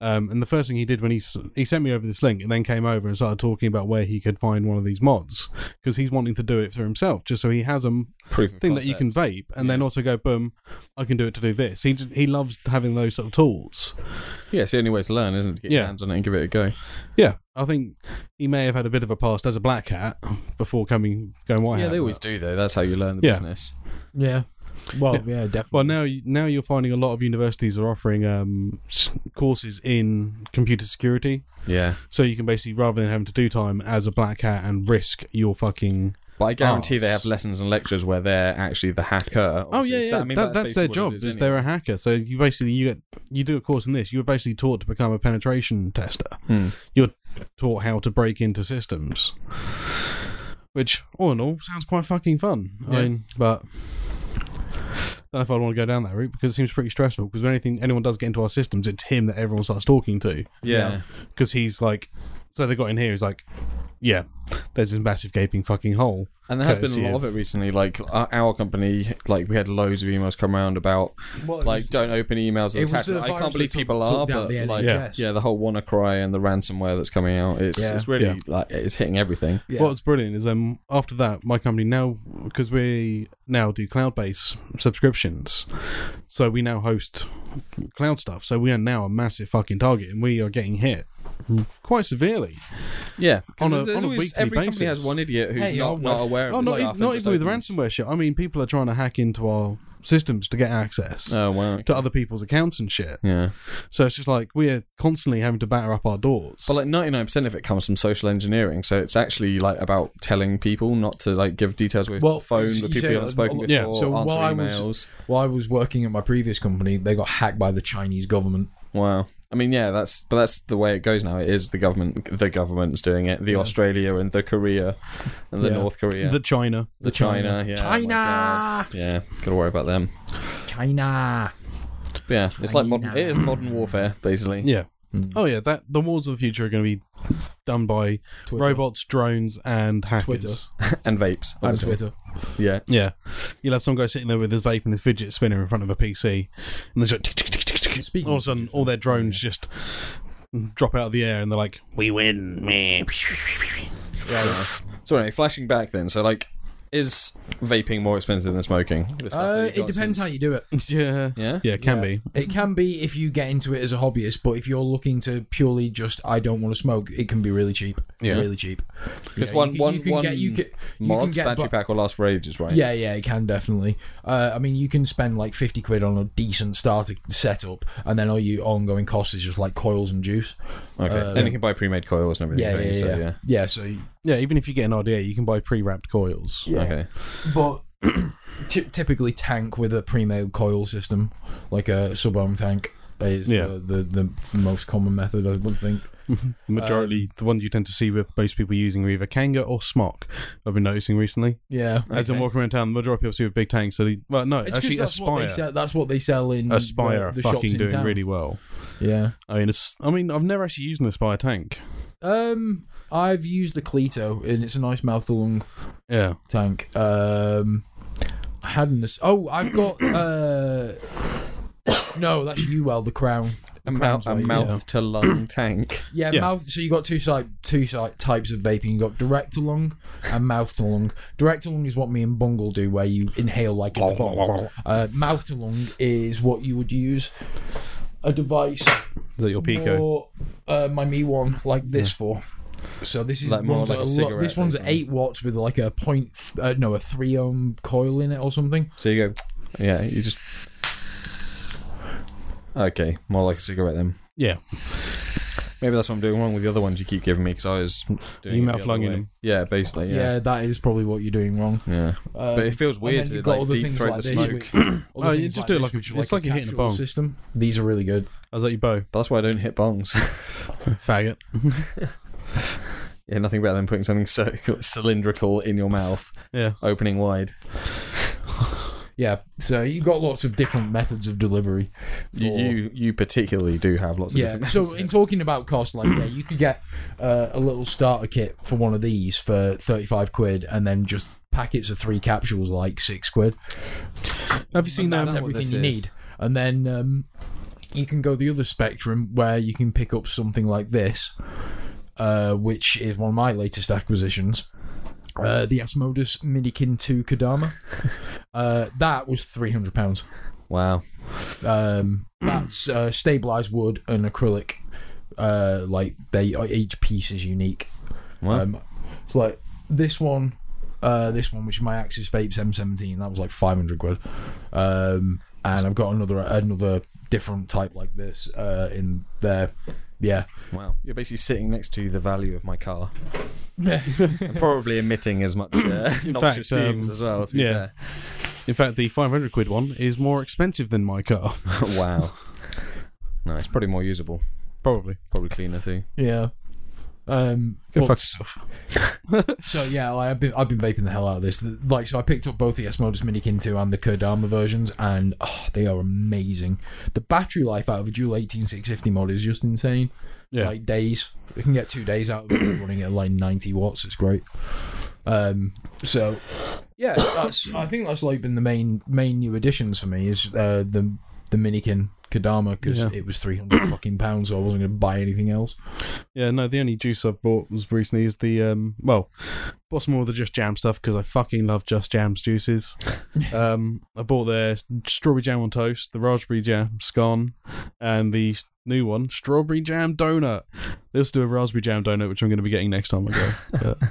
Um, and the first thing he did when he he sent me over this link and then came over and started talking about where he could find one of these mods because he's wanting to do it for himself, just so he has a m- proof of thing that you can vape and then also go boom, I can do it to do this. He he loves having those sort of tools. Yeah, it's the only way to learn, isn't it? To get Yeah. your hands on it and give it a go. Yeah, I think he may have had a bit of a past as a black hat before coming going white yeah, hat. they always but- do though. That's how you learn the Yeah. business. Yeah. Well, yeah, definitely. Well, now you- now you're finding a lot of universities are offering um, s- courses in computer security, Yeah, so you can basically rather than having to do time as a black hat and risk your fucking. But I guarantee they have lessons and lectures where they're actually the hacker. Oh yeah, obviously. So, yeah. I mean, that, that's their basically job. what Is, it is they're a hacker. So you basically you get you do a course in this. You're basically taught to become a penetration tester. Hmm. You're taught how to break into systems, which all in all sounds quite fucking fun. I mean, but. I don't know if I'd want to go down that route because it seems pretty stressful. Because when anything anyone does get into our systems, it's him that everyone starts talking to. Yeah. because he's like, so they got in here. He's like, yeah, there's this massive gaping fucking hole. And there has been a lot of of- it recently. Like our, our company, like we had loads of emails come around about Well, it like was- don't open emails it with was the attachment. I virus can't believe that took- people took are, down but the like NHS. yeah, the whole WannaCry and the ransomware that's coming out. It's Yeah. it's really Yeah. like it's hitting everything. yeah. What's brilliant is um after that, my company now because we now do cloud based subscriptions, so we now host cloud stuff. So we are now a massive fucking target, and we are getting hit quite severely. Yeah, On a- there's on a always, weekly every company has one idiot who's Hey, not, not aware of Oh, the not, stuff even, not and just even with opens. ransomware shit. I mean, people are trying to hack into our systems to get access Oh wow. to other people's accounts and shit. Yeah, So it's just like we're constantly having to batter up our doors. but like ninety nine percent of it comes from social engineering. So it's actually like about telling people not to like give details with Well, phone you with people you haven't that- spoken before. yeah, so answer while I was- emails. While I was working at my previous company, they got hacked by the Chinese government. Wow. I mean, yeah, that's but that's the way it goes now. It is the government. The government's doing it. The Yeah. Australia and the Korea, and the Yeah. North Korea, the China. the China. Yeah, oh China! God. yeah, gotta worry about them. China. But yeah, it's like modern. It is modern warfare, basically. Yeah. Mm. Oh yeah, that the wars of the future are going to be done by Twitter. robots, drones, and hackers. Twitter. and vapes. And obviously. Twitter. Yeah, Yeah, you'll have some guy sitting there with his vape and his fidget spinner in front of a PC, and tick. Speaking all of of a sudden, all their spinner, drones just drop out of the air, and they're like, "We win, man!" yeah. So anyway, flashing back then. So like, is vaping more expensive than smoking? The stuff that Uh, you've it got depends since- how you do it. yeah, Yeah. yeah, it can Yeah. be. It can be if you get into it as a hobbyist, but if you're looking to purely just I don't want to smoke, it can be really cheap. Yeah. really cheap. Because Yeah, one you can- one you can one get- you can- you mod can get battery bu- pack will last for ages, right? Yeah, yeah, it can definitely. Uh, I mean, you can spend like fifty quid on a decent starter setup, and then all your ongoing costs is just like coils and juice. Okay. Uh, and you can buy pre-made coils and everything. Yeah, don't yeah, you? yeah, So, yeah. Yeah, so you- Yeah, even if you get an RDA, you can buy pre-wrapped coils. Okay. but ty- typically tank with a pre-made coil system, like a sub-ohm tank, is Yeah. the, the the most common method I would think. The majority, Um, the ones you tend to see with most people using are either Kanger or Smok. I've been noticing recently. Yeah, As I'm walking around town, the majority of people see with big tanks. So, they, well, no, it's actually, because that's what they Aspire. sell. That's what they sell in Aspire the, are the shops fucking in doing town. really well. Yeah. I mean, it's. I mean, I've never actually used an Aspire tank. Um, I've used the Cleito, and it's a nice mouth to lung Yeah. tank. Um, I had an. Oh, I've got. uh No, that's you. Uwell, the Crown. A, The mouth, Crown's a like- mouth to lung tank. Yeah, Yeah. mouth. So you got two side, two side types of vaping. You got direct to lung and mouth to lung. Direct to lung is what me and Bungle do, where you inhale like it's a bomb. Uh, mouth to lung is what you would use a device Is that your Pico? more, uh, my Me one like this for. So this is Like more like at a lo- cigarette, This one's eight watts with like a point, th- uh, no, a three ohm coil in it or something. So you go. Yeah, you just. Okay, more like a cigarette then. Yeah. Maybe that's what I'm doing wrong with the other ones you keep giving me because I was doing You it mouth the other lunging them. Yeah, basically. Yeah. Yeah. that is probably what you're doing wrong. Yeah. Um, But it feels weird to you've got like other deep things throat like the this, smoke. which- Oh, you things just do it like a- this, which are it's like a you're hitting a bong. system. These are really good. I was like you bow. But that's why I don't hit bongs. Faggot. yeah, nothing better than putting something circular, cylindrical in your mouth, Yeah. opening wide. yeah. So you've got lots of different methods of delivery. You, for- you you particularly do have lots of yeah. different So in talking about cost, like yeah, you could get uh, a little starter kit for one of these for thirty five quid, and then just packets of three capsules like six quid. Have you seen That's that? what everything this you is. need. And then um, you can go the other spectrum where you can pick up something like this, uh, which is one of my latest acquisitions. Uh, the Asmodus Minikin 2 Kodama. Uh, that was £300. wow Um, that's uh, stabilized wood and acrylic. Uh, like they each piece is unique. wow Um, it's like this one, uh, this one, which is my Axis Vapes M17. That was like 500 quid. Um, and I've got another another different type like this uh, in there. Yeah, wow you're basically sitting next to the value of my car and probably emitting as much uh, noxious fact, um, fumes as well to be yeah. In fact, the 500 quid one is more expensive than my car. wow no it's probably more usable Probably. probably cleaner too yeah. Um, Go but- fuck yourself. so yeah, like, I've been I've been vaping the hell out of this. Like, so I picked up both the Asmodus Minikin 2 and the Kodama versions, and oh, they are amazing. The battery life out of a Dual 18650 mod is just insane. Yeah. like days. We can get two days out of it running at like 90 watts. It's great. Um, so yeah, that's I think that's like been the main main new additions for me is uh, the the Minikin Kodama because Yeah. it was 300 fucking pounds, so I wasn't going to buy anything else. Yeah, no, the only juice I've bought was recently is the um well, bought some more of the Just Jam stuff because I fucking love Just Jam's juices. um, I bought their strawberry jam on toast, the raspberry jam scone, and the new one, strawberry jam donut. They also do a raspberry jam donut, which I'm going to be getting next time I go. But,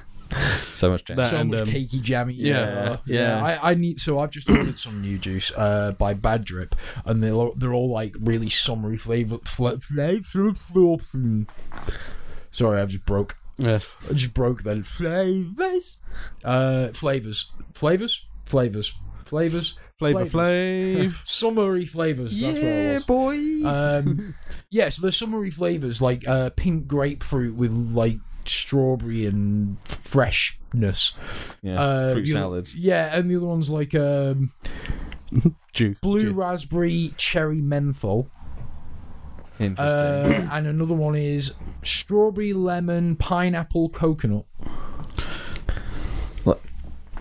so much jam. That- so and, much um, cakey jammy. yeah, uh, yeah. I, I need so I've just ordered some new juice uh, by Bad Drip, and they're all- they're all like really summery flavor. Fla- Sorry, I've just broke. yeah, I just broke then. Flavors, uh, flavors, flavors, flavors, flavors, Flavor Flavors. Flav. summery flavors. That's what it was. boy. Um, yeah, so there's summery flavors like uh, pink grapefruit with like strawberry and freshness. yeah, Uh, fruit the other- salads. Yeah, and the other one's like um, Juice. blue Juice. raspberry cherry menthol. Interesting. Uh, and another one is strawberry lemon pineapple coconut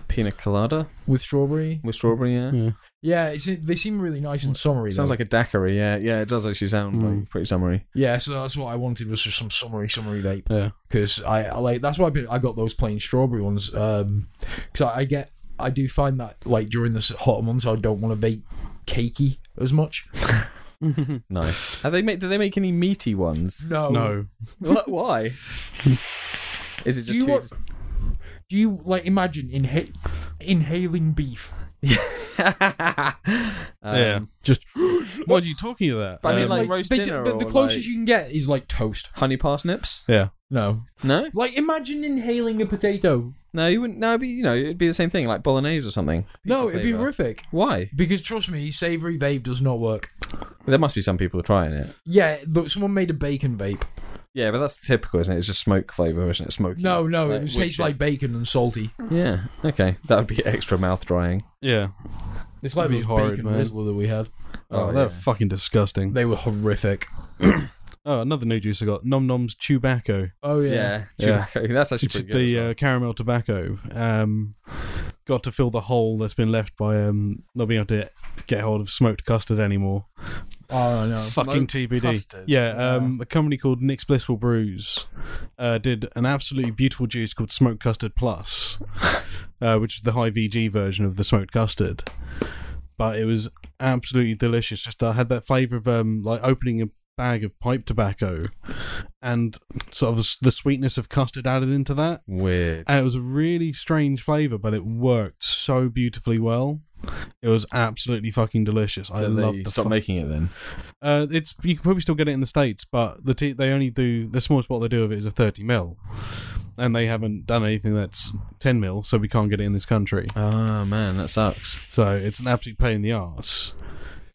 Pina colada with strawberry. with strawberry. Yeah, Yeah. Yeah, it's, they seem really nice and summery. sounds though. like a daiquiri. Yeah, yeah, it does actually sound Mm. like pretty summery. yeah. So that's what I wanted was just some summery, summery vape. Yeah. because I, I like that's why I, been, I got those plain strawberry ones. Um, because I, I get I do find that like during the s- hotter months I don't want to vape cakey as much. Nice. Have they made? Do they make any meaty ones? No, No. What? Why? Is it Do just you too? want, do you like imagine inha- inhaling beef? Um, Yeah. Just What are you talking about? But I mean, Um, like, roast they dinner do- the, the or, closest like- you can get is like toast. honey parsnips? yeah. No, No, like imagine inhaling a potato. no, you wouldn't. No, it'd be you know, it'd be the same thing, like bolognese or something. no, it'd be flavour. horrific. Why? Because trust me, savory vape does not work. There must be some people trying it. Yeah, look, someone made a bacon vape. Yeah, but that's typical, isn't it? It's just smoke flavor, isn't it? Smoky. No, no, Like it tastes like bacon and salty. Yeah. Okay, that would be extra mouth drying. Yeah. It's like That'd be horrid, bacon man. Rizzler that we had. Oh, Oh, they're yeah. fucking disgusting. They were horrific. Oh, another new juice I got. Nom Nom's Tobacco. Oh Yeah, yeah. Yeah. tobacco. That's actually Which pretty good. the well. uh, caramel tobacco. Um, got to fill the hole that's been left by um, not being able to get hold of smoked custard anymore. Oh no. Fucking Smoked TPD. custard. Yeah, um, a company called Nick's Blissful Brews uh, did an absolutely beautiful juice called Smoked Custard Plus, uh, which is the high VG version of the smoked custard. But it was absolutely delicious. Just I had that flavour of um, like opening a bag of pipe tobacco, and sort of the sweetness of custard added into that. Weird. And it was a really strange flavour, but it worked so beautifully well. It was absolutely fucking delicious. I love the stop fu- making it then. uh, it's you can probably still get it in the states, but the t- they only do the smallest bottle they do of it is a thirty mil, and they haven't done anything that's ten mil, so we can't get it in this country. Oh man, that sucks. So it's an absolute pain in the arse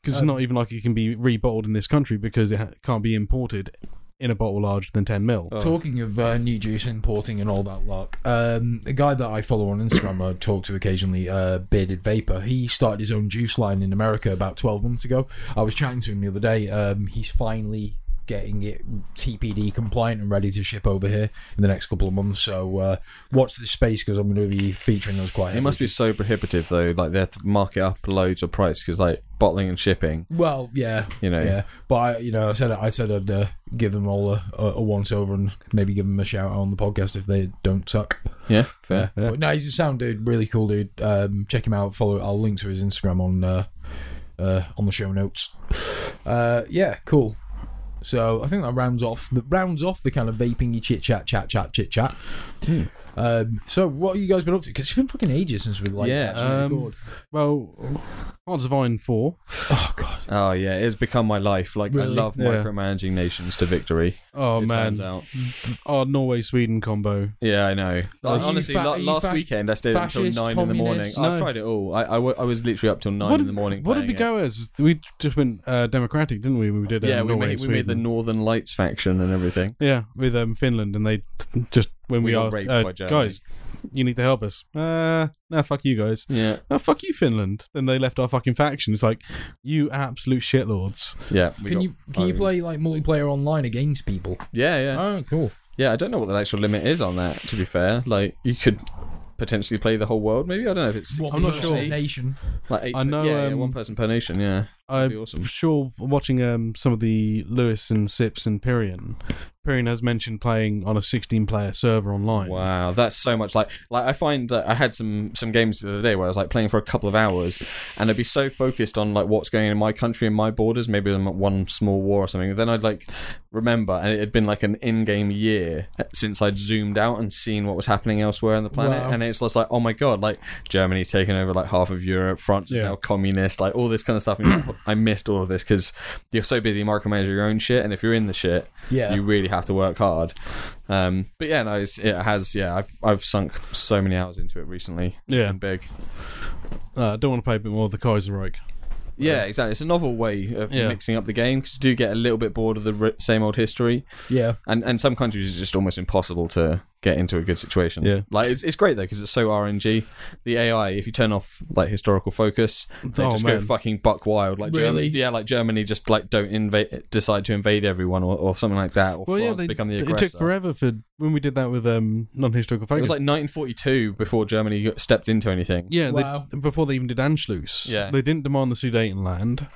because it's Um, not even like it can be rebottled in this country because it ha- can't be imported in a bottle larger than 10 mil. Oh. Talking of uh, new juice importing and all that luck, um, a guy that I follow on Instagram, I talk to occasionally, uh, Bearded Vapor, he started his own juice line in America about 12 months ago. I was chatting to him the other day. Um, he's finally getting it TPD compliant and ready to ship over here in the next couple of months. So uh, watch this space because I'm going to be featuring those quite It heavily. must be so prohibitive though. Like they have to mark it up loads of price because like bottling and shipping. Well, yeah, You know. yeah. But I, you know, I said I said I'd uh, give them all a, a, once over and maybe give them a shout out on the podcast if they don't suck. Yeah, fair. But no, he's a sound dude, really cool dude. Um, check him out. Follow. I'll link to his Instagram on uh, uh, on the show notes. Uh, yeah, cool. So I think that rounds off the rounds off the kind of vaping chit chat, chat chat, chit hmm. chat. Um, so what have you guys been up to? Because it's been fucking ages since we like Yeah, actually um, record. Well, Hearts of Iron 4. Oh god, Oh yeah, it's become my life. Like Really? I love Yeah. micromanaging nations to victory. Oh, it man. turns out. Our Norway Sweden combo. Yeah, I know. Are Like, honestly, fa- la- are you last fa- weekend I stayed until fascist, nine in the morning. communist? I've tried it all. I, I, w- I was literally up till nine what in did, the morning. what did we playing go as? We just went uh, democratic, didn't we? We did uh, Yeah, we Norway made, and we made the Northern Lights faction and everything. Yeah, with um, Finland, and they t- just when We we, got asked, raped uh, by Germany. guys, you need to help us. Uh, nah, fuck you guys. Yeah, Oh, fuck you, Finland. Then they left our fucking faction. It's like, you absolute shitlords. yeah. can got you can you play like multiplayer online against people? Yeah, yeah, Oh, cool. yeah. I don't know what the actual limit is on that. To be fair, like you could potentially play the whole world. Maybe I don't know if it's What I'm not per sure. Nation. like eight. I know, Yeah, yeah, um, one person per nation. Yeah, I'm be awesome. sure watching um, some of the Lewis and Sips and Pyrion, Pyrion has mentioned playing on a 16 player server online. Wow, that's so much like like I find that I had some some games the other day where I was like playing for a couple of hours and I'd be so focused on like what's going on in my country and my borders, maybe I'm at one small war or something. Then I'd like remember and it had been like an in-game year since I'd zoomed out and seen what was happening elsewhere on the planet Wow. and it's just like oh my god, like Germany's taken over like half of Europe, France is Yeah. now communist, like all this kind of stuff and you're like, I missed all of this cuz you're so busy micromanaging your own shit and if you're in the shit, Yeah. you really have to work hard. Um, but yeah, no, it's, it has. Yeah, I've, I've sunk so many hours into it recently. It's Yeah. big. Uh, I don't want to play a bit more of the Kaiserreich. Yeah, exactly. It's a novel way of Yeah. mixing up the game because you do get a little bit bored of the ri- same old history, yeah. and and some countries it's just almost impossible to get into a good situation. Yeah. like it's it's great though because it's so RNG. The AI, if you turn off like historical focus, they Oh, just man. go fucking buck wild. Like Really? Germany, yeah, like Germany just like don't invade, decide to invade everyone or, or something like that. Or Well, France yeah, they, become the aggressor. it took forever for when we did that with um, non-historical focus. It was like 1942 before Germany stepped into anything. yeah, Wow. they, before they even did Anschluss. Yeah. they didn't demand the Sudetenland.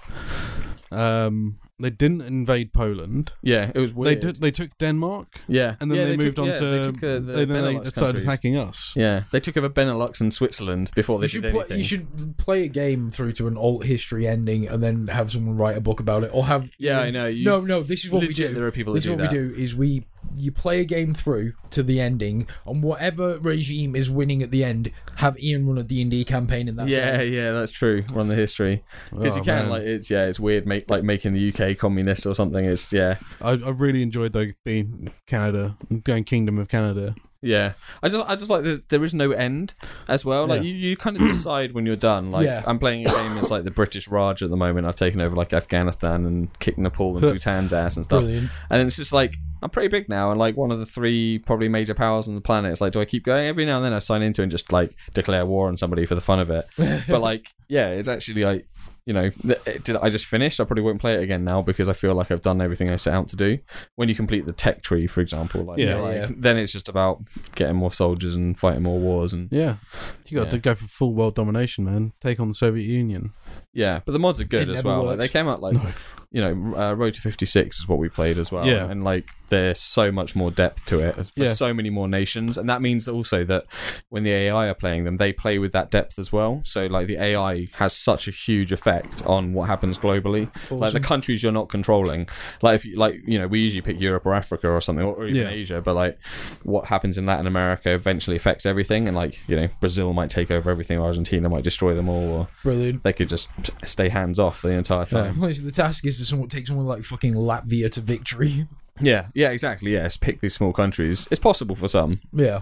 Um, they didn't invade Poland. Yeah, it was They weird. took they took Denmark, yeah, and then Yeah, they, moved took, on yeah, to they took, uh, the then they started countries. attacking us. Yeah, they took over Benelux and Switzerland before they You should, did play, anything. you should play a game through to an alt history ending and then have someone write a book about it, or have Yeah, I know, you- no, no. This is what Legit, we do. there are people this that is do what that. we do: is we you play a game through to the ending, and whatever regime is winning at the end, have Ian run a D and D campaign, in that. yeah, it. yeah, that's true. Run the history because Oh, you can man. like it's yeah, it's weird. Make like making the UK communist or something. Is yeah, I, I really enjoyed though being Canada, going Kingdom of Canada. Yeah. I just I just like that there is no end as well. Like Yeah. you, you kind of decide when you're done. Like Yeah. I'm playing a game as like the British Raj at the moment. I've taken over like Afghanistan and kicked Nepal and Bhutan's ass and stuff. Brilliant. And then it's just like I'm pretty big now, and like one of the three probably major powers on the planet. It's like, do I keep going? Every now and then I sign into and just like declare war on somebody for the fun of it. but like, yeah, it's actually like, you know, eh, did I just finished? I probably won't play it again now because I feel like I've done everything I set out to do. When you complete the tech tree, for example, like, Yeah. like, Yeah. then it's just about getting more soldiers and fighting more wars and Yeah, you got Yeah. to go for full world domination, man. Take on the Soviet Union. Yeah, but the mods are good It as never well. Like, they came out like, you know, uh, Road to 56 is what we played as well. Yeah. And like, there's so much more depth to it for Yeah. so many more nations. And that means also that when the AI are playing them, they play with that depth as well. So like, the AI has such a huge effect on what happens globally. Like the countries you're not controlling. Like if you, like, you know, we usually pick Europe or Africa or something, or even Yeah. Asia, but like what happens in Latin America eventually affects everything. And like, you know, Brazil might take over everything, Argentina might destroy them all, or Brilliant. they could just stay hands off the entire time. the task is to someone, take someone like fucking Latvia to victory. Yeah, yeah, exactly. Yes, pick these small countries. It's possible for some. Yeah.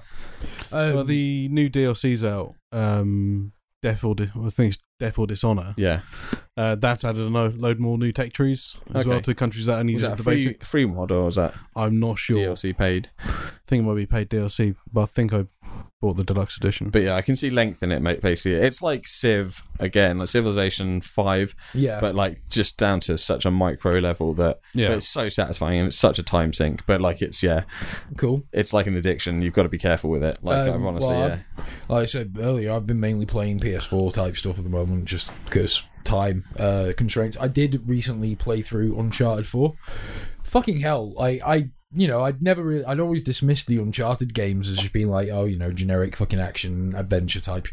Um, well, the new DLC's out. Um, Death or Di- I think it's Death or Dishonor. Yeah. Uh, that's added a lo- load more new tech trees as Okay. well to countries that only Was use that a the free, basic. free mod or was that I'm not sure. DLC paid? I think it might be paid DLC, but I think I bought the deluxe edition. But yeah, I can see length in it, mate. Basically, it's like Civ again, like Civilization Five, Yeah. but like just down to such a micro level that Yeah. but it's so satisfying and it's such a time sink. But like it's yeah, cool. it's like an addiction. You've got to be careful with it. Like Um, honestly, well, yeah, Like I said earlier, I've been mainly playing PS4 type stuff at the moment just because time uh, constraints. I did recently play through Uncharted 4. Fucking hell. I, I you know, I'd never really, I'd always dismissed the Uncharted games as just being like, oh, you know, generic fucking action adventure type.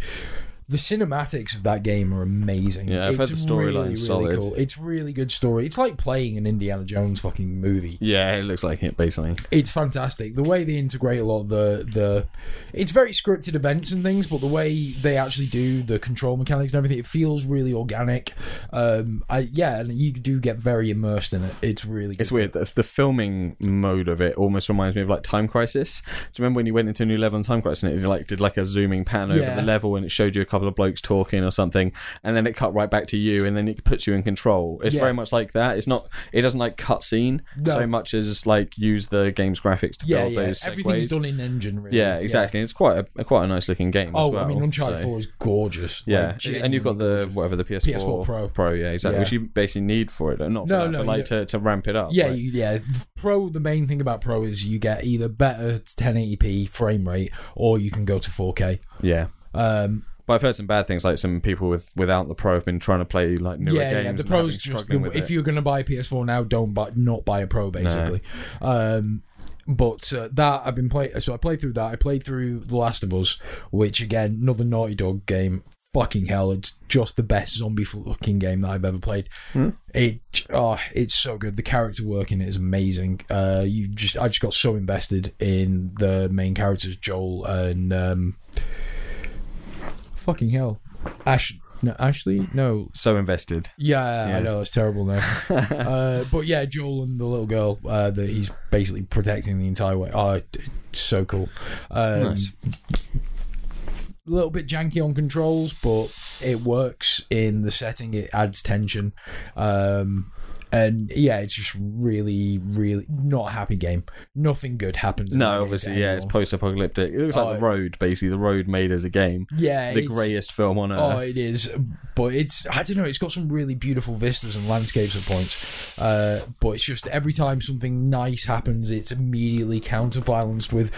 The cinematics of that game are amazing. Yeah, I've heard it's the storyline's really, really solid. cool. It's really good story. It's like playing an Indiana Jones fucking movie yeah, it looks like it basically. it's fantastic the way they integrate a lot of the the it's very scripted events and things but the way they actually do the control mechanics and everything it feels really organic um i yeah and you do get very immersed in it it's really good. It's weird. The, the filming mode of it almost reminds me of like Time Crisis. Do you remember when you went into a new level in Time Crisis and it like did like a zooming pan over Yeah. the level and it showed you a couple of blokes talking or something, and then it cut right back to you and then it puts you in control. It's Yeah. very much like that. It's not. It doesn't like cutscene No. so much as like use the game's graphics to yeah build yeah those everything's segues. done in engine really Yeah, exactly. It's quite a quite a nice looking game. oh as well, i mean uncharted so- 4 is gorgeous Yeah, Like, and you've got the whatever the PS4, PS4 Pro. Pro, yeah, exactly. Which you basically need for it, not for No, that, no, but like to, to ramp it up. Yeah, you, yeah. Pro. The main thing about Pro is you get either better 1080p frame rate, or you can go to 4K. yeah. Um, But I've heard some bad things, like some people with without the Pro have been trying to play like newer yeah, games. yeah. The Pro's just the, if it. you're going to buy a PS4 now, don't buy not buy a Pro basically. Um, but uh, that I've been playing. So I played through that. I played through The Last of Us, which again, another Naughty Dog game. Fucking hell, it's just the best zombie fucking game that I've ever played. It, oh, it's so good. The character work in it is amazing. Uh, you just, I just got so invested in the main characters, Joel and um, fucking hell, Ash. No, Ashley. No, so invested. yeah, Yeah. I know it's terrible now. uh, but yeah, Joel and the little girl uh, that he's basically protecting the entire way. Oh, so cool. Um, Nice. A little bit janky on controls, but it works in the setting. It adds tension. Um, and yeah, it's just really, really not a happy game. Nothing good happens. No, obviously, yeah, it's post-apocalyptic. It looks Oh, like the road, basically. The road made as a game. yeah, The greyest film on earth. Oh, earth. it is, but it's I don't know. It's got some really beautiful vistas and landscapes at points, uh, but it's just every time something nice happens, it's immediately counterbalanced with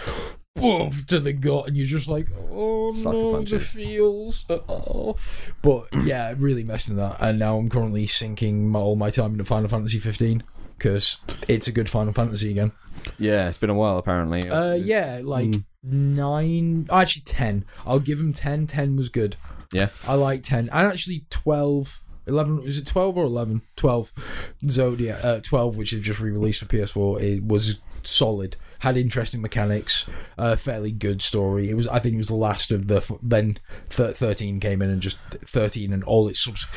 to the gut, and you're just like, oh Sucker no, the feels. Oh. But yeah, really messing that, and now I'm currently sinking my, all my time into Final Fantasy 15 because it's a good Final Fantasy again. yeah, it's been a while apparently. Uh, yeah, like nine, actually ten. I'll give him ten. Ten was good. Yeah. I like 10. And actually 12. 11 is it 12 or 11 12 zodiac uh, 12 which is just re-released for ps4 it was solid had interesting mechanics uh, fairly good story. It was i think it was the last of the f- then thir- 13 came in and just 13 and all its subs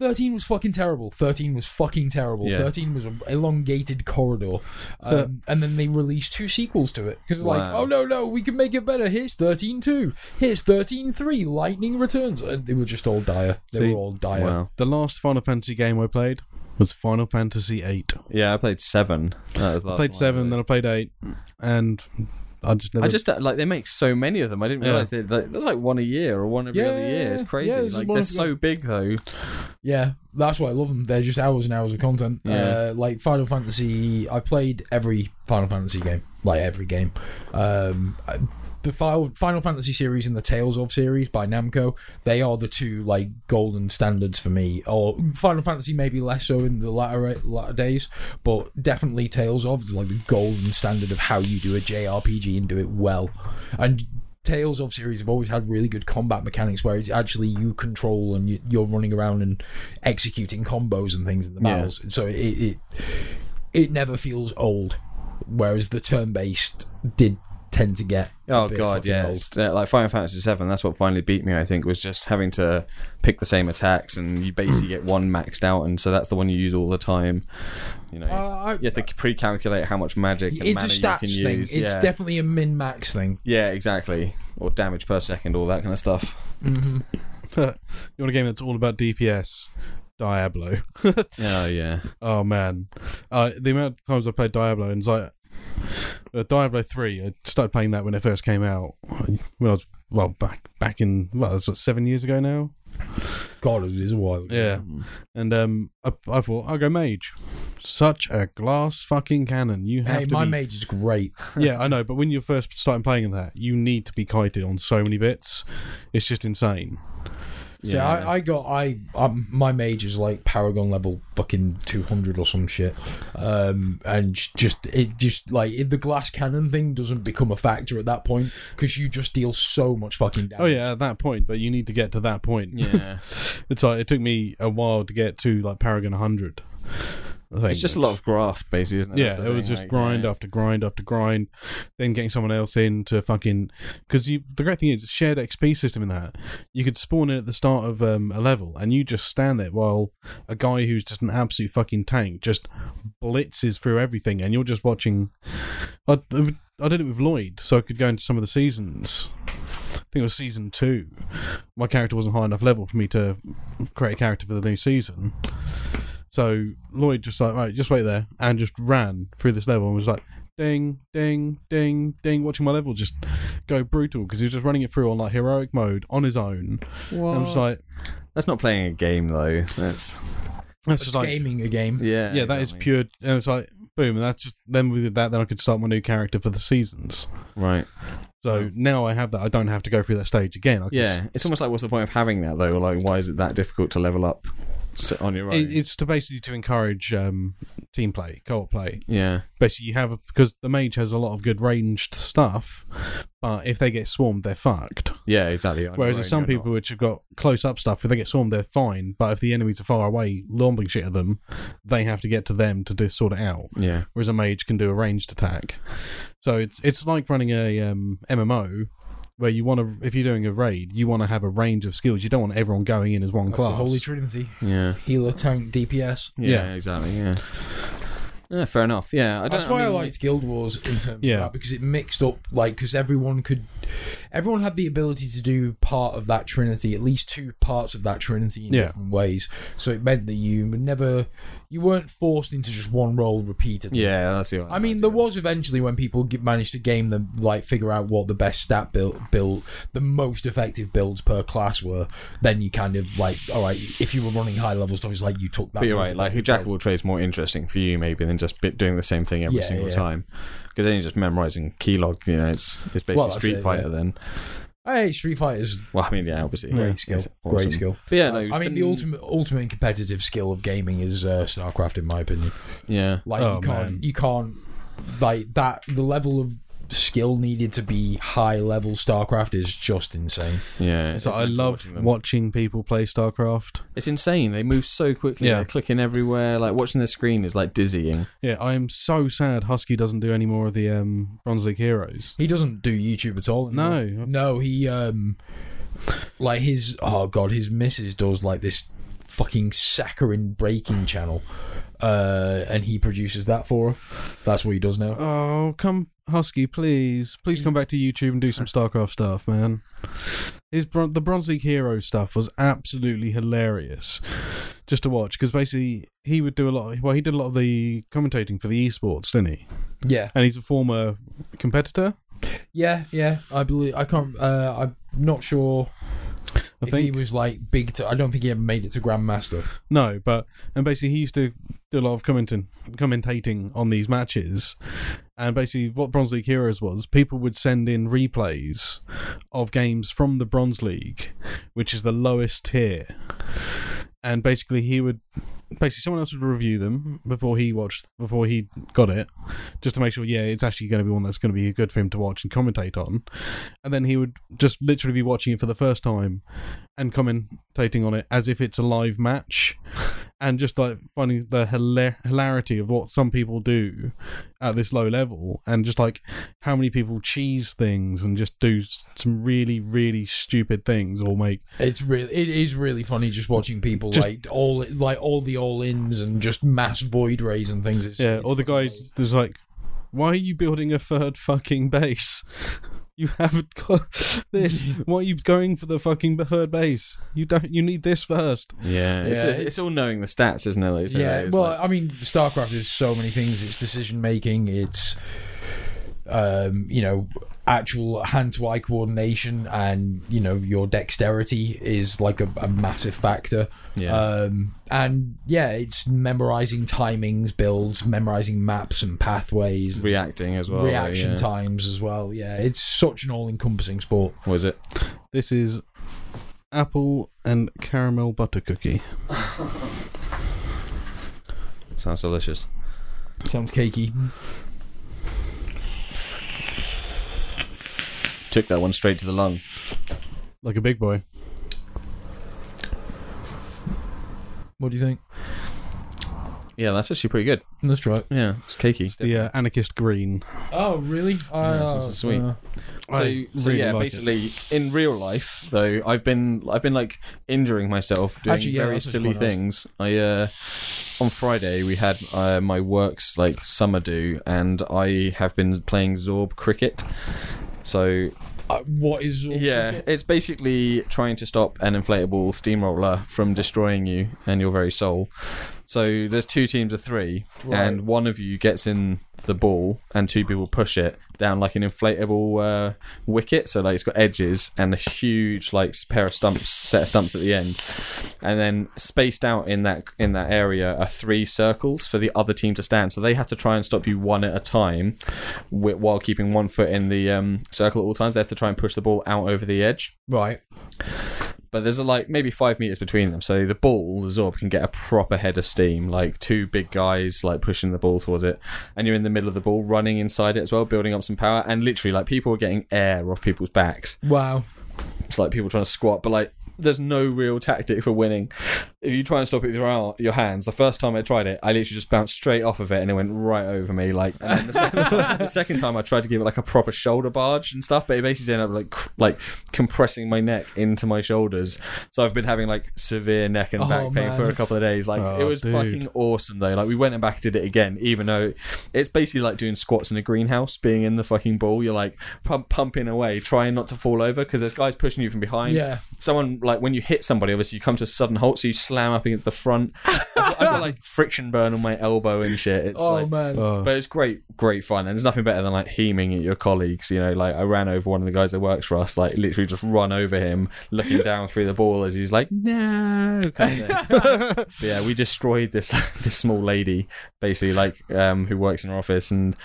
13 was fucking terrible. 13 was fucking terrible. Yeah. 13 was an elongated corridor. Um, and then they released two sequels to it. Because it's like oh no no we can make it better. Here's 13 2 here's 13 3 lightning returns. And they were just all dire. They See, were all dire. Wow. The last Final Fantasy game I played was Final Fantasy VIII. Yeah, I played seven. That was the I played one seven, then I played eight, and I just never. I just uh, like they make so many of them. I didn't Yeah. realize they like, there's like one a year or one every Yeah, other year. It's crazy. yeah, there's like they're every- so big though. Yeah, that's why I love them. They're just hours and hours of content. Yeah. Uh, like Final Fantasy, I played every Final Fantasy game, like every game. Um, I- the Final Final Fantasy series and the Tales of series by Namco, they are the two like golden standards for me. Or Final Fantasy maybe less so in the latter latter days, but definitely Tales of is like the golden standard of how you do a JRPG and do it well. And Tales of series have always had really good combat mechanics where it's actually you control and you, you're running around and executing combos and things in the Yeah. battles. So it, it it never feels old. Whereas the turn based did tend to get. Oh god, yeah. old. Uh, like Final Fantasy Seven. That's what finally beat me. I think was just having to pick the same attacks, and you basically get one maxed out, and so that's the one you use all the time. You know, Uh, I- you have to pre-calculate how much magic and it's a mana you can stats thing. use. It's yeah. definitely a min max thing. yeah, exactly. Or damage per second, all that kind of stuff. hmm you want a game that's all about DPS? Diablo. Oh yeah. Oh man, uh, the amount of times I played Diablo and it's like uh, Diablo three. I started playing that when it first came out. When I was well back back in well, that's what seven years ago now. God, it is a while. ago. Yeah, and um, I, I thought I'll go mage. Such a glass fucking cannon. You have Hey, to my be. mage is great. yeah, I know, but when you're first starting playing that, you need to be kited on so many bits. It's just insane. So I, I got I um, my mage is like Paragon level fucking two hundred or some shit, um, and just it just like it, the glass cannon thing doesn't become a factor at that point because you just deal so much fucking damage. Oh yeah, at that point, but you need to get to that point. Yeah. it's like it took me a while to get to like Paragon 100. I it's just a lot of graft, basically, isn't it? Yeah, That's the it was thing, just like, grind yeah. after grind after grind, then getting someone else in to fucking because you. The great thing is shared XP system in that you could spawn in at the start of um, a level and you just stand there while a guy who's just an absolute fucking tank just blitzes through everything, and you're just watching. I, I did it with Lloyd, so I could go into some of the seasons. I think it was season two. My character wasn't high enough level for me to create a character for the new season. So Lloyd just like, right, just wait there, and just ran through this level and was like, ding, ding, ding, ding, watching my level just go brutal because he was just running it through on like heroic mode on his own. And I'm just like, That's not playing a game though. That's that's just like, gaming a game. yeah. yeah, that is exactly. pure. And it's like, boom, and that's just, then with that, then I could start my new character for the seasons. Right. So now I have that, I don't have to go through that stage again. I can Yeah, it's almost like what's the point of having that though? Like, why is it that difficult to level up s- on your own? It, it's to basically to encourage um, team play, co-op play. yeah, Basically, you have because the mage has a lot of good ranged stuff, but if they get swarmed, they're fucked. yeah, exactly. on Whereas there's own, some people which have got close up stuff, if they get swarmed, they're fine. But if the enemies are far away, lombing shit at them, they have to get to them to do, sort it out. Yeah, Whereas a mage can do a ranged attack. So it's it's like running a um, MMO. Where you want to, if you're doing a raid, you want to have a range of skills. You don't want everyone going in as one That's class. the holy trinity: yeah, healer, tank, DPS. yeah, Yeah. exactly. Yeah. Yeah, fair enough. Yeah, I don't. That's why I, mean, liked Guild Wars in terms Yeah. of that because it mixed up like because everyone could, everyone had the ability to do part of that trinity, at least two parts of that trinity in Yeah. different ways. So it meant that you never, you weren't forced into just one role repeatedly. Yeah, that's the. I mean, there was eventually when people get, managed to game them, like figure out what the best stat build, build, the most effective builds per class were. Then you kind of like, all right, if you were running high level stuff, it's like you took that. But you're right. Like, effective jack of all trades more interesting for you maybe than just doing the same thing every Yeah, single yeah. time. Because then you're just memorizing keylog. You know, it's it's basically Well, that's Street it, Fighter. yeah. Then, Hey, Street Fighter's well, I mean, yeah, obviously, great yeah, skill, it's great skill. But yeah, no, I it's mean, the been- ultimate ultimate and competitive skill of gaming is uh, StarCraft, in my opinion. Yeah, Like Oh, you can't, man. you can't, like that. The level of skill needed to be high level StarCraft is just insane. yeah. So I love watching watching people play StarCraft. It's insane. They move so quickly. Yeah. They're clicking everywhere. Like watching the screen is like dizzying. Yeah, I am so sad Husky doesn't do any more of the um, Bronze League Heroes. He doesn't do YouTube at all. anymore. No. no, he um, like his oh god, his missus does like this fucking saccharine breaking channel, uh, and he produces that for her. That's what he does now. Oh, come Husky, please, please come back to YouTube and do some StarCraft stuff, man. His bron- the Bronze League Hero stuff was absolutely hilarious, just to watch because basically he would do a lot. well, he did a lot of the commentating for the esports, didn't he? Yeah, And he's a former competitor. yeah, yeah. I believe I can't. Uh, I'm not sure I if he was like big. To, I don't think he ever made it to Grandmaster. no, but and basically he used to do a lot of commenting, commentating on these matches. And basically, what Bronze League Heroes was, people would send in replays of games from the Bronze League, which is the lowest tier. And basically, he would basically someone else would review them before he watched, before he got it, just to make sure, yeah, it's actually going to be one that's going to be good for him to watch and commentate on. And then he would just literally be watching it for the first time and commentating on it as if it's a live match. And just like finding the hila- hilarity of what some people do at this low level, and just like how many people cheese things and just do some really really stupid things or make It's really, it is really funny just watching people Just- like all, like all the all ins and just mass void rays and things. It's, yeah, it's or the funny. guys there's like, why are you building a third fucking base? You haven't got this. Why are you going for the fucking third base? You don't. You need this first. Yeah, it's, Yeah, it's all knowing the stats, isn't it? Like, so yeah, it's well, like- I mean, StarCraft is so many things. It's decision making. It's um, you know, actual hand-to-eye coordination, and you know, your dexterity is like a, a massive factor. Yeah. Um, and yeah, it's memorizing timings, builds, memorizing maps and pathways, reacting as well. reaction yeah. times as well. Yeah, it's such an all-encompassing sport. Was it? This is apple and caramel butter cookie. Sounds delicious. Sounds cakey. Took that one straight to the lung. Like a big boy. What do you think? Yeah, that's actually pretty good. Let's try it. Yeah, it's cakey. The uh, anarchist green. Oh, really? Yeah, this is sweet. uh, So, I so really yeah, like it. basically, in real life, though, I've been I've been like injuring myself doing Actually, yeah, very that's silly quite nice. things. I uh, on Friday we had uh, my works like summer do, and I have been playing Zorb cricket. So uh, what is? all yeah, cricket? it's basically trying to stop an inflatable steamroller from destroying you and your very soul. So there's two teams of three, Right. and one of you gets in the ball, and two people push it down like an inflatable uh, wicket. So like it's got edges and a huge like pair of stumps, set of stumps at the end, and then spaced out in that in that area are three circles for the other team to stand. So they have to try and stop you one at a time, while keeping one foot in the um, circle at all times. They have to try and push the ball out over the edge Right. But there's a, like maybe five meters between them. So the ball, the Zorb, can get a proper head of steam, like two big guys like pushing the ball towards it, and you're in the middle of the ball, running inside it as well, building up some power, and literally like people are getting air off people's backs. Wow. It's like people trying to squat, but like there's no real tactic for winning. If you try and stop it with your, your hands, the first time I tried it, I literally just bounced straight off of it and it went right over me. Like, and then the second, time, the second time I tried to give it like a proper shoulder barge and stuff, but it basically ended up like cr- like compressing my neck into my shoulders. So I've been having like severe neck and Oh, back pain man. for a couple of days. Like, Oh, it was dude. fucking awesome though. Like, we went and back did it again, even though it's basically like doing squats in a greenhouse, being in the fucking ball. You're like pump, pumping away, trying not to fall over because there's guys pushing you from behind Yeah. someone like when you hit somebody, obviously you come to a sudden halt, so you slam up against the front. I've got, I've got like friction burn on my elbow and shit. It's Oh like, man. Uh, but it's great, great fun, and there's nothing better than like heaming at your colleagues. You know, like I ran over one of the guys that works for us, like literally just run over him, looking down through the ball as he's like, no. Kind of thing. But yeah, we destroyed this this small lady, basically like um, who works in our office, and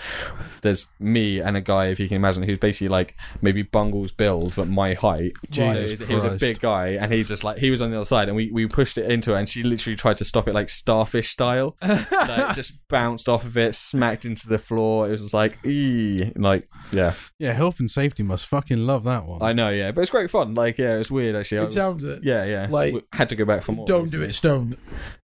there's me and a guy, if you can imagine, who's basically like maybe Bungle's build but my height. Jesus So he was a big guy, and he just like he was on the other side, and we, we pushed it into her, and she literally tried to stop it like starfish style. like, just bounced off of it, smacked into the floor. It was just like, ee, like yeah, yeah, health and safety must fucking love that one. I know, yeah, but it's great fun. Like yeah, it's weird actually. I It was- sounds it. yeah, yeah. Like, We had to go back for more. Don't do basically. it, Stone.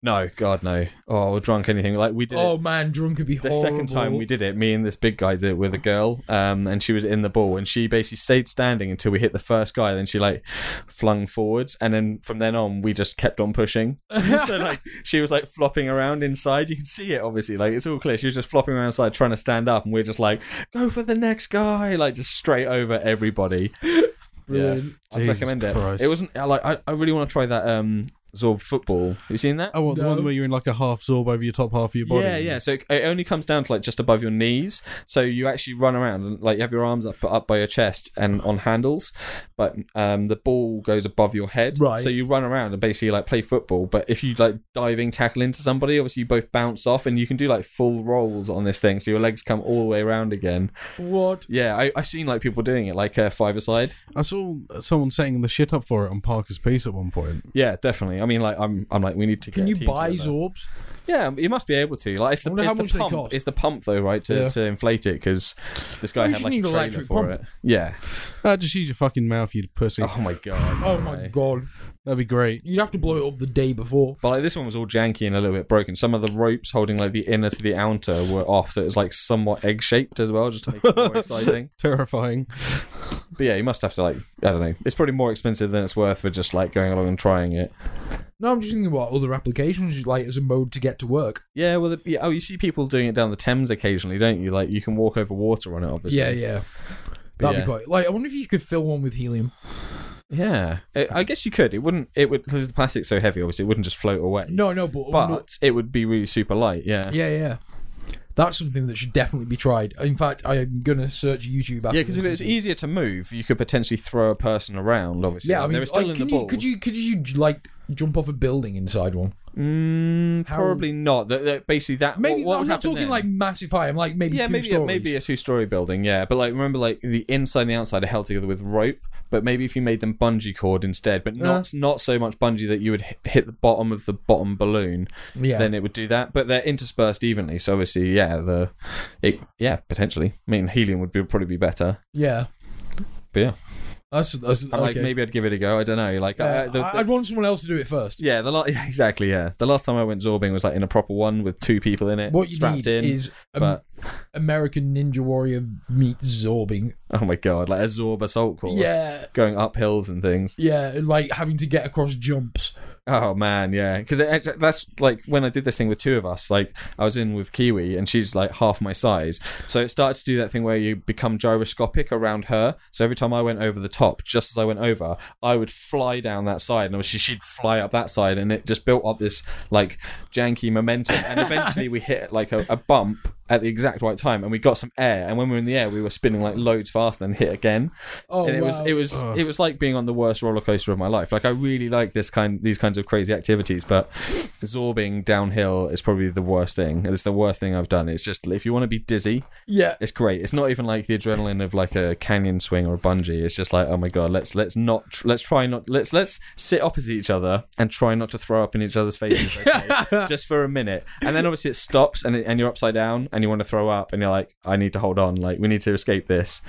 No, God no. Oh, or drunk anything like we did. Oh it. man, drunk could be The horrible. second time we did it, me and this big guy did it with a girl, um, and she was in the ball, and she basically stayed standing until we hit the first guy. Then she like flung forwards, and then from then on, we just kept on pushing. so like she was like flopping around inside. You can see it obviously, like it's all clear. She was just flopping around inside trying to stand up, and we're just like, go for the next guy, like just straight over everybody. Brilliant. I'd Jesus recommend it. Christ. It wasn't I like I, I really want to try that um Zorb football. Have you seen that? oh, what, the No. one where you're in like a half zorb over your top half of your body. Yeah, yeah. So it, it only comes down to like just above your knees. So you actually run around and like you have your arms up up by your chest and on handles, but um, the ball goes above your head. Right. So you run around and basically like play football. But if you like diving tackle into somebody, obviously you both bounce off and you can do like full rolls on this thing. So your legs come all the way around again. What? Yeah, I, I've seen like people doing it like uh, five a side. I saw someone setting the shit up for it on Parker's Piece at one point. Yeah, definitely. I mean, like I'm, I'm like, we need to. Can get you buy. Zorbs? Yeah, um, you must be able to. Like, it's the, wonder it's how the much they pump. cost. It's the pump, though, right? To, Yeah. to inflate it because this guy had should like a need an trailer electric for pump. it. Yeah. Uh, just use your fucking mouth, you pussy. Oh my god. Oh my god! That'd be great. You'd have to blow it up the day before. But like this one was all janky and a little bit broken. Some of the ropes holding like the inner to the outer were off, so it was like somewhat egg shaped as well, just to make it more exciting. Terrifying. But yeah, you must have to like I don't know. It's probably more expensive than it's worth for just like going along and trying it. No, I'm just thinking about other applications, you'd like as a mode to get to work. Yeah, well, the, yeah, oh, you see people doing it down the Thames occasionally, don't you? Like you can walk over water on it, obviously. Yeah, yeah. That'd yeah. be quite. Like, I wonder if you could fill one with helium. Yeah, I I guess you could. It wouldn't. It would because the plastic's so heavy. Obviously, it wouldn't just float away. No, no, but, but it would be really super light. Yeah. yeah, yeah. That's something that should definitely be tried. In fact, I'm gonna search YouTube. After Yeah, because if it's easier to move, you could potentially throw a person around. Obviously, yeah, I mean, like, in can the you, could you could you like jump off a building inside one? Mm, How- probably not. That, that basically that Maybe what, what I'm not talking then? like massive high. I'm like maybe yeah, two maybe stories. maybe a two-story building. Yeah, but like remember, like the inside and the outside are held together with rope. But maybe if you made them bungee cord instead, but not not so much bungee that you would hit, hit the bottom of the bottom balloon, yeah. then it would do that. But they're interspersed evenly, so obviously, yeah, the it yeah potentially. I mean, helium would be, probably be better. yeah. But yeah, That's that's I'm like maybe I'd give it a go. I don't know. Like Uh, I, the, the- I'd want someone else to do it first. yeah, the la- yeah, exactly. Yeah, the last time I went zorbing was like in a proper one with two people in it, What you strapped need in. is but American Ninja Warrior meets zorbing. oh my god, like a zorb assault course. Yeah, going up hills and things. yeah, like having to get across jumps. Oh man, yeah, because that's like when I did this thing with two of us. Like I was in with Kiwi, and she's like half my size, so it started to do that thing where you become gyroscopic around her. So every time I went over the top, just as I went over, I would fly down that side, and obviously she'd fly up that side, and it just built up this like janky momentum. And eventually we hit like a, a bump at the exact right time, and we got some air. And when we were in the air, we were spinning like loads faster, and hit again. Oh, and it was it was it was like being on the worst roller coaster of my life. Like I really like this kind these kinds of crazy activities, but zorbing downhill is probably the worst thing. It's the worst thing I've done. It's just if you want to be dizzy, yeah. it's great. It's not even like the adrenaline of like a canyon swing or a bungee. It's just like oh my god, let's let's not tr- let's try not let's let's sit opposite each other and try not to throw up in each other's faces, okay? just for a minute, and then obviously it stops and it, and you're upside down and you want to throw up and you're like I need to hold on, like we need to escape this,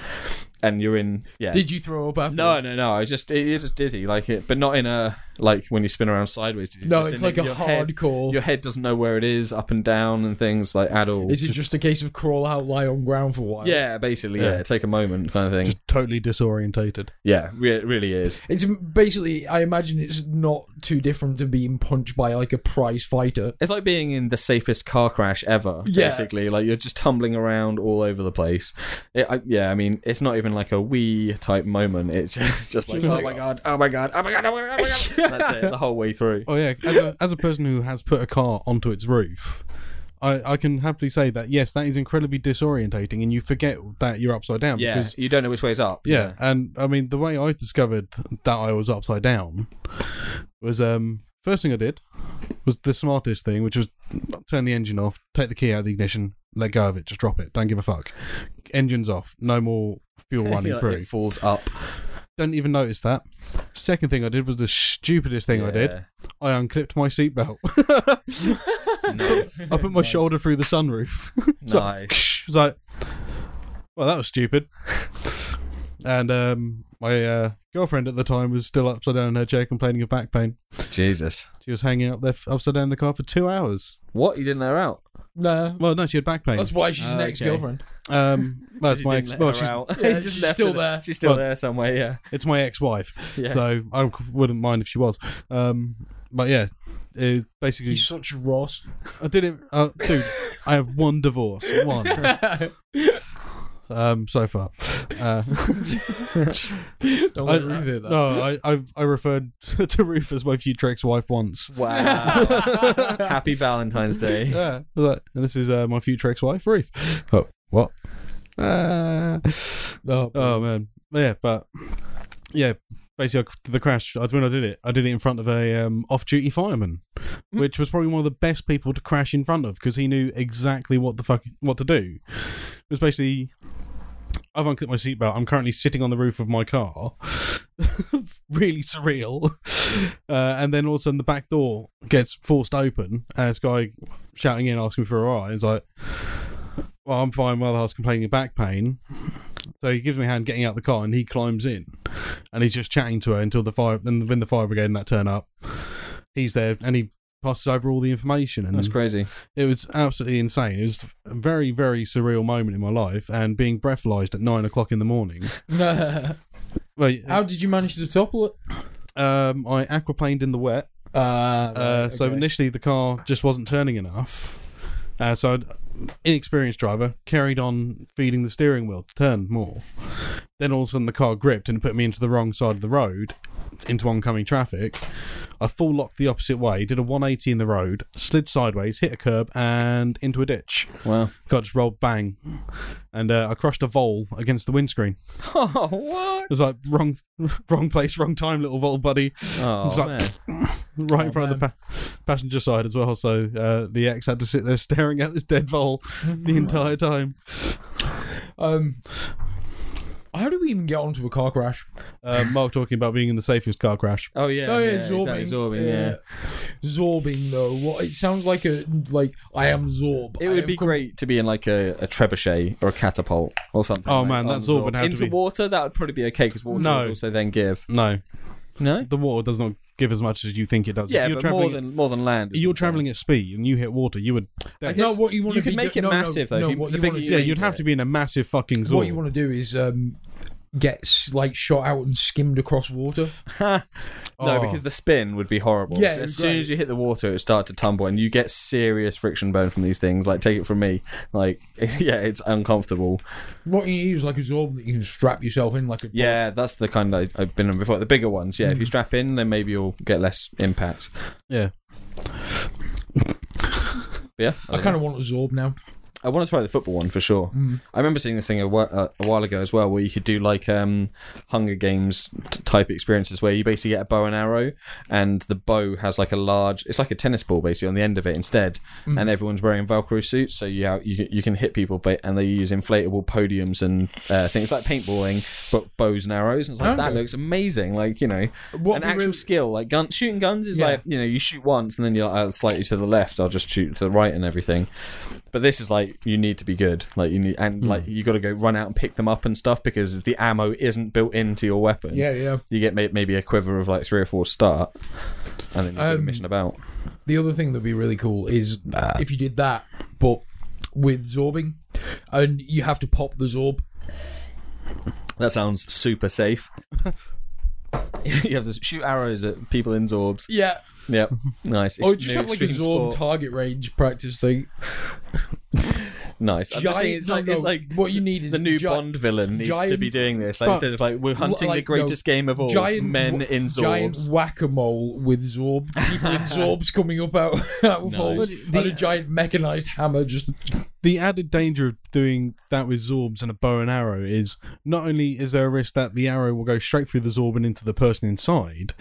and you're in yeah. Did you throw up after? No, no, no. I was just it, you're just dizzy, like it, but not in a like when you spin around sideways. dizzy, No, just it's in like a your head- hardcore. your head doesn't know where it is, up and down, and things like at all. Is it just a case of crawl out, lie on ground for a while? yeah, basically, yeah. Yeah. Take a moment, kind of thing. Just totally disorientated. Yeah, re- it really is. It's basically, I imagine it's not too different to being punched by like a prize fighter. It's like being in the safest car crash ever. Yeah. Basically, like you're just tumbling around all over the place. It, I, yeah, I mean, it's not even like a wee type moment. It's just, just like, oh like- my god, oh my god, oh my god, oh my god, oh my god. That's it, the whole way through. Oh yeah, as a, as a person who has put a car onto its roof, I, I can happily say that yes, that is incredibly disorientating, and you forget that you're upside down. Yeah, because, you don't know which way's up. yeah, and I mean the way I discovered that I was upside down was um first thing I did was the smartest thing, which was turn the engine off, take the key out of the ignition, let go of it, just drop it, don't give a fuck. Engine's off, no more fuel running Like, through. It falls up. Don't even notice that. Second thing I did was the stupidest thing I did. I unclipped my seatbelt. Nice. I put my shoulder through the sunroof. nice. It's like, well, that was stupid. and um, my uh, girlfriend at the time was still upside down in her chair complaining of back pain. Jesus. She was hanging up there upside down in the car for two hours. What? You didn't let her out? Nah. Well, no, she had back pain. That's why she's an Okay. ex girlfriend. Um, well, it's my ex. let Well, she's. Yeah, You she's left still her- there. She's still Well- there somewhere, yeah. it's my ex-wife, Yeah. so I wouldn't mind if she was. Um, but yeah, it basically, He's such a Ross. I did it, uh, dude. I have one divorce, one. um, so far. Uh, Don't I, let Ruth hear that. no, I, I I referred to Ruth as my future ex-wife once. Wow. Happy Valentine's Day. Yeah, I was like, and this is uh, my future ex-wife, Ruth. Oh, what? Uh, Oh, oh man, yeah, but yeah, basically I- the crash. I- When I did it, I did it in front of a um, off-duty fireman, which was probably one of the best people to crash in front of because he knew exactly what the fuck what to do. It was basically I've unclipped my seatbelt. I'm currently sitting on the roof of my car. really surreal. Uh, and then all of a sudden the back door gets forced open and this guy shouting in asking for a ride. He's like, Well, I'm fine while I was complaining of back pain. So he gives me a hand getting out the car and he climbs in and he's just chatting to her until the fire and when the fire brigade and that turn up, he's there and he passes over all the information and That's crazy. it was absolutely insane. It was a very, very surreal moment in my life, and being breathalyzed at nine o'clock in the morning. Well, How did you manage to topple it? um, I aquaplaned in the wet. Uh, Uh, so initially, the car just wasn't turning enough. Uh, so, I'd, inexperienced driver carried on feeding the steering wheel to turn more. Then all of a sudden, the car gripped and put me into the wrong side of the road, into oncoming traffic. I full locked the opposite way, did a 180 in the road, slid sideways, hit a curb, and into a ditch. Wow. Car just rolled bang, and uh, I crushed a vole against the windscreen. Oh, what? It was like wrong, wrong place, wrong time, little vole buddy, Oh, like- man. right in Oh, front of the pa- passenger side as well. So uh, the ex had to sit there staring at this dead vole the entire time. um, how do we even get onto a car crash? Uh, Mark talking about being in the safest car crash. Oh, yeah. oh yeah, yeah, zorbing. exactly, zorbing, yeah. zorbing though. What it sounds like a like I am zorb. It I would have be come- great to be in like a, a trebuchet or a catapult or something. Oh, like, man, that on Zorb would have to into be- water. That would probably be okay because water No. would also then give. No, No, the water does not give as much as you think it does. yeah, if you're but more traveling, than more than land. is you're what traveling at speed and you hit water, you would. I No, what you want you to could be make it no, no, massive, though. No, If you- what the you bigger want to you- do, yeah, you'd have to be in a massive fucking Zorb. what you want to do is um, get s- like shot out and skimmed across water. No, Oh. because the spin would be horrible. Yeah, So as it's soon as you hit the water, it would start to tumble, and you get serious friction burn from these things. Like, take it from me. Like, yeah, it's uncomfortable. What you need is like a zorb that you can strap yourself in like a Yeah, that's the kind I, I've been on before. The bigger ones, yeah. If you mm. strap in, then maybe you'll get less impact. Yeah. Yeah, I kind of want a zorb now. I want to try the football one for sure. I remember seeing this thing a, uh, a while ago as well, where you could do like um, Hunger Games t- type experiences, where you basically get a bow and arrow, and the bow has like a large, it's like a tennis ball basically on the end of it instead, and everyone's wearing Velcro suits, so you ha- you can- you can hit people, ba- and they use inflatable podiums and uh, things like paintballing, but bows and arrows. And it's like that looks amazing, like you know, What an actual really- skill. Like gun shooting guns is Yeah. like you know you shoot once and then you're like, uh, slightly to the left. I'll just shoot to the right and everything. But this is like you need to be good. Like you need and Hmm. like you got to go run out and pick them up and stuff because the ammo isn't built into your weapon. Yeah, yeah. You get may- maybe a quiver of like three or four start, and then you Um, mission about. The other thing that'd be really cool is if you did that, but with zorbing, and you have to pop the zorb. That sounds super safe. you have to shoot arrows at people in zorbs. Yeah, Yep, nice. or Ex- just have like a zorb target range practice thing. Nice. I'm just saying it's no, like it's like what you need is the new gi- Bond villain needs to be doing this. Like But- instead of like we're hunting like, the greatest game of all, giant men wa- in giant zorbs. whack a mole with zorb people in zorbs coming up out, out of Nice. holes, The- and a giant mechanized hammer just The added danger of doing that with Zorbs and a bow and arrow is not only is there a risk that the arrow will go straight through the Zorb and into the person inside,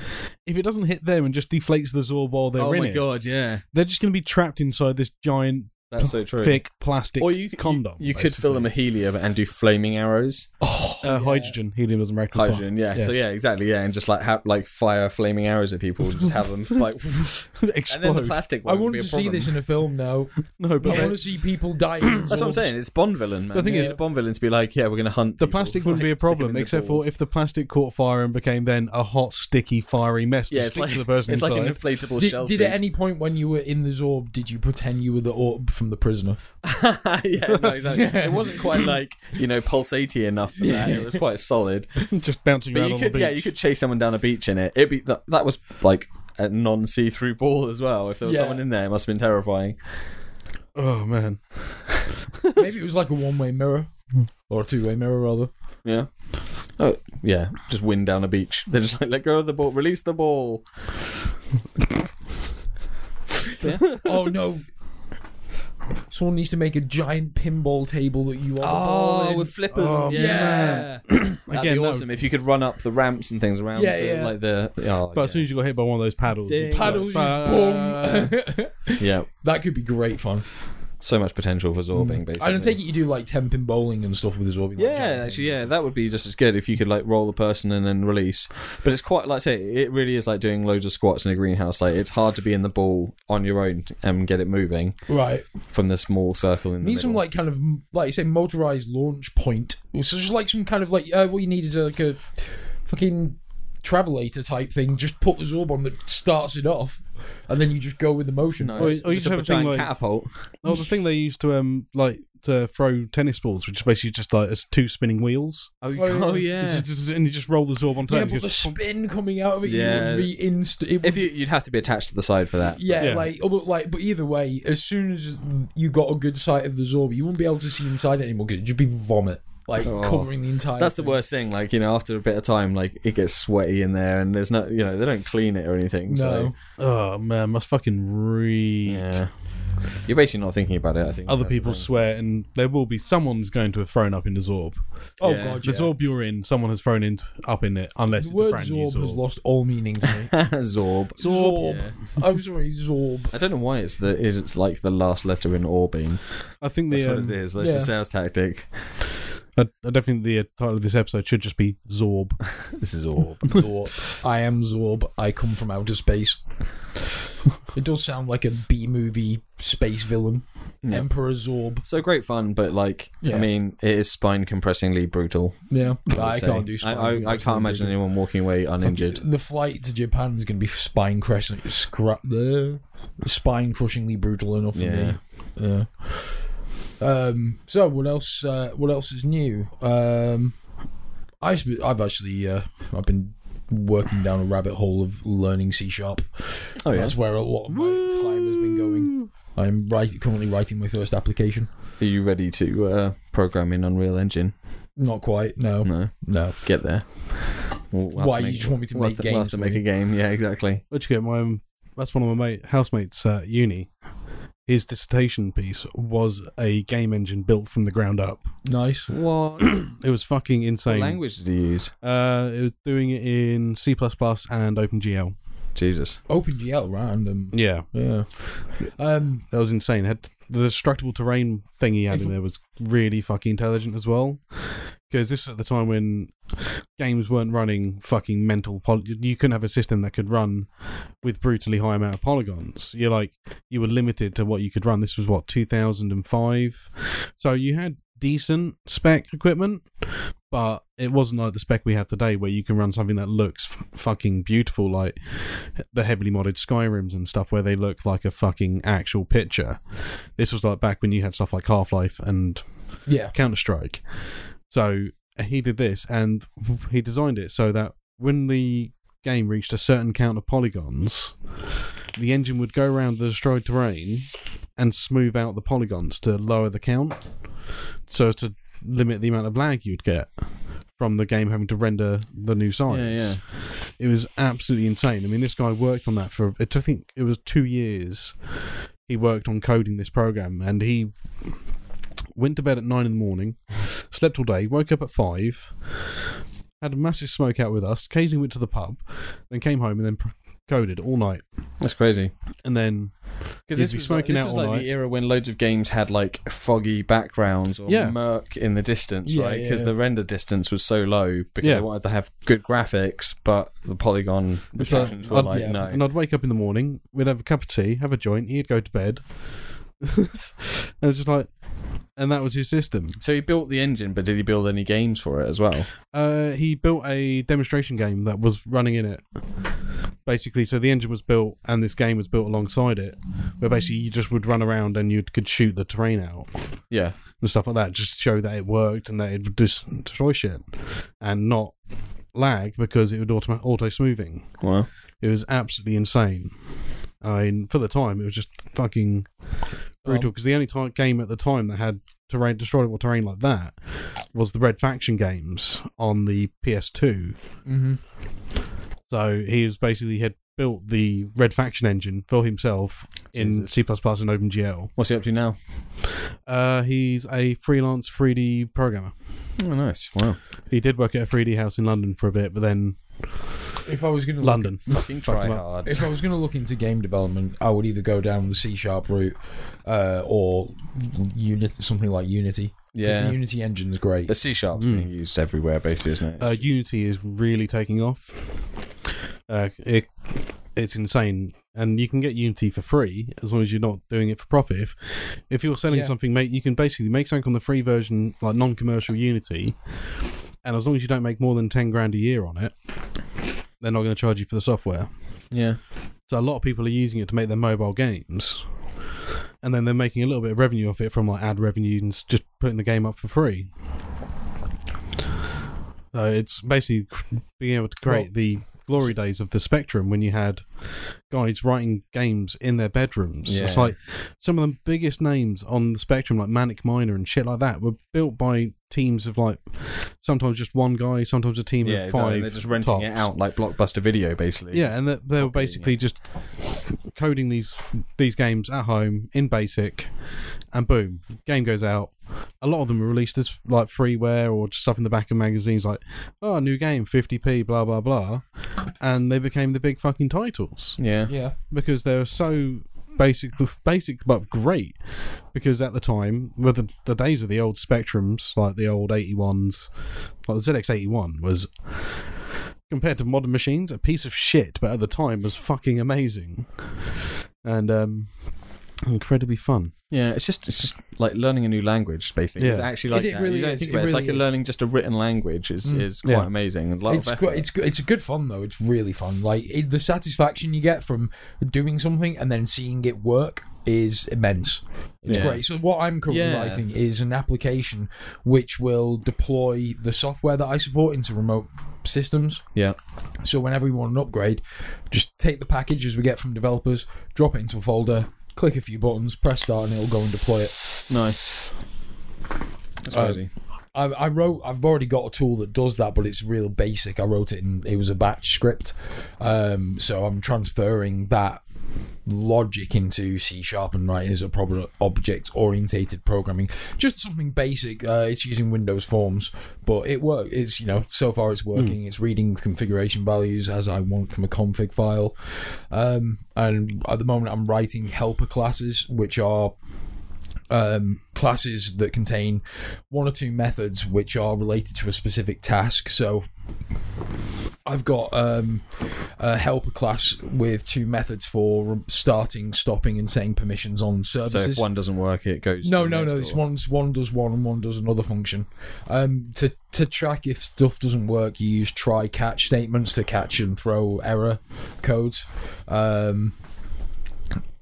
if it doesn't hit them and just deflates the Zorb while they're oh in my it, god, yeah, they're just going to be trapped inside this giant, that's so true. thick plastic Or you condom. You, you could fill them with helium and do flaming arrows. uh, hydrogen. Helium doesn't react with. Hydrogen, yeah. Yeah. So yeah, exactly, yeah, and just like have like fire flaming arrows at people, and just have them like, and then the Explode. plastic. I want be to a see this in a film now. no, but I want to see people dying. in That's what I'm saying. It's Bond villain, man. The thing Yeah. is- it's Bond villain to be like, yeah, we're going to hunt. the people. plastic wouldn't Like, be a stick 'em in problem, except for if the plastic caught fire and became then a hot, sticky, fiery mess to yeah, it's stick like to the person it's inside. like an inflatable Did, shell did at any point when you were in the zorb, did you pretend you were the orb from the prisoner? yeah, no, exactly. It wasn't quite like you know pulsatey enough for that. It was quite solid. just bouncing But around you on could, the beach. yeah, you could chase someone down a beach in it. It'd be that, that was like a non-see-through ball as well. If there was Yeah. someone in there, it must have been terrifying. Oh man, Maybe it was like a one-way mirror or a two-way mirror rather. Yeah. Oh, yeah. Just wind down a beach. They're just like, let go of the ball, release the ball. yeah. Oh no! Someone needs to make a giant pinball table that you are the ball Oh, in. with flippers. Oh, yeah. man. That'd Again, be that awesome if you could run up the ramps and things around. Yeah, the, yeah. Like the. Oh, But as soon as you got hit by one of those paddles, Ding. you'd paddles like, just boom. yeah. yeah. that could be great fun. So much potential for Zorbing, basically. I don't take it you do like ten pin bowling and stuff with like Yeah, Jack actually, yeah, that would be just as good if you could like roll the person and then release. But it's quite like I say, it really is like doing loads of squats in a greenhouse. Like it's hard to be in the ball on your own and get it moving Right. from the small circle in the Need some like kind of like you say motorized launch point. So just like some kind of like uh, what you need is a, like a fucking travelator type thing. Just put the Zorb on that starts it off, and then you just go with the motion. Nice. Or- or you Just a have a thing giant like- catapult. Oh, the thing they used to um like to throw tennis balls, which is basically just like as two spinning wheels, Oh, Oh, yeah. It's just- and you just roll the zorb onto Yeah, that. and but the just- spin coming out of it, Yeah. you would be inst. It would If you, you'd have to be attached to the side for that. Yeah, Yeah. like, although, like, but either way, as soon as you got a good sight of the Zorb, you wouldn't be able to see inside it anymore because it'd just be vomit, like Oh. covering the entire. That's the worst thing. Like you know, after a bit of time, like it gets sweaty in there, and there's no, you know, they don't clean it or anything. No, So oh man, must fucking read. yeah, you're basically not thinking about it. I think Other people thing. swear, and there will be someone's going to have thrown up in the zorb. oh Yeah. god, The yeah. zorb you're in, someone has thrown in up in it, unless The it's a word brand new Zorb has lost all meaning to me. Zorb. Zorb. Yeah. I'm sorry, Zorb. I don't know why it's the is it's like the last letter in Orbing. I think That's the what um, it is. That's yeah. a sales tactic. I, I don't think the uh, title of this episode should just be Zorb. This is Orb. Zorb. I am Zorb. I come from outer space. it does sound like a B movie space villain. Yeah. Emperor Zorb. so great fun, but like Yeah. I mean, it is spine compressingly brutal. Yeah, I, I can't do. I, spine I, I compressing can't imagine vision. anyone walking away uninjured. The flight to Japan is going to be spine crushing, scrap the spine crushingly brutal enough for Yeah. me. Yeah. Um. So what else? Uh, what else is new? Um. I've I've actually uh, I've been working down a rabbit hole of learning C sharp. Oh yeah. That's where a lot of my time has been going. I'm right, currently writing my first application. Are you ready to uh, program in Unreal Engine? Not quite. No. No, No. get there. We'll Why, to you just want me to we'll make have we'll have to make a game. Yeah, exactly. Where'd you get my? Um, that's one of my mate, housemates at uni. His dissertation piece was a game engine built from the ground up. Nice. What, It was fucking what insane. language did he use? Uh, it was doing it in C++ and OpenGL. Jesus. OpenGL random. Yeah, Yeah. Um. that was insane. Had the destructible terrain thing he had If- in there was really fucking intelligent as well. Because this was at the time when games weren't running fucking mental. Poly- you couldn't have a system that could run with brutally high amount of polygons. You're like you were limited to what you could run. This was what 2005, so you had decent spec equipment, but it wasn't like the spec we have today, where you can run something that looks f- fucking beautiful, like the heavily modded Skyrims and stuff, where they look like a fucking actual picture. This was like back when you had stuff like Half Life and Yeah. Counter Strike. So he did this, and he designed it so that when the game reached a certain count of polygons, the engine would go around the destroyed terrain and smooth out the polygons to lower the count, so to limit the amount of lag you'd get from the game having to render the new size. Yeah, yeah. It was absolutely insane. I mean, this guy worked on that for I think it was two years. He worked on coding this program, and he went to bed at nine in the morning, slept all day, woke up at five, had a massive smoke out with us. Occasionally went to the pub, then came home and then pr- coded all night, That's crazy. and then Because this was like, smoking this out was all like night. the era when loads of games had like foggy backgrounds or Yeah. murk in the distance, Yeah, right? yeah, Because yeah. the render distance was so low because Yeah. they wanted to have good graphics, but the polygon like- restrictions were I'd- like yeah. no. and I'd wake up in the morning, we'd have a cup of tea, have a joint, he'd go to bed. and it was just like, and that was his system. So he built the engine, but did he build any games for it as well? Uh, he built a demonstration game that was running in it. Basically, so the engine was built and this game was built alongside it, where basically you just would run around and you could shoot the terrain out Yeah. and stuff like that, just to show that it worked and that it would just destroy shit and not lag because it would auto auto smoothing. Well, It was absolutely insane. I mean, for the time, it was just fucking brutal because the only time, game at the time that had terrain destroyable terrain like that was the Red Faction games on the PS2. Mm-hmm. So he was basically had built the Red Faction engine for himself in C++ and OpenGL. what's he up to now? Uh, he's a freelance 3D programmer. Oh, nice. Wow. He did work at a 3D house in London for a bit, but then If I was going to London. Fucking try hard. If I was going to look into game development, I would either go down the C sharp route uh, or Unity, something like Unity. Yeah. the Unity engine's great. But C sharp's Mm. being used everywhere, basically, isn't it? Uh, Unity is really taking off. Uh, it it's insane, and you can get Unity for free as long as you're not doing it for profit. If, if you're selling Yeah. something, mate, you can basically make something on the free version, like non-commercial Unity, and as long as you don't make more than ten grand a year on it, they're not going to charge you for the software. yeah. So a lot of people are using it to make their mobile games, and then they're making a little bit of revenue off it from like ad revenue and just putting the game up for free. So it's basically being able to create Well- the glory days of the Spectrum when you had guys writing games in their bedrooms. It's like some of the biggest names on the Spectrum, like Manic Miner and shit like that, were built by teams of like sometimes just one guy, sometimes a team Yeah, of exactly. five. they're just renting it out like Blockbuster Video, basically. Yeah, and they, they were basically it. just coding these these games at home in BASIC, and boom, game goes out. A lot of them are released as like freeware or just stuff in the back of magazines, like oh, new game, 50p, blah blah blah, and they became the big fucking titles yeah. yeah. because they were so basic, basic but great. Because at the time, with the, the days of the old Spectrums, like the old 81s, like the ZX81 was compared to modern machines, a piece of shit, but at the time was fucking amazing and um, incredibly fun. Yeah, it's just it's just like learning a new language. Basically, it's Yeah. actually like It- it that. really you don't is. think It about it. It's really like is. learning just a written language is Mm. is quite Yeah. amazing. and A lot It's of good. It's good. It's a good fun though. It's really fun. Like it, the satisfaction you get from doing something and then seeing it work is immense. It's Yeah. great. So what I'm currently Yeah. writing is an application which will deploy the software that I support into remote systems. yeah, So whenever we want an upgrade, just take the packages we get from developers, drop it into a folder, click a few buttons, press start, and it'll go and deploy it. nice. That's Uh, crazy. I, I wrote. I've already got a tool that does that, but it's real basic. I wrote it in. It was a batch script, um, so I'm transferring that logic into C sharp and writing as a proper object orientated programming. Just something basic. Uh, it's using Windows Forms, but it works. It's you know so far it's working. It's reading configuration values as I want from a config file, um, and at the moment I'm writing helper classes, which are um, classes that contain one or two methods which are related to a specific task. So I've got um, a helper class with two methods for starting, stopping, and setting permissions on services. So if one doesn't work, it goes. no, no, no. It's door. one's one does one and one does another function. Um, to to track if stuff doesn't work, you use try catch statements to catch and throw error codes. Um,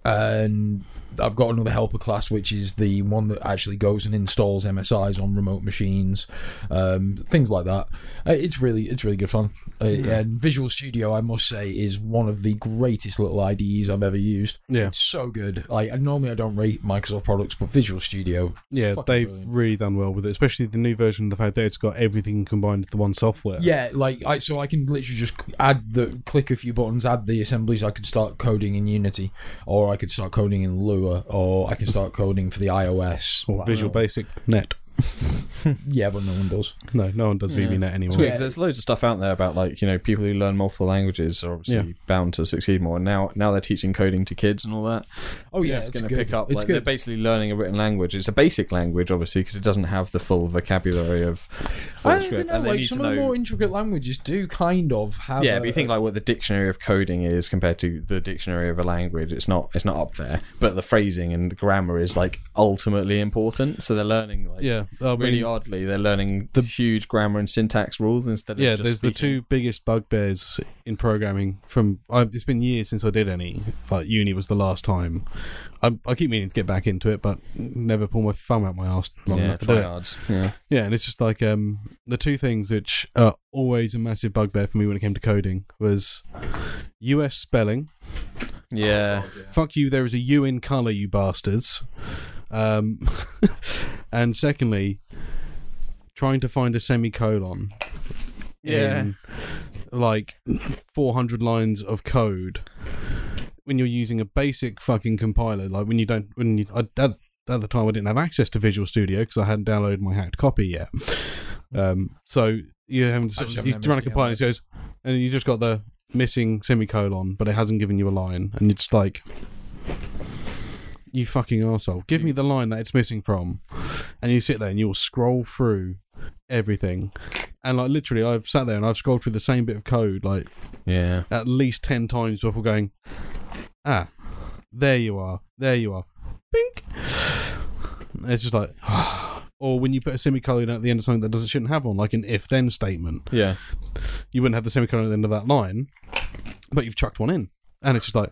and I've got another helper class, which is the one that actually goes and installs MSIs on remote machines, um, things like that. Uh, it's really, it's really good fun. Uh, And Visual Studio, I must say, is one of the greatest little IDEs I've ever used. Yeah. It's so good. Like, normally I don't rate Microsoft products, but Visual Studio, Yeah, they've brilliant. really done well with it, especially the new version. The fact that it's got everything combined into one software. Yeah, like I so I can literally just add the click a few buttons, add the assemblies. I could start coding in Unity, or I could start coding in Lua, or I can start coding for the iOS. Or Visual. Basic Net. Yeah, but no one does. No, no one does Yeah. VBNet anymore. It's weird there's loads of stuff out there about like you know people who learn multiple languages are obviously Yeah. bound to succeed more. And now now they're teaching coding to kids and all that. Oh yeah, it's it's going to good. pick up. It's like, They're good. basically learning a written language. It's a basic language, obviously, because it doesn't have the full vocabulary of. full I don't know. and they Like need some to of the know- more intricate languages do kind of have. yeah, a, but you think like what the dictionary of coding is compared to the dictionary of a language. It's not. It's not up there. But the phrasing and the grammar is like ultimately important. So they're learning like Yeah, I mean, really oddly. They're learning the huge grammar and syntax rules instead of yeah. just There's the two biggest bugbears in programming. From I, it's been years since I did any. Like uni was the last time. I, I keep meaning to get back into it, but never pull my thumb out my ass long yeah, enough to do it. Yeah. Yeah, and it's just like um the two things which are always a massive bugbear for me when it came to coding was US spelling. Yeah. Fuck you, there is a U in colour, you bastards. Um, and secondly, trying to find a semicolon Yeah. in like 400 lines of code when you're using a basic fucking compiler. Like when you don't, when you, I, at, at the time I didn't have access to Visual Studio because I hadn't downloaded my hacked copy yet. Um, so you having to, you run a compiler, it goes, and you just got the missing semicolon, but it hasn't given you a line, and you're just like, you fucking asshole. Give me the line that it's missing from. And you sit there and you'll scroll through everything. And like literally I've sat there and I've scrolled through the same bit of code like Yeah. at least ten times before going, Ah, there you are. There you are. Bink It's just like or when you put a semicolon at the end of something that doesn't shouldn't have one, like an if then statement Yeah. you wouldn't have the semicolon at the end of that line, but you've chucked one in, and it's just like.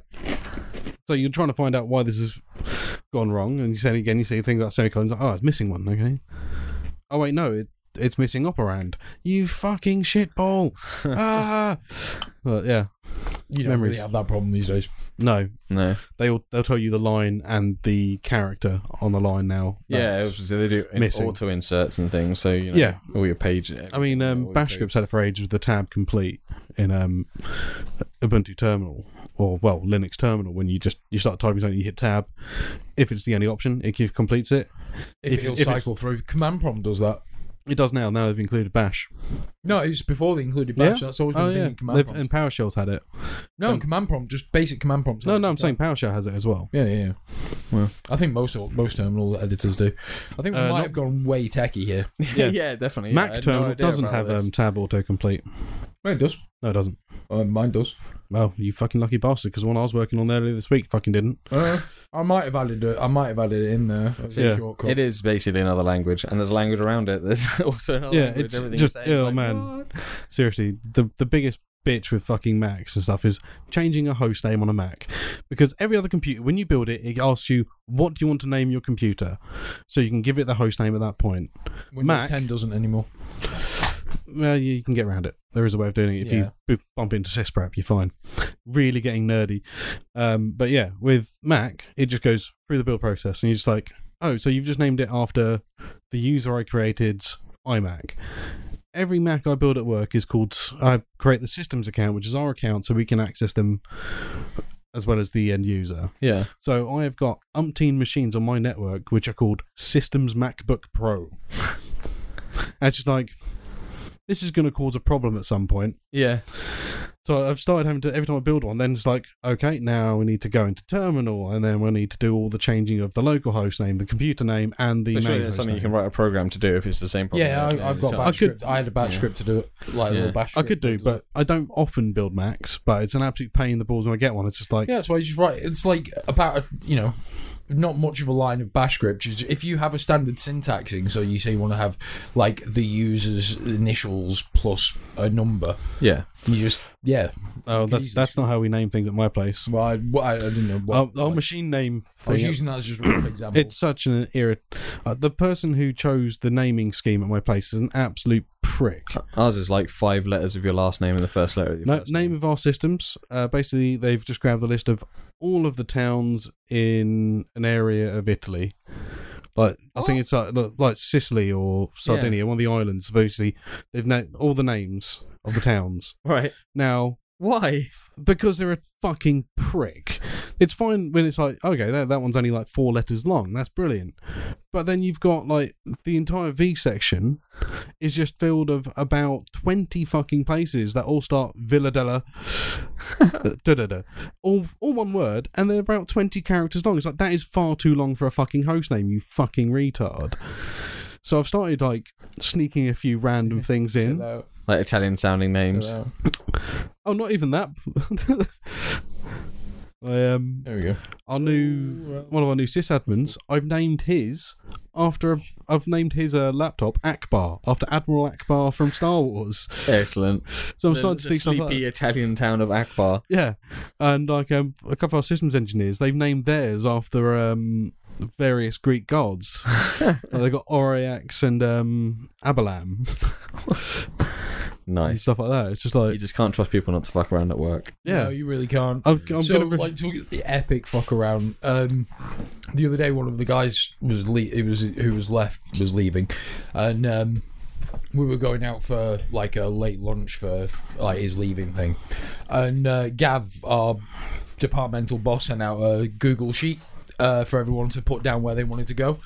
So you're trying to find out why this has gone wrong, and you say it again, you see a thing about semicolons. Like, oh, it's missing one. Okay. Oh wait, no, it, it's missing operand. You fucking shitball. ah. But yeah, You don't Memories. really have that problem these days. no, No. they'll they'll tell you the line and the character on the line now. Yeah, That's- was, they do in- missing. auto inserts and things. So you know, Yeah. all your page. I mean, all um, Bash codes. scripts had it for ages with the tab complete in um, Ubuntu terminal or well Linux terminal. When you just you start typing something, you hit tab. If it's the only option, it completes it. If, If- it'll if it- cycle through, command prompt does that. It does now. Now they've included Bash. No, it was before they included Bash. Yeah? That's always been Oh yeah, in command They've, prompt. and PowerShell's had it. no, um, command prompt, just basic command prompts. No, no, I'm saying PowerShell has it as well. Yeah, yeah, yeah. Well. I think most most terminal editors do. I think we Uh, might not- have gone way techie here. yeah, Yeah. definitely. yeah, Mac had no terminal doesn't have um, tab autocomplete. Well, it does. No, it doesn't. Uh, mine does. Well, you fucking lucky bastard, because the one I was working on earlier this week fucking didn't. Uh, I might have added it. I might have added it in there. as a Yeah. shortcut. It is basically another language, and there's a language around it. There's also another Yeah, language. it's Everything just- you say oh, like, man. what? seriously, the the biggest bitch with fucking Macs and stuff is changing a host name on a Mac. Because every other computer, when you build it, it asks you what do you want to name your computer, so you can give it the host name at that point. Windows Mac- 10 doesn't anymore. Well, you, can get around it. There is a way of doing it. If Yeah. you bump into sysprep, you're fine. Really getting nerdy. Um, but yeah, with Mac, it just goes through the build process, and you're just like, oh, so you've just named it after the user I created's iMac. Every Mac I build at work is called. I create the systems account, which is our account, so we can access them as well as the end user. Yeah. So I have got umpteen machines on my network which are called Systems MacBook Pro. and it's just like this is going to cause a problem at some point. Yeah. So I've started having to every time I build one, then it's like okay, now we need to go into terminal, and then we need to do all the changing of the local host name, the computer name, and the But main surely host that's something you can write a program to do if it's the same problem. Yeah, I, I've got time. bash I could- script. I had a batch yeah. script to do it, like a Yeah. little bash. I could do, that does but I don't often build Macs. But it's an absolute pain in the balls when I get one. It's just like Yeah, that's why you just write. It's like about a, you know, not much of a line of bash script. Just- If you have a standard syntaxing, so you say you want to have like the user's initials plus a number, Yeah. you just yeah. oh, could that's easily that's not how we name things at my place. Well, I, what, I, I didn't know. What, Our, our like- machine name. I was using that as just a rough example. It's such an irrit. Uh, the person who chose the naming scheme at my place is an absolute prick. Ours is like five letters of your last name and the first letter of your No, first name of our systems. Uh, basically, they've just grabbed the list of all of the towns in an area of Italy. Like I think oh. it's like, like Sicily or Sardinia, one of the islands. Basically, they've named all the names of the towns. Right. Now, Why? because they're a fucking prick. It's fine when it's like, okay, that, that one's only like four letters long. That's brilliant. But then you've got like the entire V section is just filled of about 20 fucking places that all start Villa della uh, da da da. All, all one word, and they're about 20 characters long. It's like, that is far too long for a fucking host name, you fucking retard. So I've started like sneaking a few random things in. Like Italian sounding names. Oh, not even that. I um, There we go. our new one of our new sysadmins. I've named his after a, I've named his uh, laptop Ackbar after Admiral Ackbar from Star Wars. Excellent. So I'm the, starting to the sneak stuff. sleepy Like Italian town of Ackbar. yeah, and like um, a couple of our systems engineers, they've named theirs after um, various Greek gods. Uh, they've got Aureax and um, Abalam and Nice. stuff like that. It's just like, You just can't trust people not to fuck around at work. yeah. No, you really can't. I'm, I'm so, gonna. like, talking the epic fuck around. Um, the other day, one of the guys was le- it was who was left was leaving, and um, we were going out for like a late lunch for like his leaving thing, and uh, Gav, our departmental boss, sent out a Google sheet uh, for everyone to put down where they wanted to go.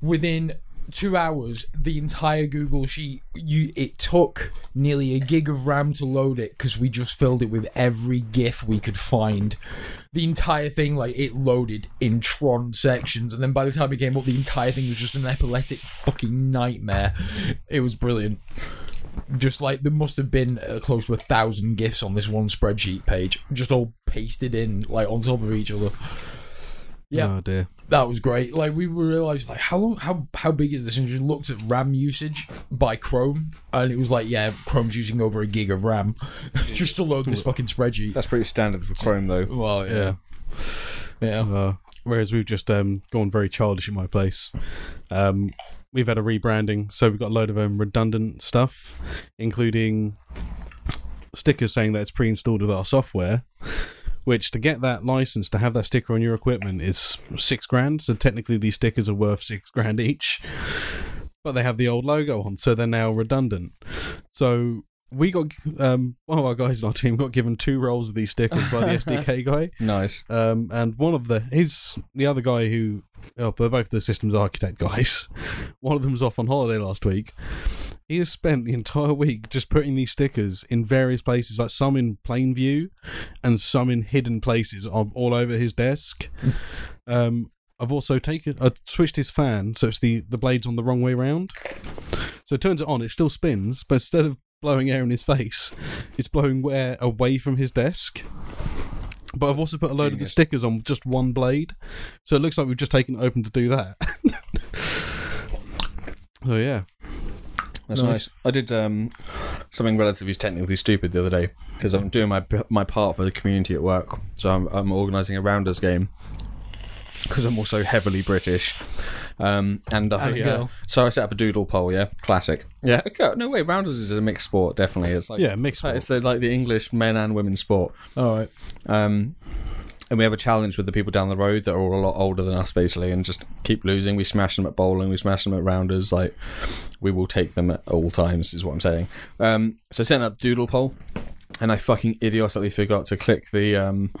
Within two hours, the entire Google sheet. You it took nearly a gig of RAM to load it because we just filled it with every GIF we could find. The entire thing, like it loaded in Tron sections, and then by the time it came up, the entire thing was just an epileptic fucking nightmare. It was brilliant. Just like there must have been uh, close to a thousand gifs on this one spreadsheet page, just all pasted in like on top of each other. Yeah, Oh dear. that was great. Like we realized, like how long, how how big is this? And just looked at RAM usage by Chrome, and it was like, yeah, Chrome's using over a gig of RAM just to load this fucking spreadsheet. That's pretty standard for Chrome, though. Well, Yeah. yeah, yeah. Uh, whereas we've just um, gone very childish in my place. Um, we've had a rebranding, so we've got a load of um, redundant stuff, including stickers saying that it's pre-installed with our software. Which to get that license to have that sticker on your equipment is six grand. So technically, these stickers are worth six grand each. But they have the old logo on, so they're now redundant. So we got um, one of our guys in our team got given two rolls of these stickers by the SDK guy. Nice. Um, and one of the his the other guy who oh, they're both the systems architect guys. One of them was off on holiday last week. He has spent the entire week just putting these stickers in various places, like some in plain view, and some in hidden places, all over his desk. um, I've also taken, I switched his fan so it's the the blades on the wrong way round. So it turns it on, it still spins, but instead of blowing air in his face, it's blowing air away from his desk. But I've also put a load of the stickers on just one blade, so it looks like we've just taken it open to do that. so yeah, That's Nice. nice. I did um, something relatively technically stupid the other day because I'm doing my my part for the community at work. So I'm, I'm organising a rounders game because I'm also heavily British. Um, and I, And uh, so I set up a doodle poll. Yeah, classic. Yeah, okay, no way. Rounders is a mixed sport. Definitely, it's like Yeah, mixed sport. It's the, like the English men and women's sport. All right. Um, and we have a challenge with the people down the road that are all a lot older than us, basically, and just keep losing. We smash them at bowling, we smash them at rounders. Like, we will take them at all times, is what I'm saying. Um, so sent up Doodle poll, and I fucking idiotically forgot to click the um,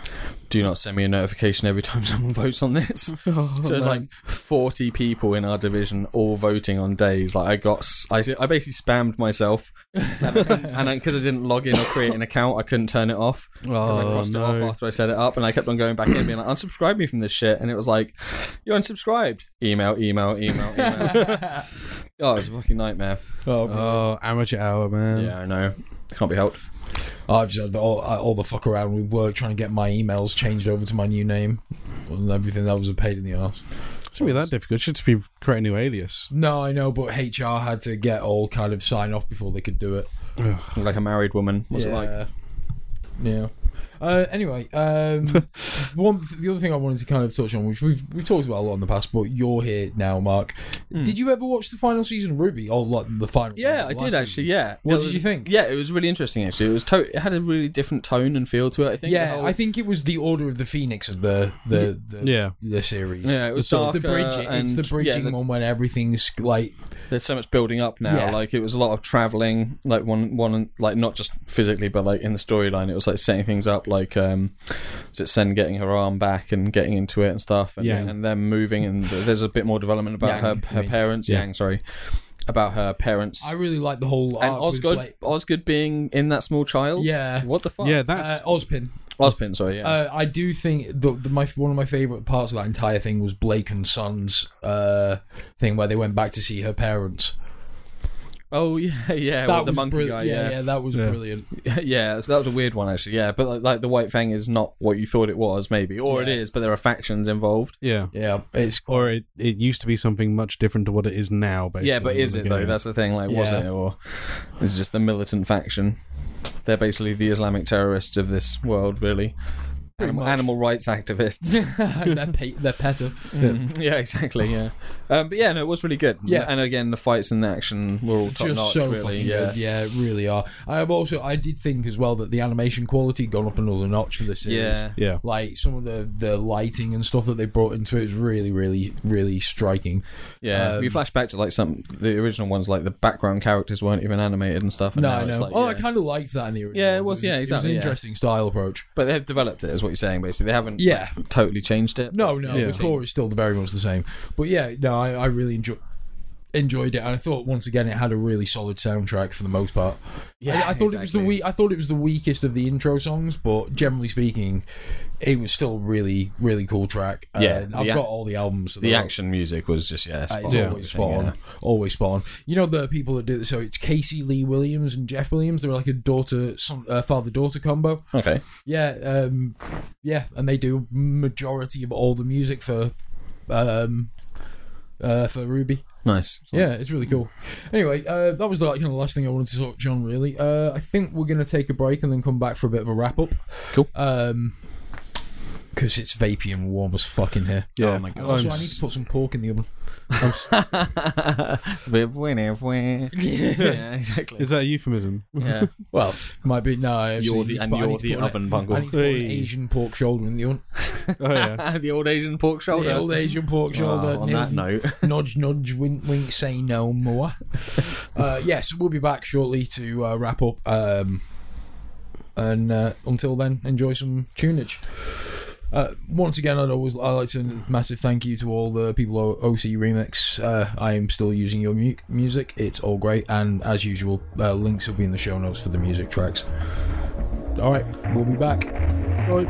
do not send me a notification every time someone votes on this. Oh, so there's like 40 people in our division all voting on days. Like, I got, I, I basically spammed myself, and because I, didn't log in or create an account, I couldn't turn it off. 'Cause I Oh, crossed it no. off after I set it up, and I kept on going back in, being like, "Unsubscribe me from this shit," and it was like, "You're unsubscribed." Email, email, email, email. oh, it was a fucking nightmare. Oh, oh amateur hour man. Yeah, I know. Can't be helped. I've just all, all the fuck around with work trying to get my emails changed over to my new name and everything. That was a pain in the ass. shouldn't be that difficult. Should just be create a new alias. No, I know, but HR had to get all kind of sign off before they could do it. Like a married woman. What's it like? Yeah. Uh, anyway, um, one the other thing I wanted to kind of touch on, which we've we've talked about a lot in the past, but you're here now, Mark. Did you ever watch the final season of RWBY or like the final? Hmm. Yeah, season, I did last actually. Yeah. What It did was- you think? Yeah, it was really interesting. Actually, it was to- it had a really different tone and feel to it. I think. Yeah, whole- I think it was the Order of the Phoenix of the the the, Yeah. the series. Yeah, it was So it's the darker bridging. It's the bridging yeah, the- one when everything's like there's so much building up now. Yeah. Like it was a lot of traveling, like one one like not just physically, but like in the storyline, it was like setting things up. Like um, was it Sen getting her arm back and getting into it and stuff, and, Yang. and them moving, and there's a bit more development about Yang, her I her mean. parents. Yeah. Yang, sorry, about her parents. I really like the whole and Osgood, Osgood being in that small child. Yeah. what the fuck? Yeah, uh, that's Ozpin. Ozpin. Sorry, yeah. Uh, I do think the, the my one of my favorite parts of that entire thing was Blake and Sun's uh, thing where they went back to see her parents. oh yeah, yeah. that with the monkey brill- guy. yeah, Yeah, that was Yeah. brilliant. yeah. So that was a weird one actually. Yeah, but like, like the White Fang is not what you thought it was, maybe, or it Yeah. is, but there are factions involved. yeah. Yeah, it's Or it, it used to be something much different to what it is now. Basically, Yeah, but is it though? That's the thing. Like, was it, or is it just the militant faction? They're basically the Islamic terrorists of this world, really. Animal, animal rights activists. they're, pe- they're. Mhm. yeah, exactly. Yeah, um, but yeah, no, it was really good. Yeah. and again, the fights and the action were all top Just notch. so really, fucking yeah. Yeah, really are. I have also I did think as well that the animation quality gone up another notch for this series. Yeah, Yeah. Like some of the, the lighting and stuff that they brought into it is really, really, really striking. yeah. Um, we flash back to like some the original ones, like the background characters weren't even animated and stuff. And No, now I it's know. like, oh, yeah. I kind of liked that in the original. Yeah, it ones. was, yeah, It exactly, was yeah. an interesting style approach. but they've developed it, is what you're saying. Basically, they haven't Yeah. like, totally changed it. No, no, Yeah. the core is still very much the same. But yeah, no, I, I really enjoy enjoyed it, and I thought once again it had a really solid soundtrack for the most part. Yeah, I, I thought it was the we- I thought it was the weakest of the intro songs, but generally speaking, it was still a really really cool track. Yeah, I've ac- got all the albums. The action music was just yeah, spot on, always spot on. yeah. Always spot on. You know the people that do this, so. It's Casey Lee Williams and Jeff Williams. They're like a daughter, son, uh, father daughter combo. Okay, Yeah, um, yeah, and they do majority of all the music for, um, uh, for RWBY. nice. Yeah, it's really cool. Anyway, uh, that was the like, kind of last thing I wanted to touch John. Really, uh, I think we're gonna take a break and then come back for a bit of a wrap up. Cool. Um, because it's vapey and warm as fucking here. Yeah. Oh my God. Also, I'm need to put some pork in the oven. I'm s- yeah, exactly. is that a euphemism? Yeah, Well, might be no. Actually you're the need to and put- I you're need to the put an- oven I bungle. need to put an Hey. Asian pork shoulder in the oven. Oh yeah. the old Asian pork shoulder. The old Asian pork shoulder. Oh, on that note, nudge, nudge, wink, wink, say no more. uh, yes, we'll be back shortly to uh, wrap up. Um, and uh, until then, enjoy some tunage. Uh, once again, I'd always I like to massive thank you to all the people at OC Remix. Uh, I am still using your mu- music; it's all great, and as usual, uh, links will be in the show notes for the music tracks. All right, we'll be back. Right.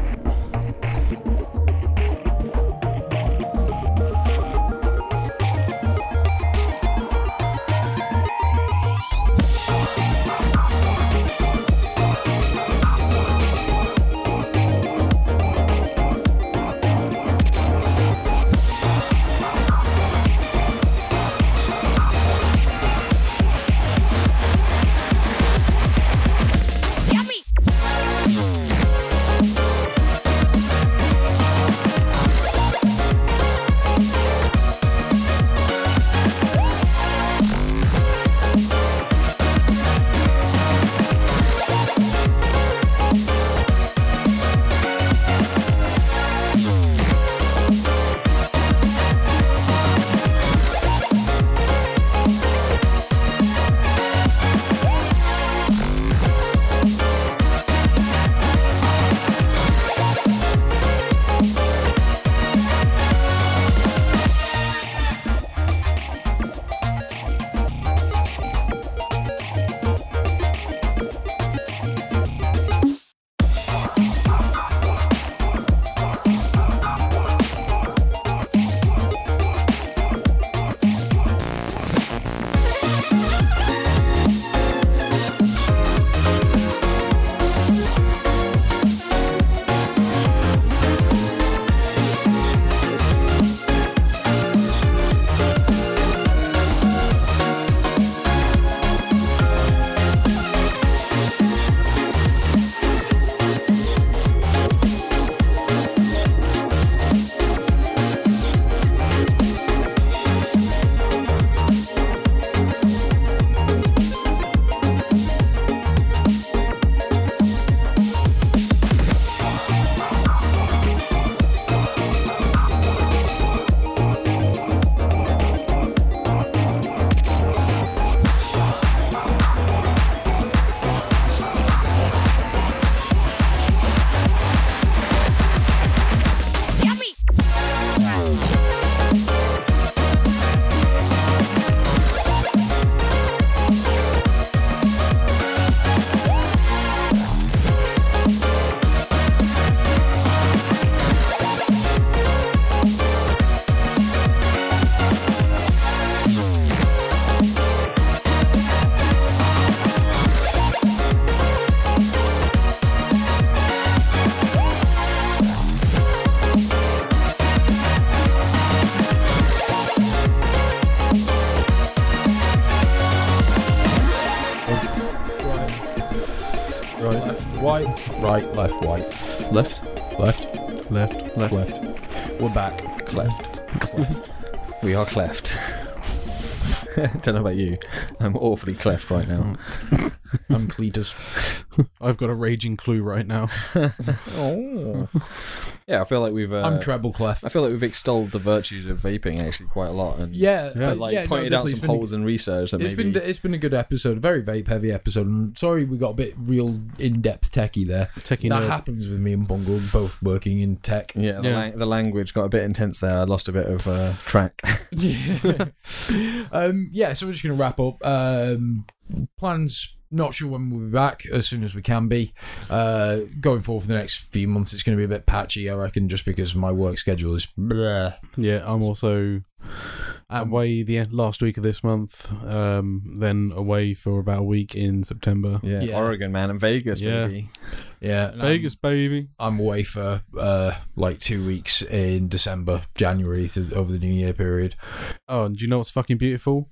Cleft. Don't know about you. I'm awfully cleft right now. Mm. I'm Cletus. I've got a raging clue right now. Oh. Yeah, I feel like we've. Uh, I'm treble clef. I feel like we've extolled the virtues of vaping actually quite a lot, and Yeah, Yeah. like yeah, no, pointed out some It's a- holes in research that It's maybe. been it's been a good episode, a very vape heavy episode. And sorry, we got a bit real in depth techie there. Techie that nerd. happens with me and Bungle, both working in tech. yeah, the, Yeah. Lang- the language got a bit intense there. I lost a bit of uh, track. um, yeah, so we're just going to wrap up. Um, plans, not sure when we'll be back, as soon as we can be. Uh, going forward for the next few months, it's going to be a bit patchy, I reckon, just because my work schedule is. Bleh. Yeah, I'm also Um, away the end- last week of this month, um, then away for about a week in September. yeah. Yeah. Oregon, man, and Vegas, Yeah. maybe. yeah, and I'm- Vegas, baby. I'm away for uh, like two weeks in December, January, th- over the New Year period. Oh, and do you know what's fucking beautiful?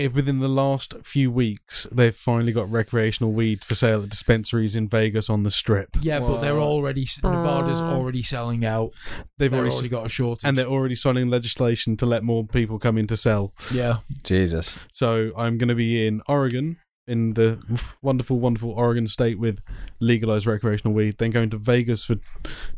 If within the last few weeks they've finally got recreational weed for sale at dispensaries in Vegas on the strip. Yeah, but they're already Nevada's already selling out. They've They've already, already got a shortage. and they're already signing legislation to let more people come in to sell. yeah, Jesus. So I'm going to be in Oregon, in the wonderful, wonderful Oregon state with legalized recreational weed. Then going to Vegas for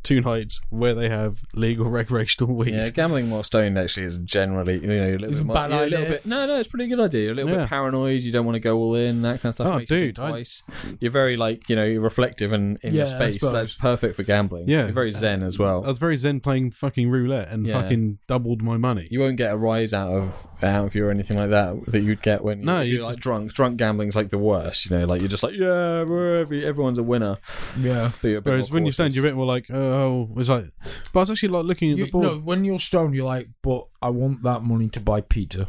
two nights where they have legal recreational weed. Yeah, gambling while stoned actually is generally you know a little It's bit a more, bad you're a little bit. No, no, it's a pretty good idea. You're a little Yeah. bit paranoid. You don't want to go all in. That kind of stuff. Oh, makes you think dude, I- twice. You're very like you know you're reflective and in your Yeah, I space. suppose. That's perfect for gambling. Yeah. you're very zen as well. I was very zen playing fucking roulette and Yeah. fucking doubled my money. You won't get a rise out of out of you or anything like that that you'd get when you, No, if you you're like drunk. Drunk gambling's like the worst. You know, like you're just like yeah, we're every, everyone's a winner. yeah. But you're a bit Whereas more when you stand, cautious. you're a bit more like, oh, it's like. But I was actually like looking at You, the board. no, when you're stoned, you're like, but I want that money to buy pizza.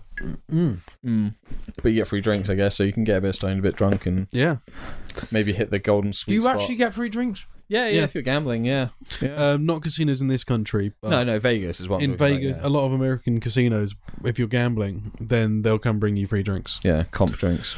Mm. Mm. But you get free drinks, I guess, so you can get a bit stoned, a bit drunk, and Yeah. maybe hit the golden sweet Do you spot. actually get free drinks? Yeah, yeah, Yeah. If you're gambling, yeah. yeah. Um, not casinos in this country, but no, no, Vegas is what I'm in talking about, Vegas, yeah. a lot of American casinos, if you're gambling, then they'll come bring you free drinks. Yeah, comp drinks.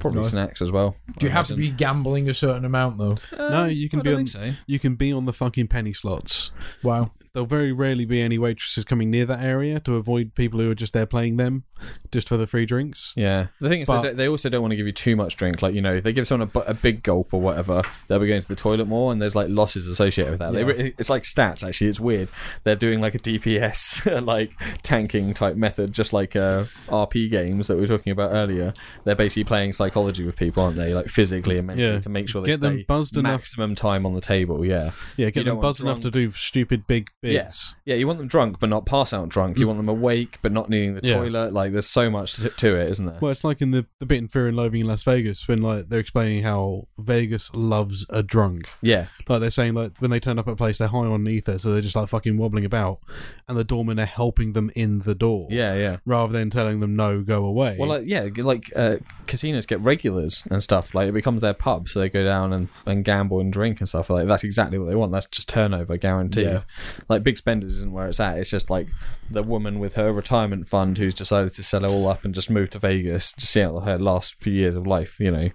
Probably No. snacks as well. Do you I have to be imagine. gambling a certain amount though? No, you um, can I be don't on. think so. You can be on the fucking penny slots. Wow. There'll very rarely be any waitresses coming near that area to avoid people who are just there playing them, just for the free drinks. Yeah, the thing is, But- they, they also don't want to give you too much drink. Like you know, if they give someone a, bu- a big gulp or whatever, they'll be going to the toilet more, and there's like losses associated with that. They re- it's like stats. Actually, it's weird. They're doing like a DPS like tanking type method, just like uh, RP games that we were talking about earlier. They're basically playing psychology with people, aren't they? Like physically and mentally Yeah. to make sure they Get them stay buzzed enough- maximum time on the table. Yeah, Yeah, You get don't them want buzzed enough to do stupid big Yeah. yeah. You want them drunk, but not pass out drunk. You want them awake, but not needing the Yeah. toilet. Like there's so much to, to it, isn't there? Well, it's like in the, the bit in Fear and Loathing in Las Vegas when like they're explaining how Vegas loves a drunk. yeah, Like they're saying like when they turn up at a place they're high on ether, so they're just like fucking wobbling about, and the doormen are helping them in the door. yeah, yeah. Rather than telling them no, go away. Well, like yeah, like uh, casinos get regulars and stuff. Like it becomes their pub, so they go down and, and gamble and drink and stuff. Like that's exactly what they want. That's just turnover guaranteed. Yeah. Like big spenders isn't where it's at. It's just like the woman with her retirement fund who's decided to sell it all up and just move to Vegas to see out her last few years of life. You know,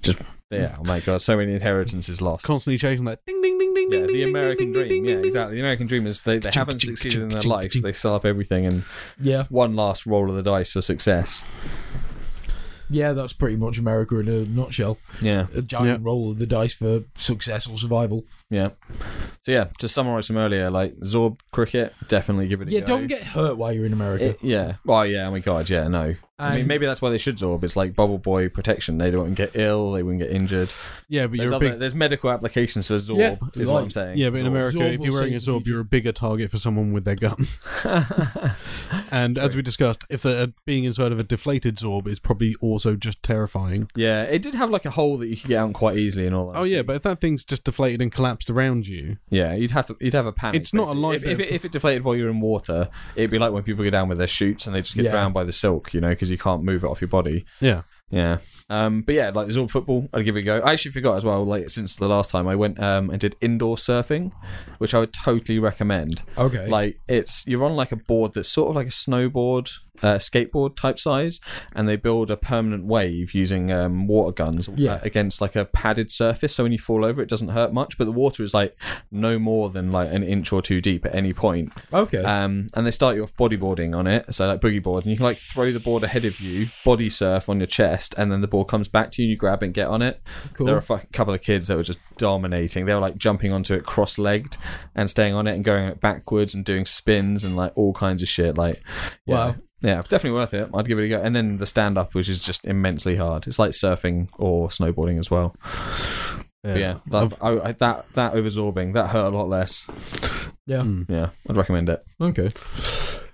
just yeah. Oh my god, so many inheritances lost. constantly chasing that ding ding ding ding Yeah, ding. the ding, American ding, dream. ding, Yeah, exactly. The American dream is they, they haven't succeeded in their life, so they sell up everything and Yeah. one last roll of the dice for success. Yeah, that's pretty much America in a nutshell. Yeah. A giant Yeah. roll of the dice for success or survival. Yeah. So yeah, to summarise from earlier, like Zorb cricket, definitely give it a Yeah, go. don't get hurt while you're in America. It- yeah. Well, yeah. Oh my god. Yeah. No. I mean, And- maybe that's why they should Zorb. It's like bubble boy protection. They don't get ill. They wouldn't get injured. Yeah, but There's, you're a other, big. there's medical applications for Zorb. Yeah, is like- what I'm saying. Yeah, but in Zorb. America, Zorb if will you're wearing a save Zorb, you. you're a bigger target for someone with their gun. and as we discussed, if they're uh, being inside of a deflated Zorb is probably also just terrifying. Yeah, it did have like a hole that you could get out quite easily and all that. Oh yeah, but if that thing's just deflated and collapsed around you, Yeah, you'd have to. You'd have a panic. It's not a basically. light If, bit if, of- it, if it deflated while you're in water, it'd be like when people go down with their chutes and they just get Yeah. drowned by the silk, you know, because you can't move it off your body. yeah, Yeah. Um, but yeah, like it's all football. I'd give it a go. I actually forgot as well. Like since the last time I went um, and did indoor surfing, which I would totally recommend. okay. Like it's you're on like a board that's sort of like a snowboard uh, skateboard type size, and they build a permanent wave using um, water guns Yeah. uh, against like a padded surface. So when you fall over, it doesn't hurt much, but the water is like no more than like an inch or two deep at any point. Okay. Um, and they start you off bodyboarding on it, so like boogie board, and you can like throw the board ahead of you, body surf on your chest, and then the board comes back to you, and you grab it and get on it. Cool. There were a couple of kids that were just dominating. They were like jumping onto it cross-legged and staying on it and going backwards and doing spins and like all kinds of shit. Like, yeah. Wow. Yeah, definitely worth it. I'd give it a go. And then the stand up, which is just immensely hard. It's like surfing or snowboarding as well. But yeah, that, I, I, that that oversorbing that hurt a lot less. yeah. Yeah, I'd recommend it. Okay.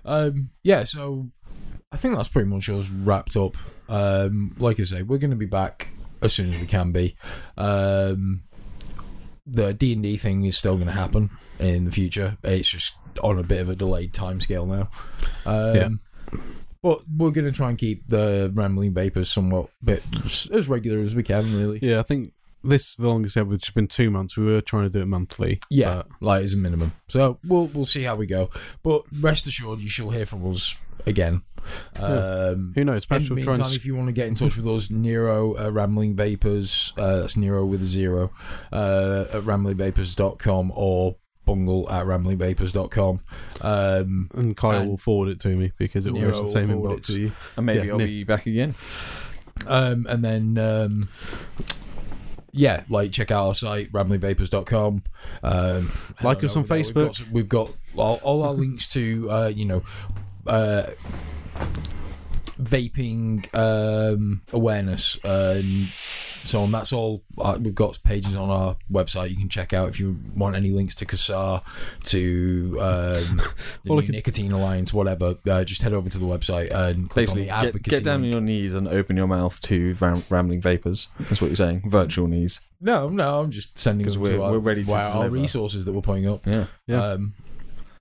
Um, yeah, so I think that's pretty much us wrapped up. Um, like I say, we're going to be back as soon as we can be. Um, the D and D thing is still going to happen in the future. It's just on a bit of a delayed timescale now. Um, Yeah. But we're going to try and keep the rambling vapors somewhat bit as regular as we can, really. Yeah, I think this is the longest ever, which has been two months. We were trying to do it monthly. Yeah, but like as a minimum. So we'll we'll see how we go. But rest assured, you shall hear from us again. Um, who knows? in Perhaps the we'll meantime, and. if you want to get in touch with us, Nero uh, Rambling Vapors, uh, that's Nero with a zero, uh, at ramblingvapors.com or bungle at ramblingvapors.com. Um, and Kyle and will forward it to me because it will Nero go to the same forward inbox. to you. And maybe Yeah, I'll Nick. be back again. Um, and then, um, yeah, like check out our site, ramblingvapors.com. Um, head Like us over on there. We've Facebook. got, we've got all, all our links to, uh, you know, uh, vaping um, awareness and so on. That's all. Uh, we've got pages on our website you can check out if you want any links to CASAA, to um, the Well, New look Nicotine Alliance, whatever. Uh, just head over to the website and click Basically, on the get, advocacy get down link. on your knees and open your mouth to ram- rambling vapors. That's what you're saying. Virtual knees. No, no, I'm just sending 'Cause them we're- to our, we're ready to our, our resources that we're putting up. Yeah. Yeah. Um,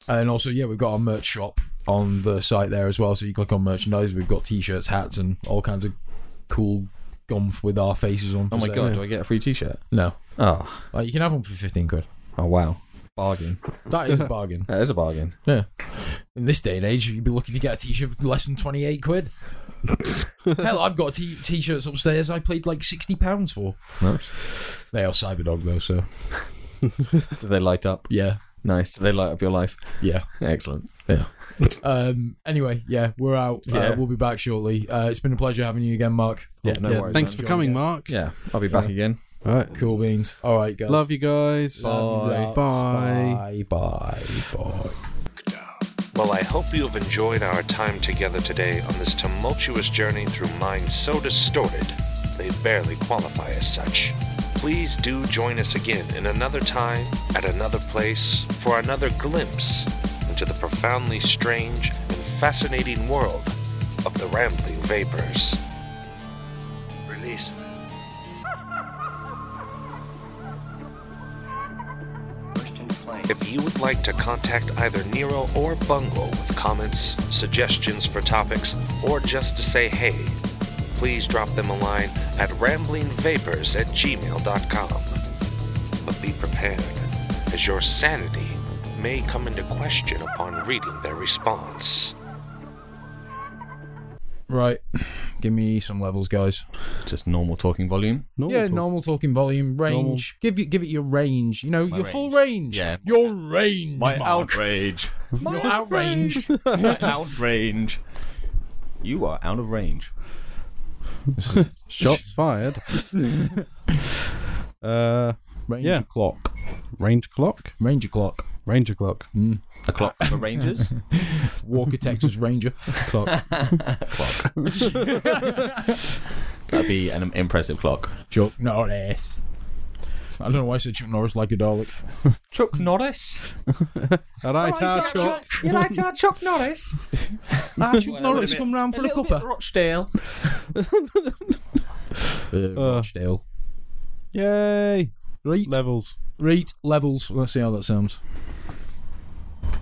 and also, yeah, we've got our merch shop on the site there as well. So you click on merchandise. We've got t-shirts, hats, and all kinds of cool gumph with our faces on. Oh my god, do I get a free T-shirt? No, Oh, you can have one for fifteen quid. oh wow, bargain. That is a bargain. That is a bargain. Yeah. In this day and age, you'd be lucky to get a t-shirt for less than twenty-eight quid. Hell, I've got t- t-shirts upstairs. I paid like sixty pounds for. Nice. They are Cyberdog though, so Do they light up? yeah, Nice. Do they light up your life? yeah. Excellent. Um. Anyway, yeah, we're out. Uh, Yeah. we'll be back shortly. Uh, it's been a pleasure having you again, Mark. Yeah, no yeah, worries. thanks man. for coming, Mark. Yeah, I'll be back Yeah. again. All right. Cool beans. All right, guys. Love you guys. Bye. Bye. Bye. Bye. Bye. Well, I hope you have enjoyed our time together today on this tumultuous journey through minds so distorted they barely qualify as such. Please do join us again in another time, at another place, for another glimpse into the profoundly strange and fascinating world of the Rambling Vapors. Release. If you would like to contact either Nero or Bungle with comments, suggestions for topics, or just to say hey, please drop them a line at ramblingvapors at gmail.com. But be prepared, as your sanity may come into question upon reading their response. Right. Give me some levels, guys. Just normal talking volume. Normal yeah, talk. normal talking volume, range. Normal. Give you give it your range. You know, your full range. Yeah. Your range. My Mark. outrage. Your outrange. outrage. You are out of range. Shots fired. uh, Range Yeah. clock. range clock. Ranger clock. Ranger clock. A clock for the Rangers. Walker, Texas Ranger Clock. clock. That'd be an impressive clock. Joke, Chuck Norris. I don't know why I said Chuck Norris like a Dalek. Chuck Norris. All right, our chalk. You like our Chuck Norris? Ah, Chuck Norris come round for a, cuppa. Rochdale. Uh, Rochdale. Yay! Right. Levels. Right. Levels. Let's see how that sounds.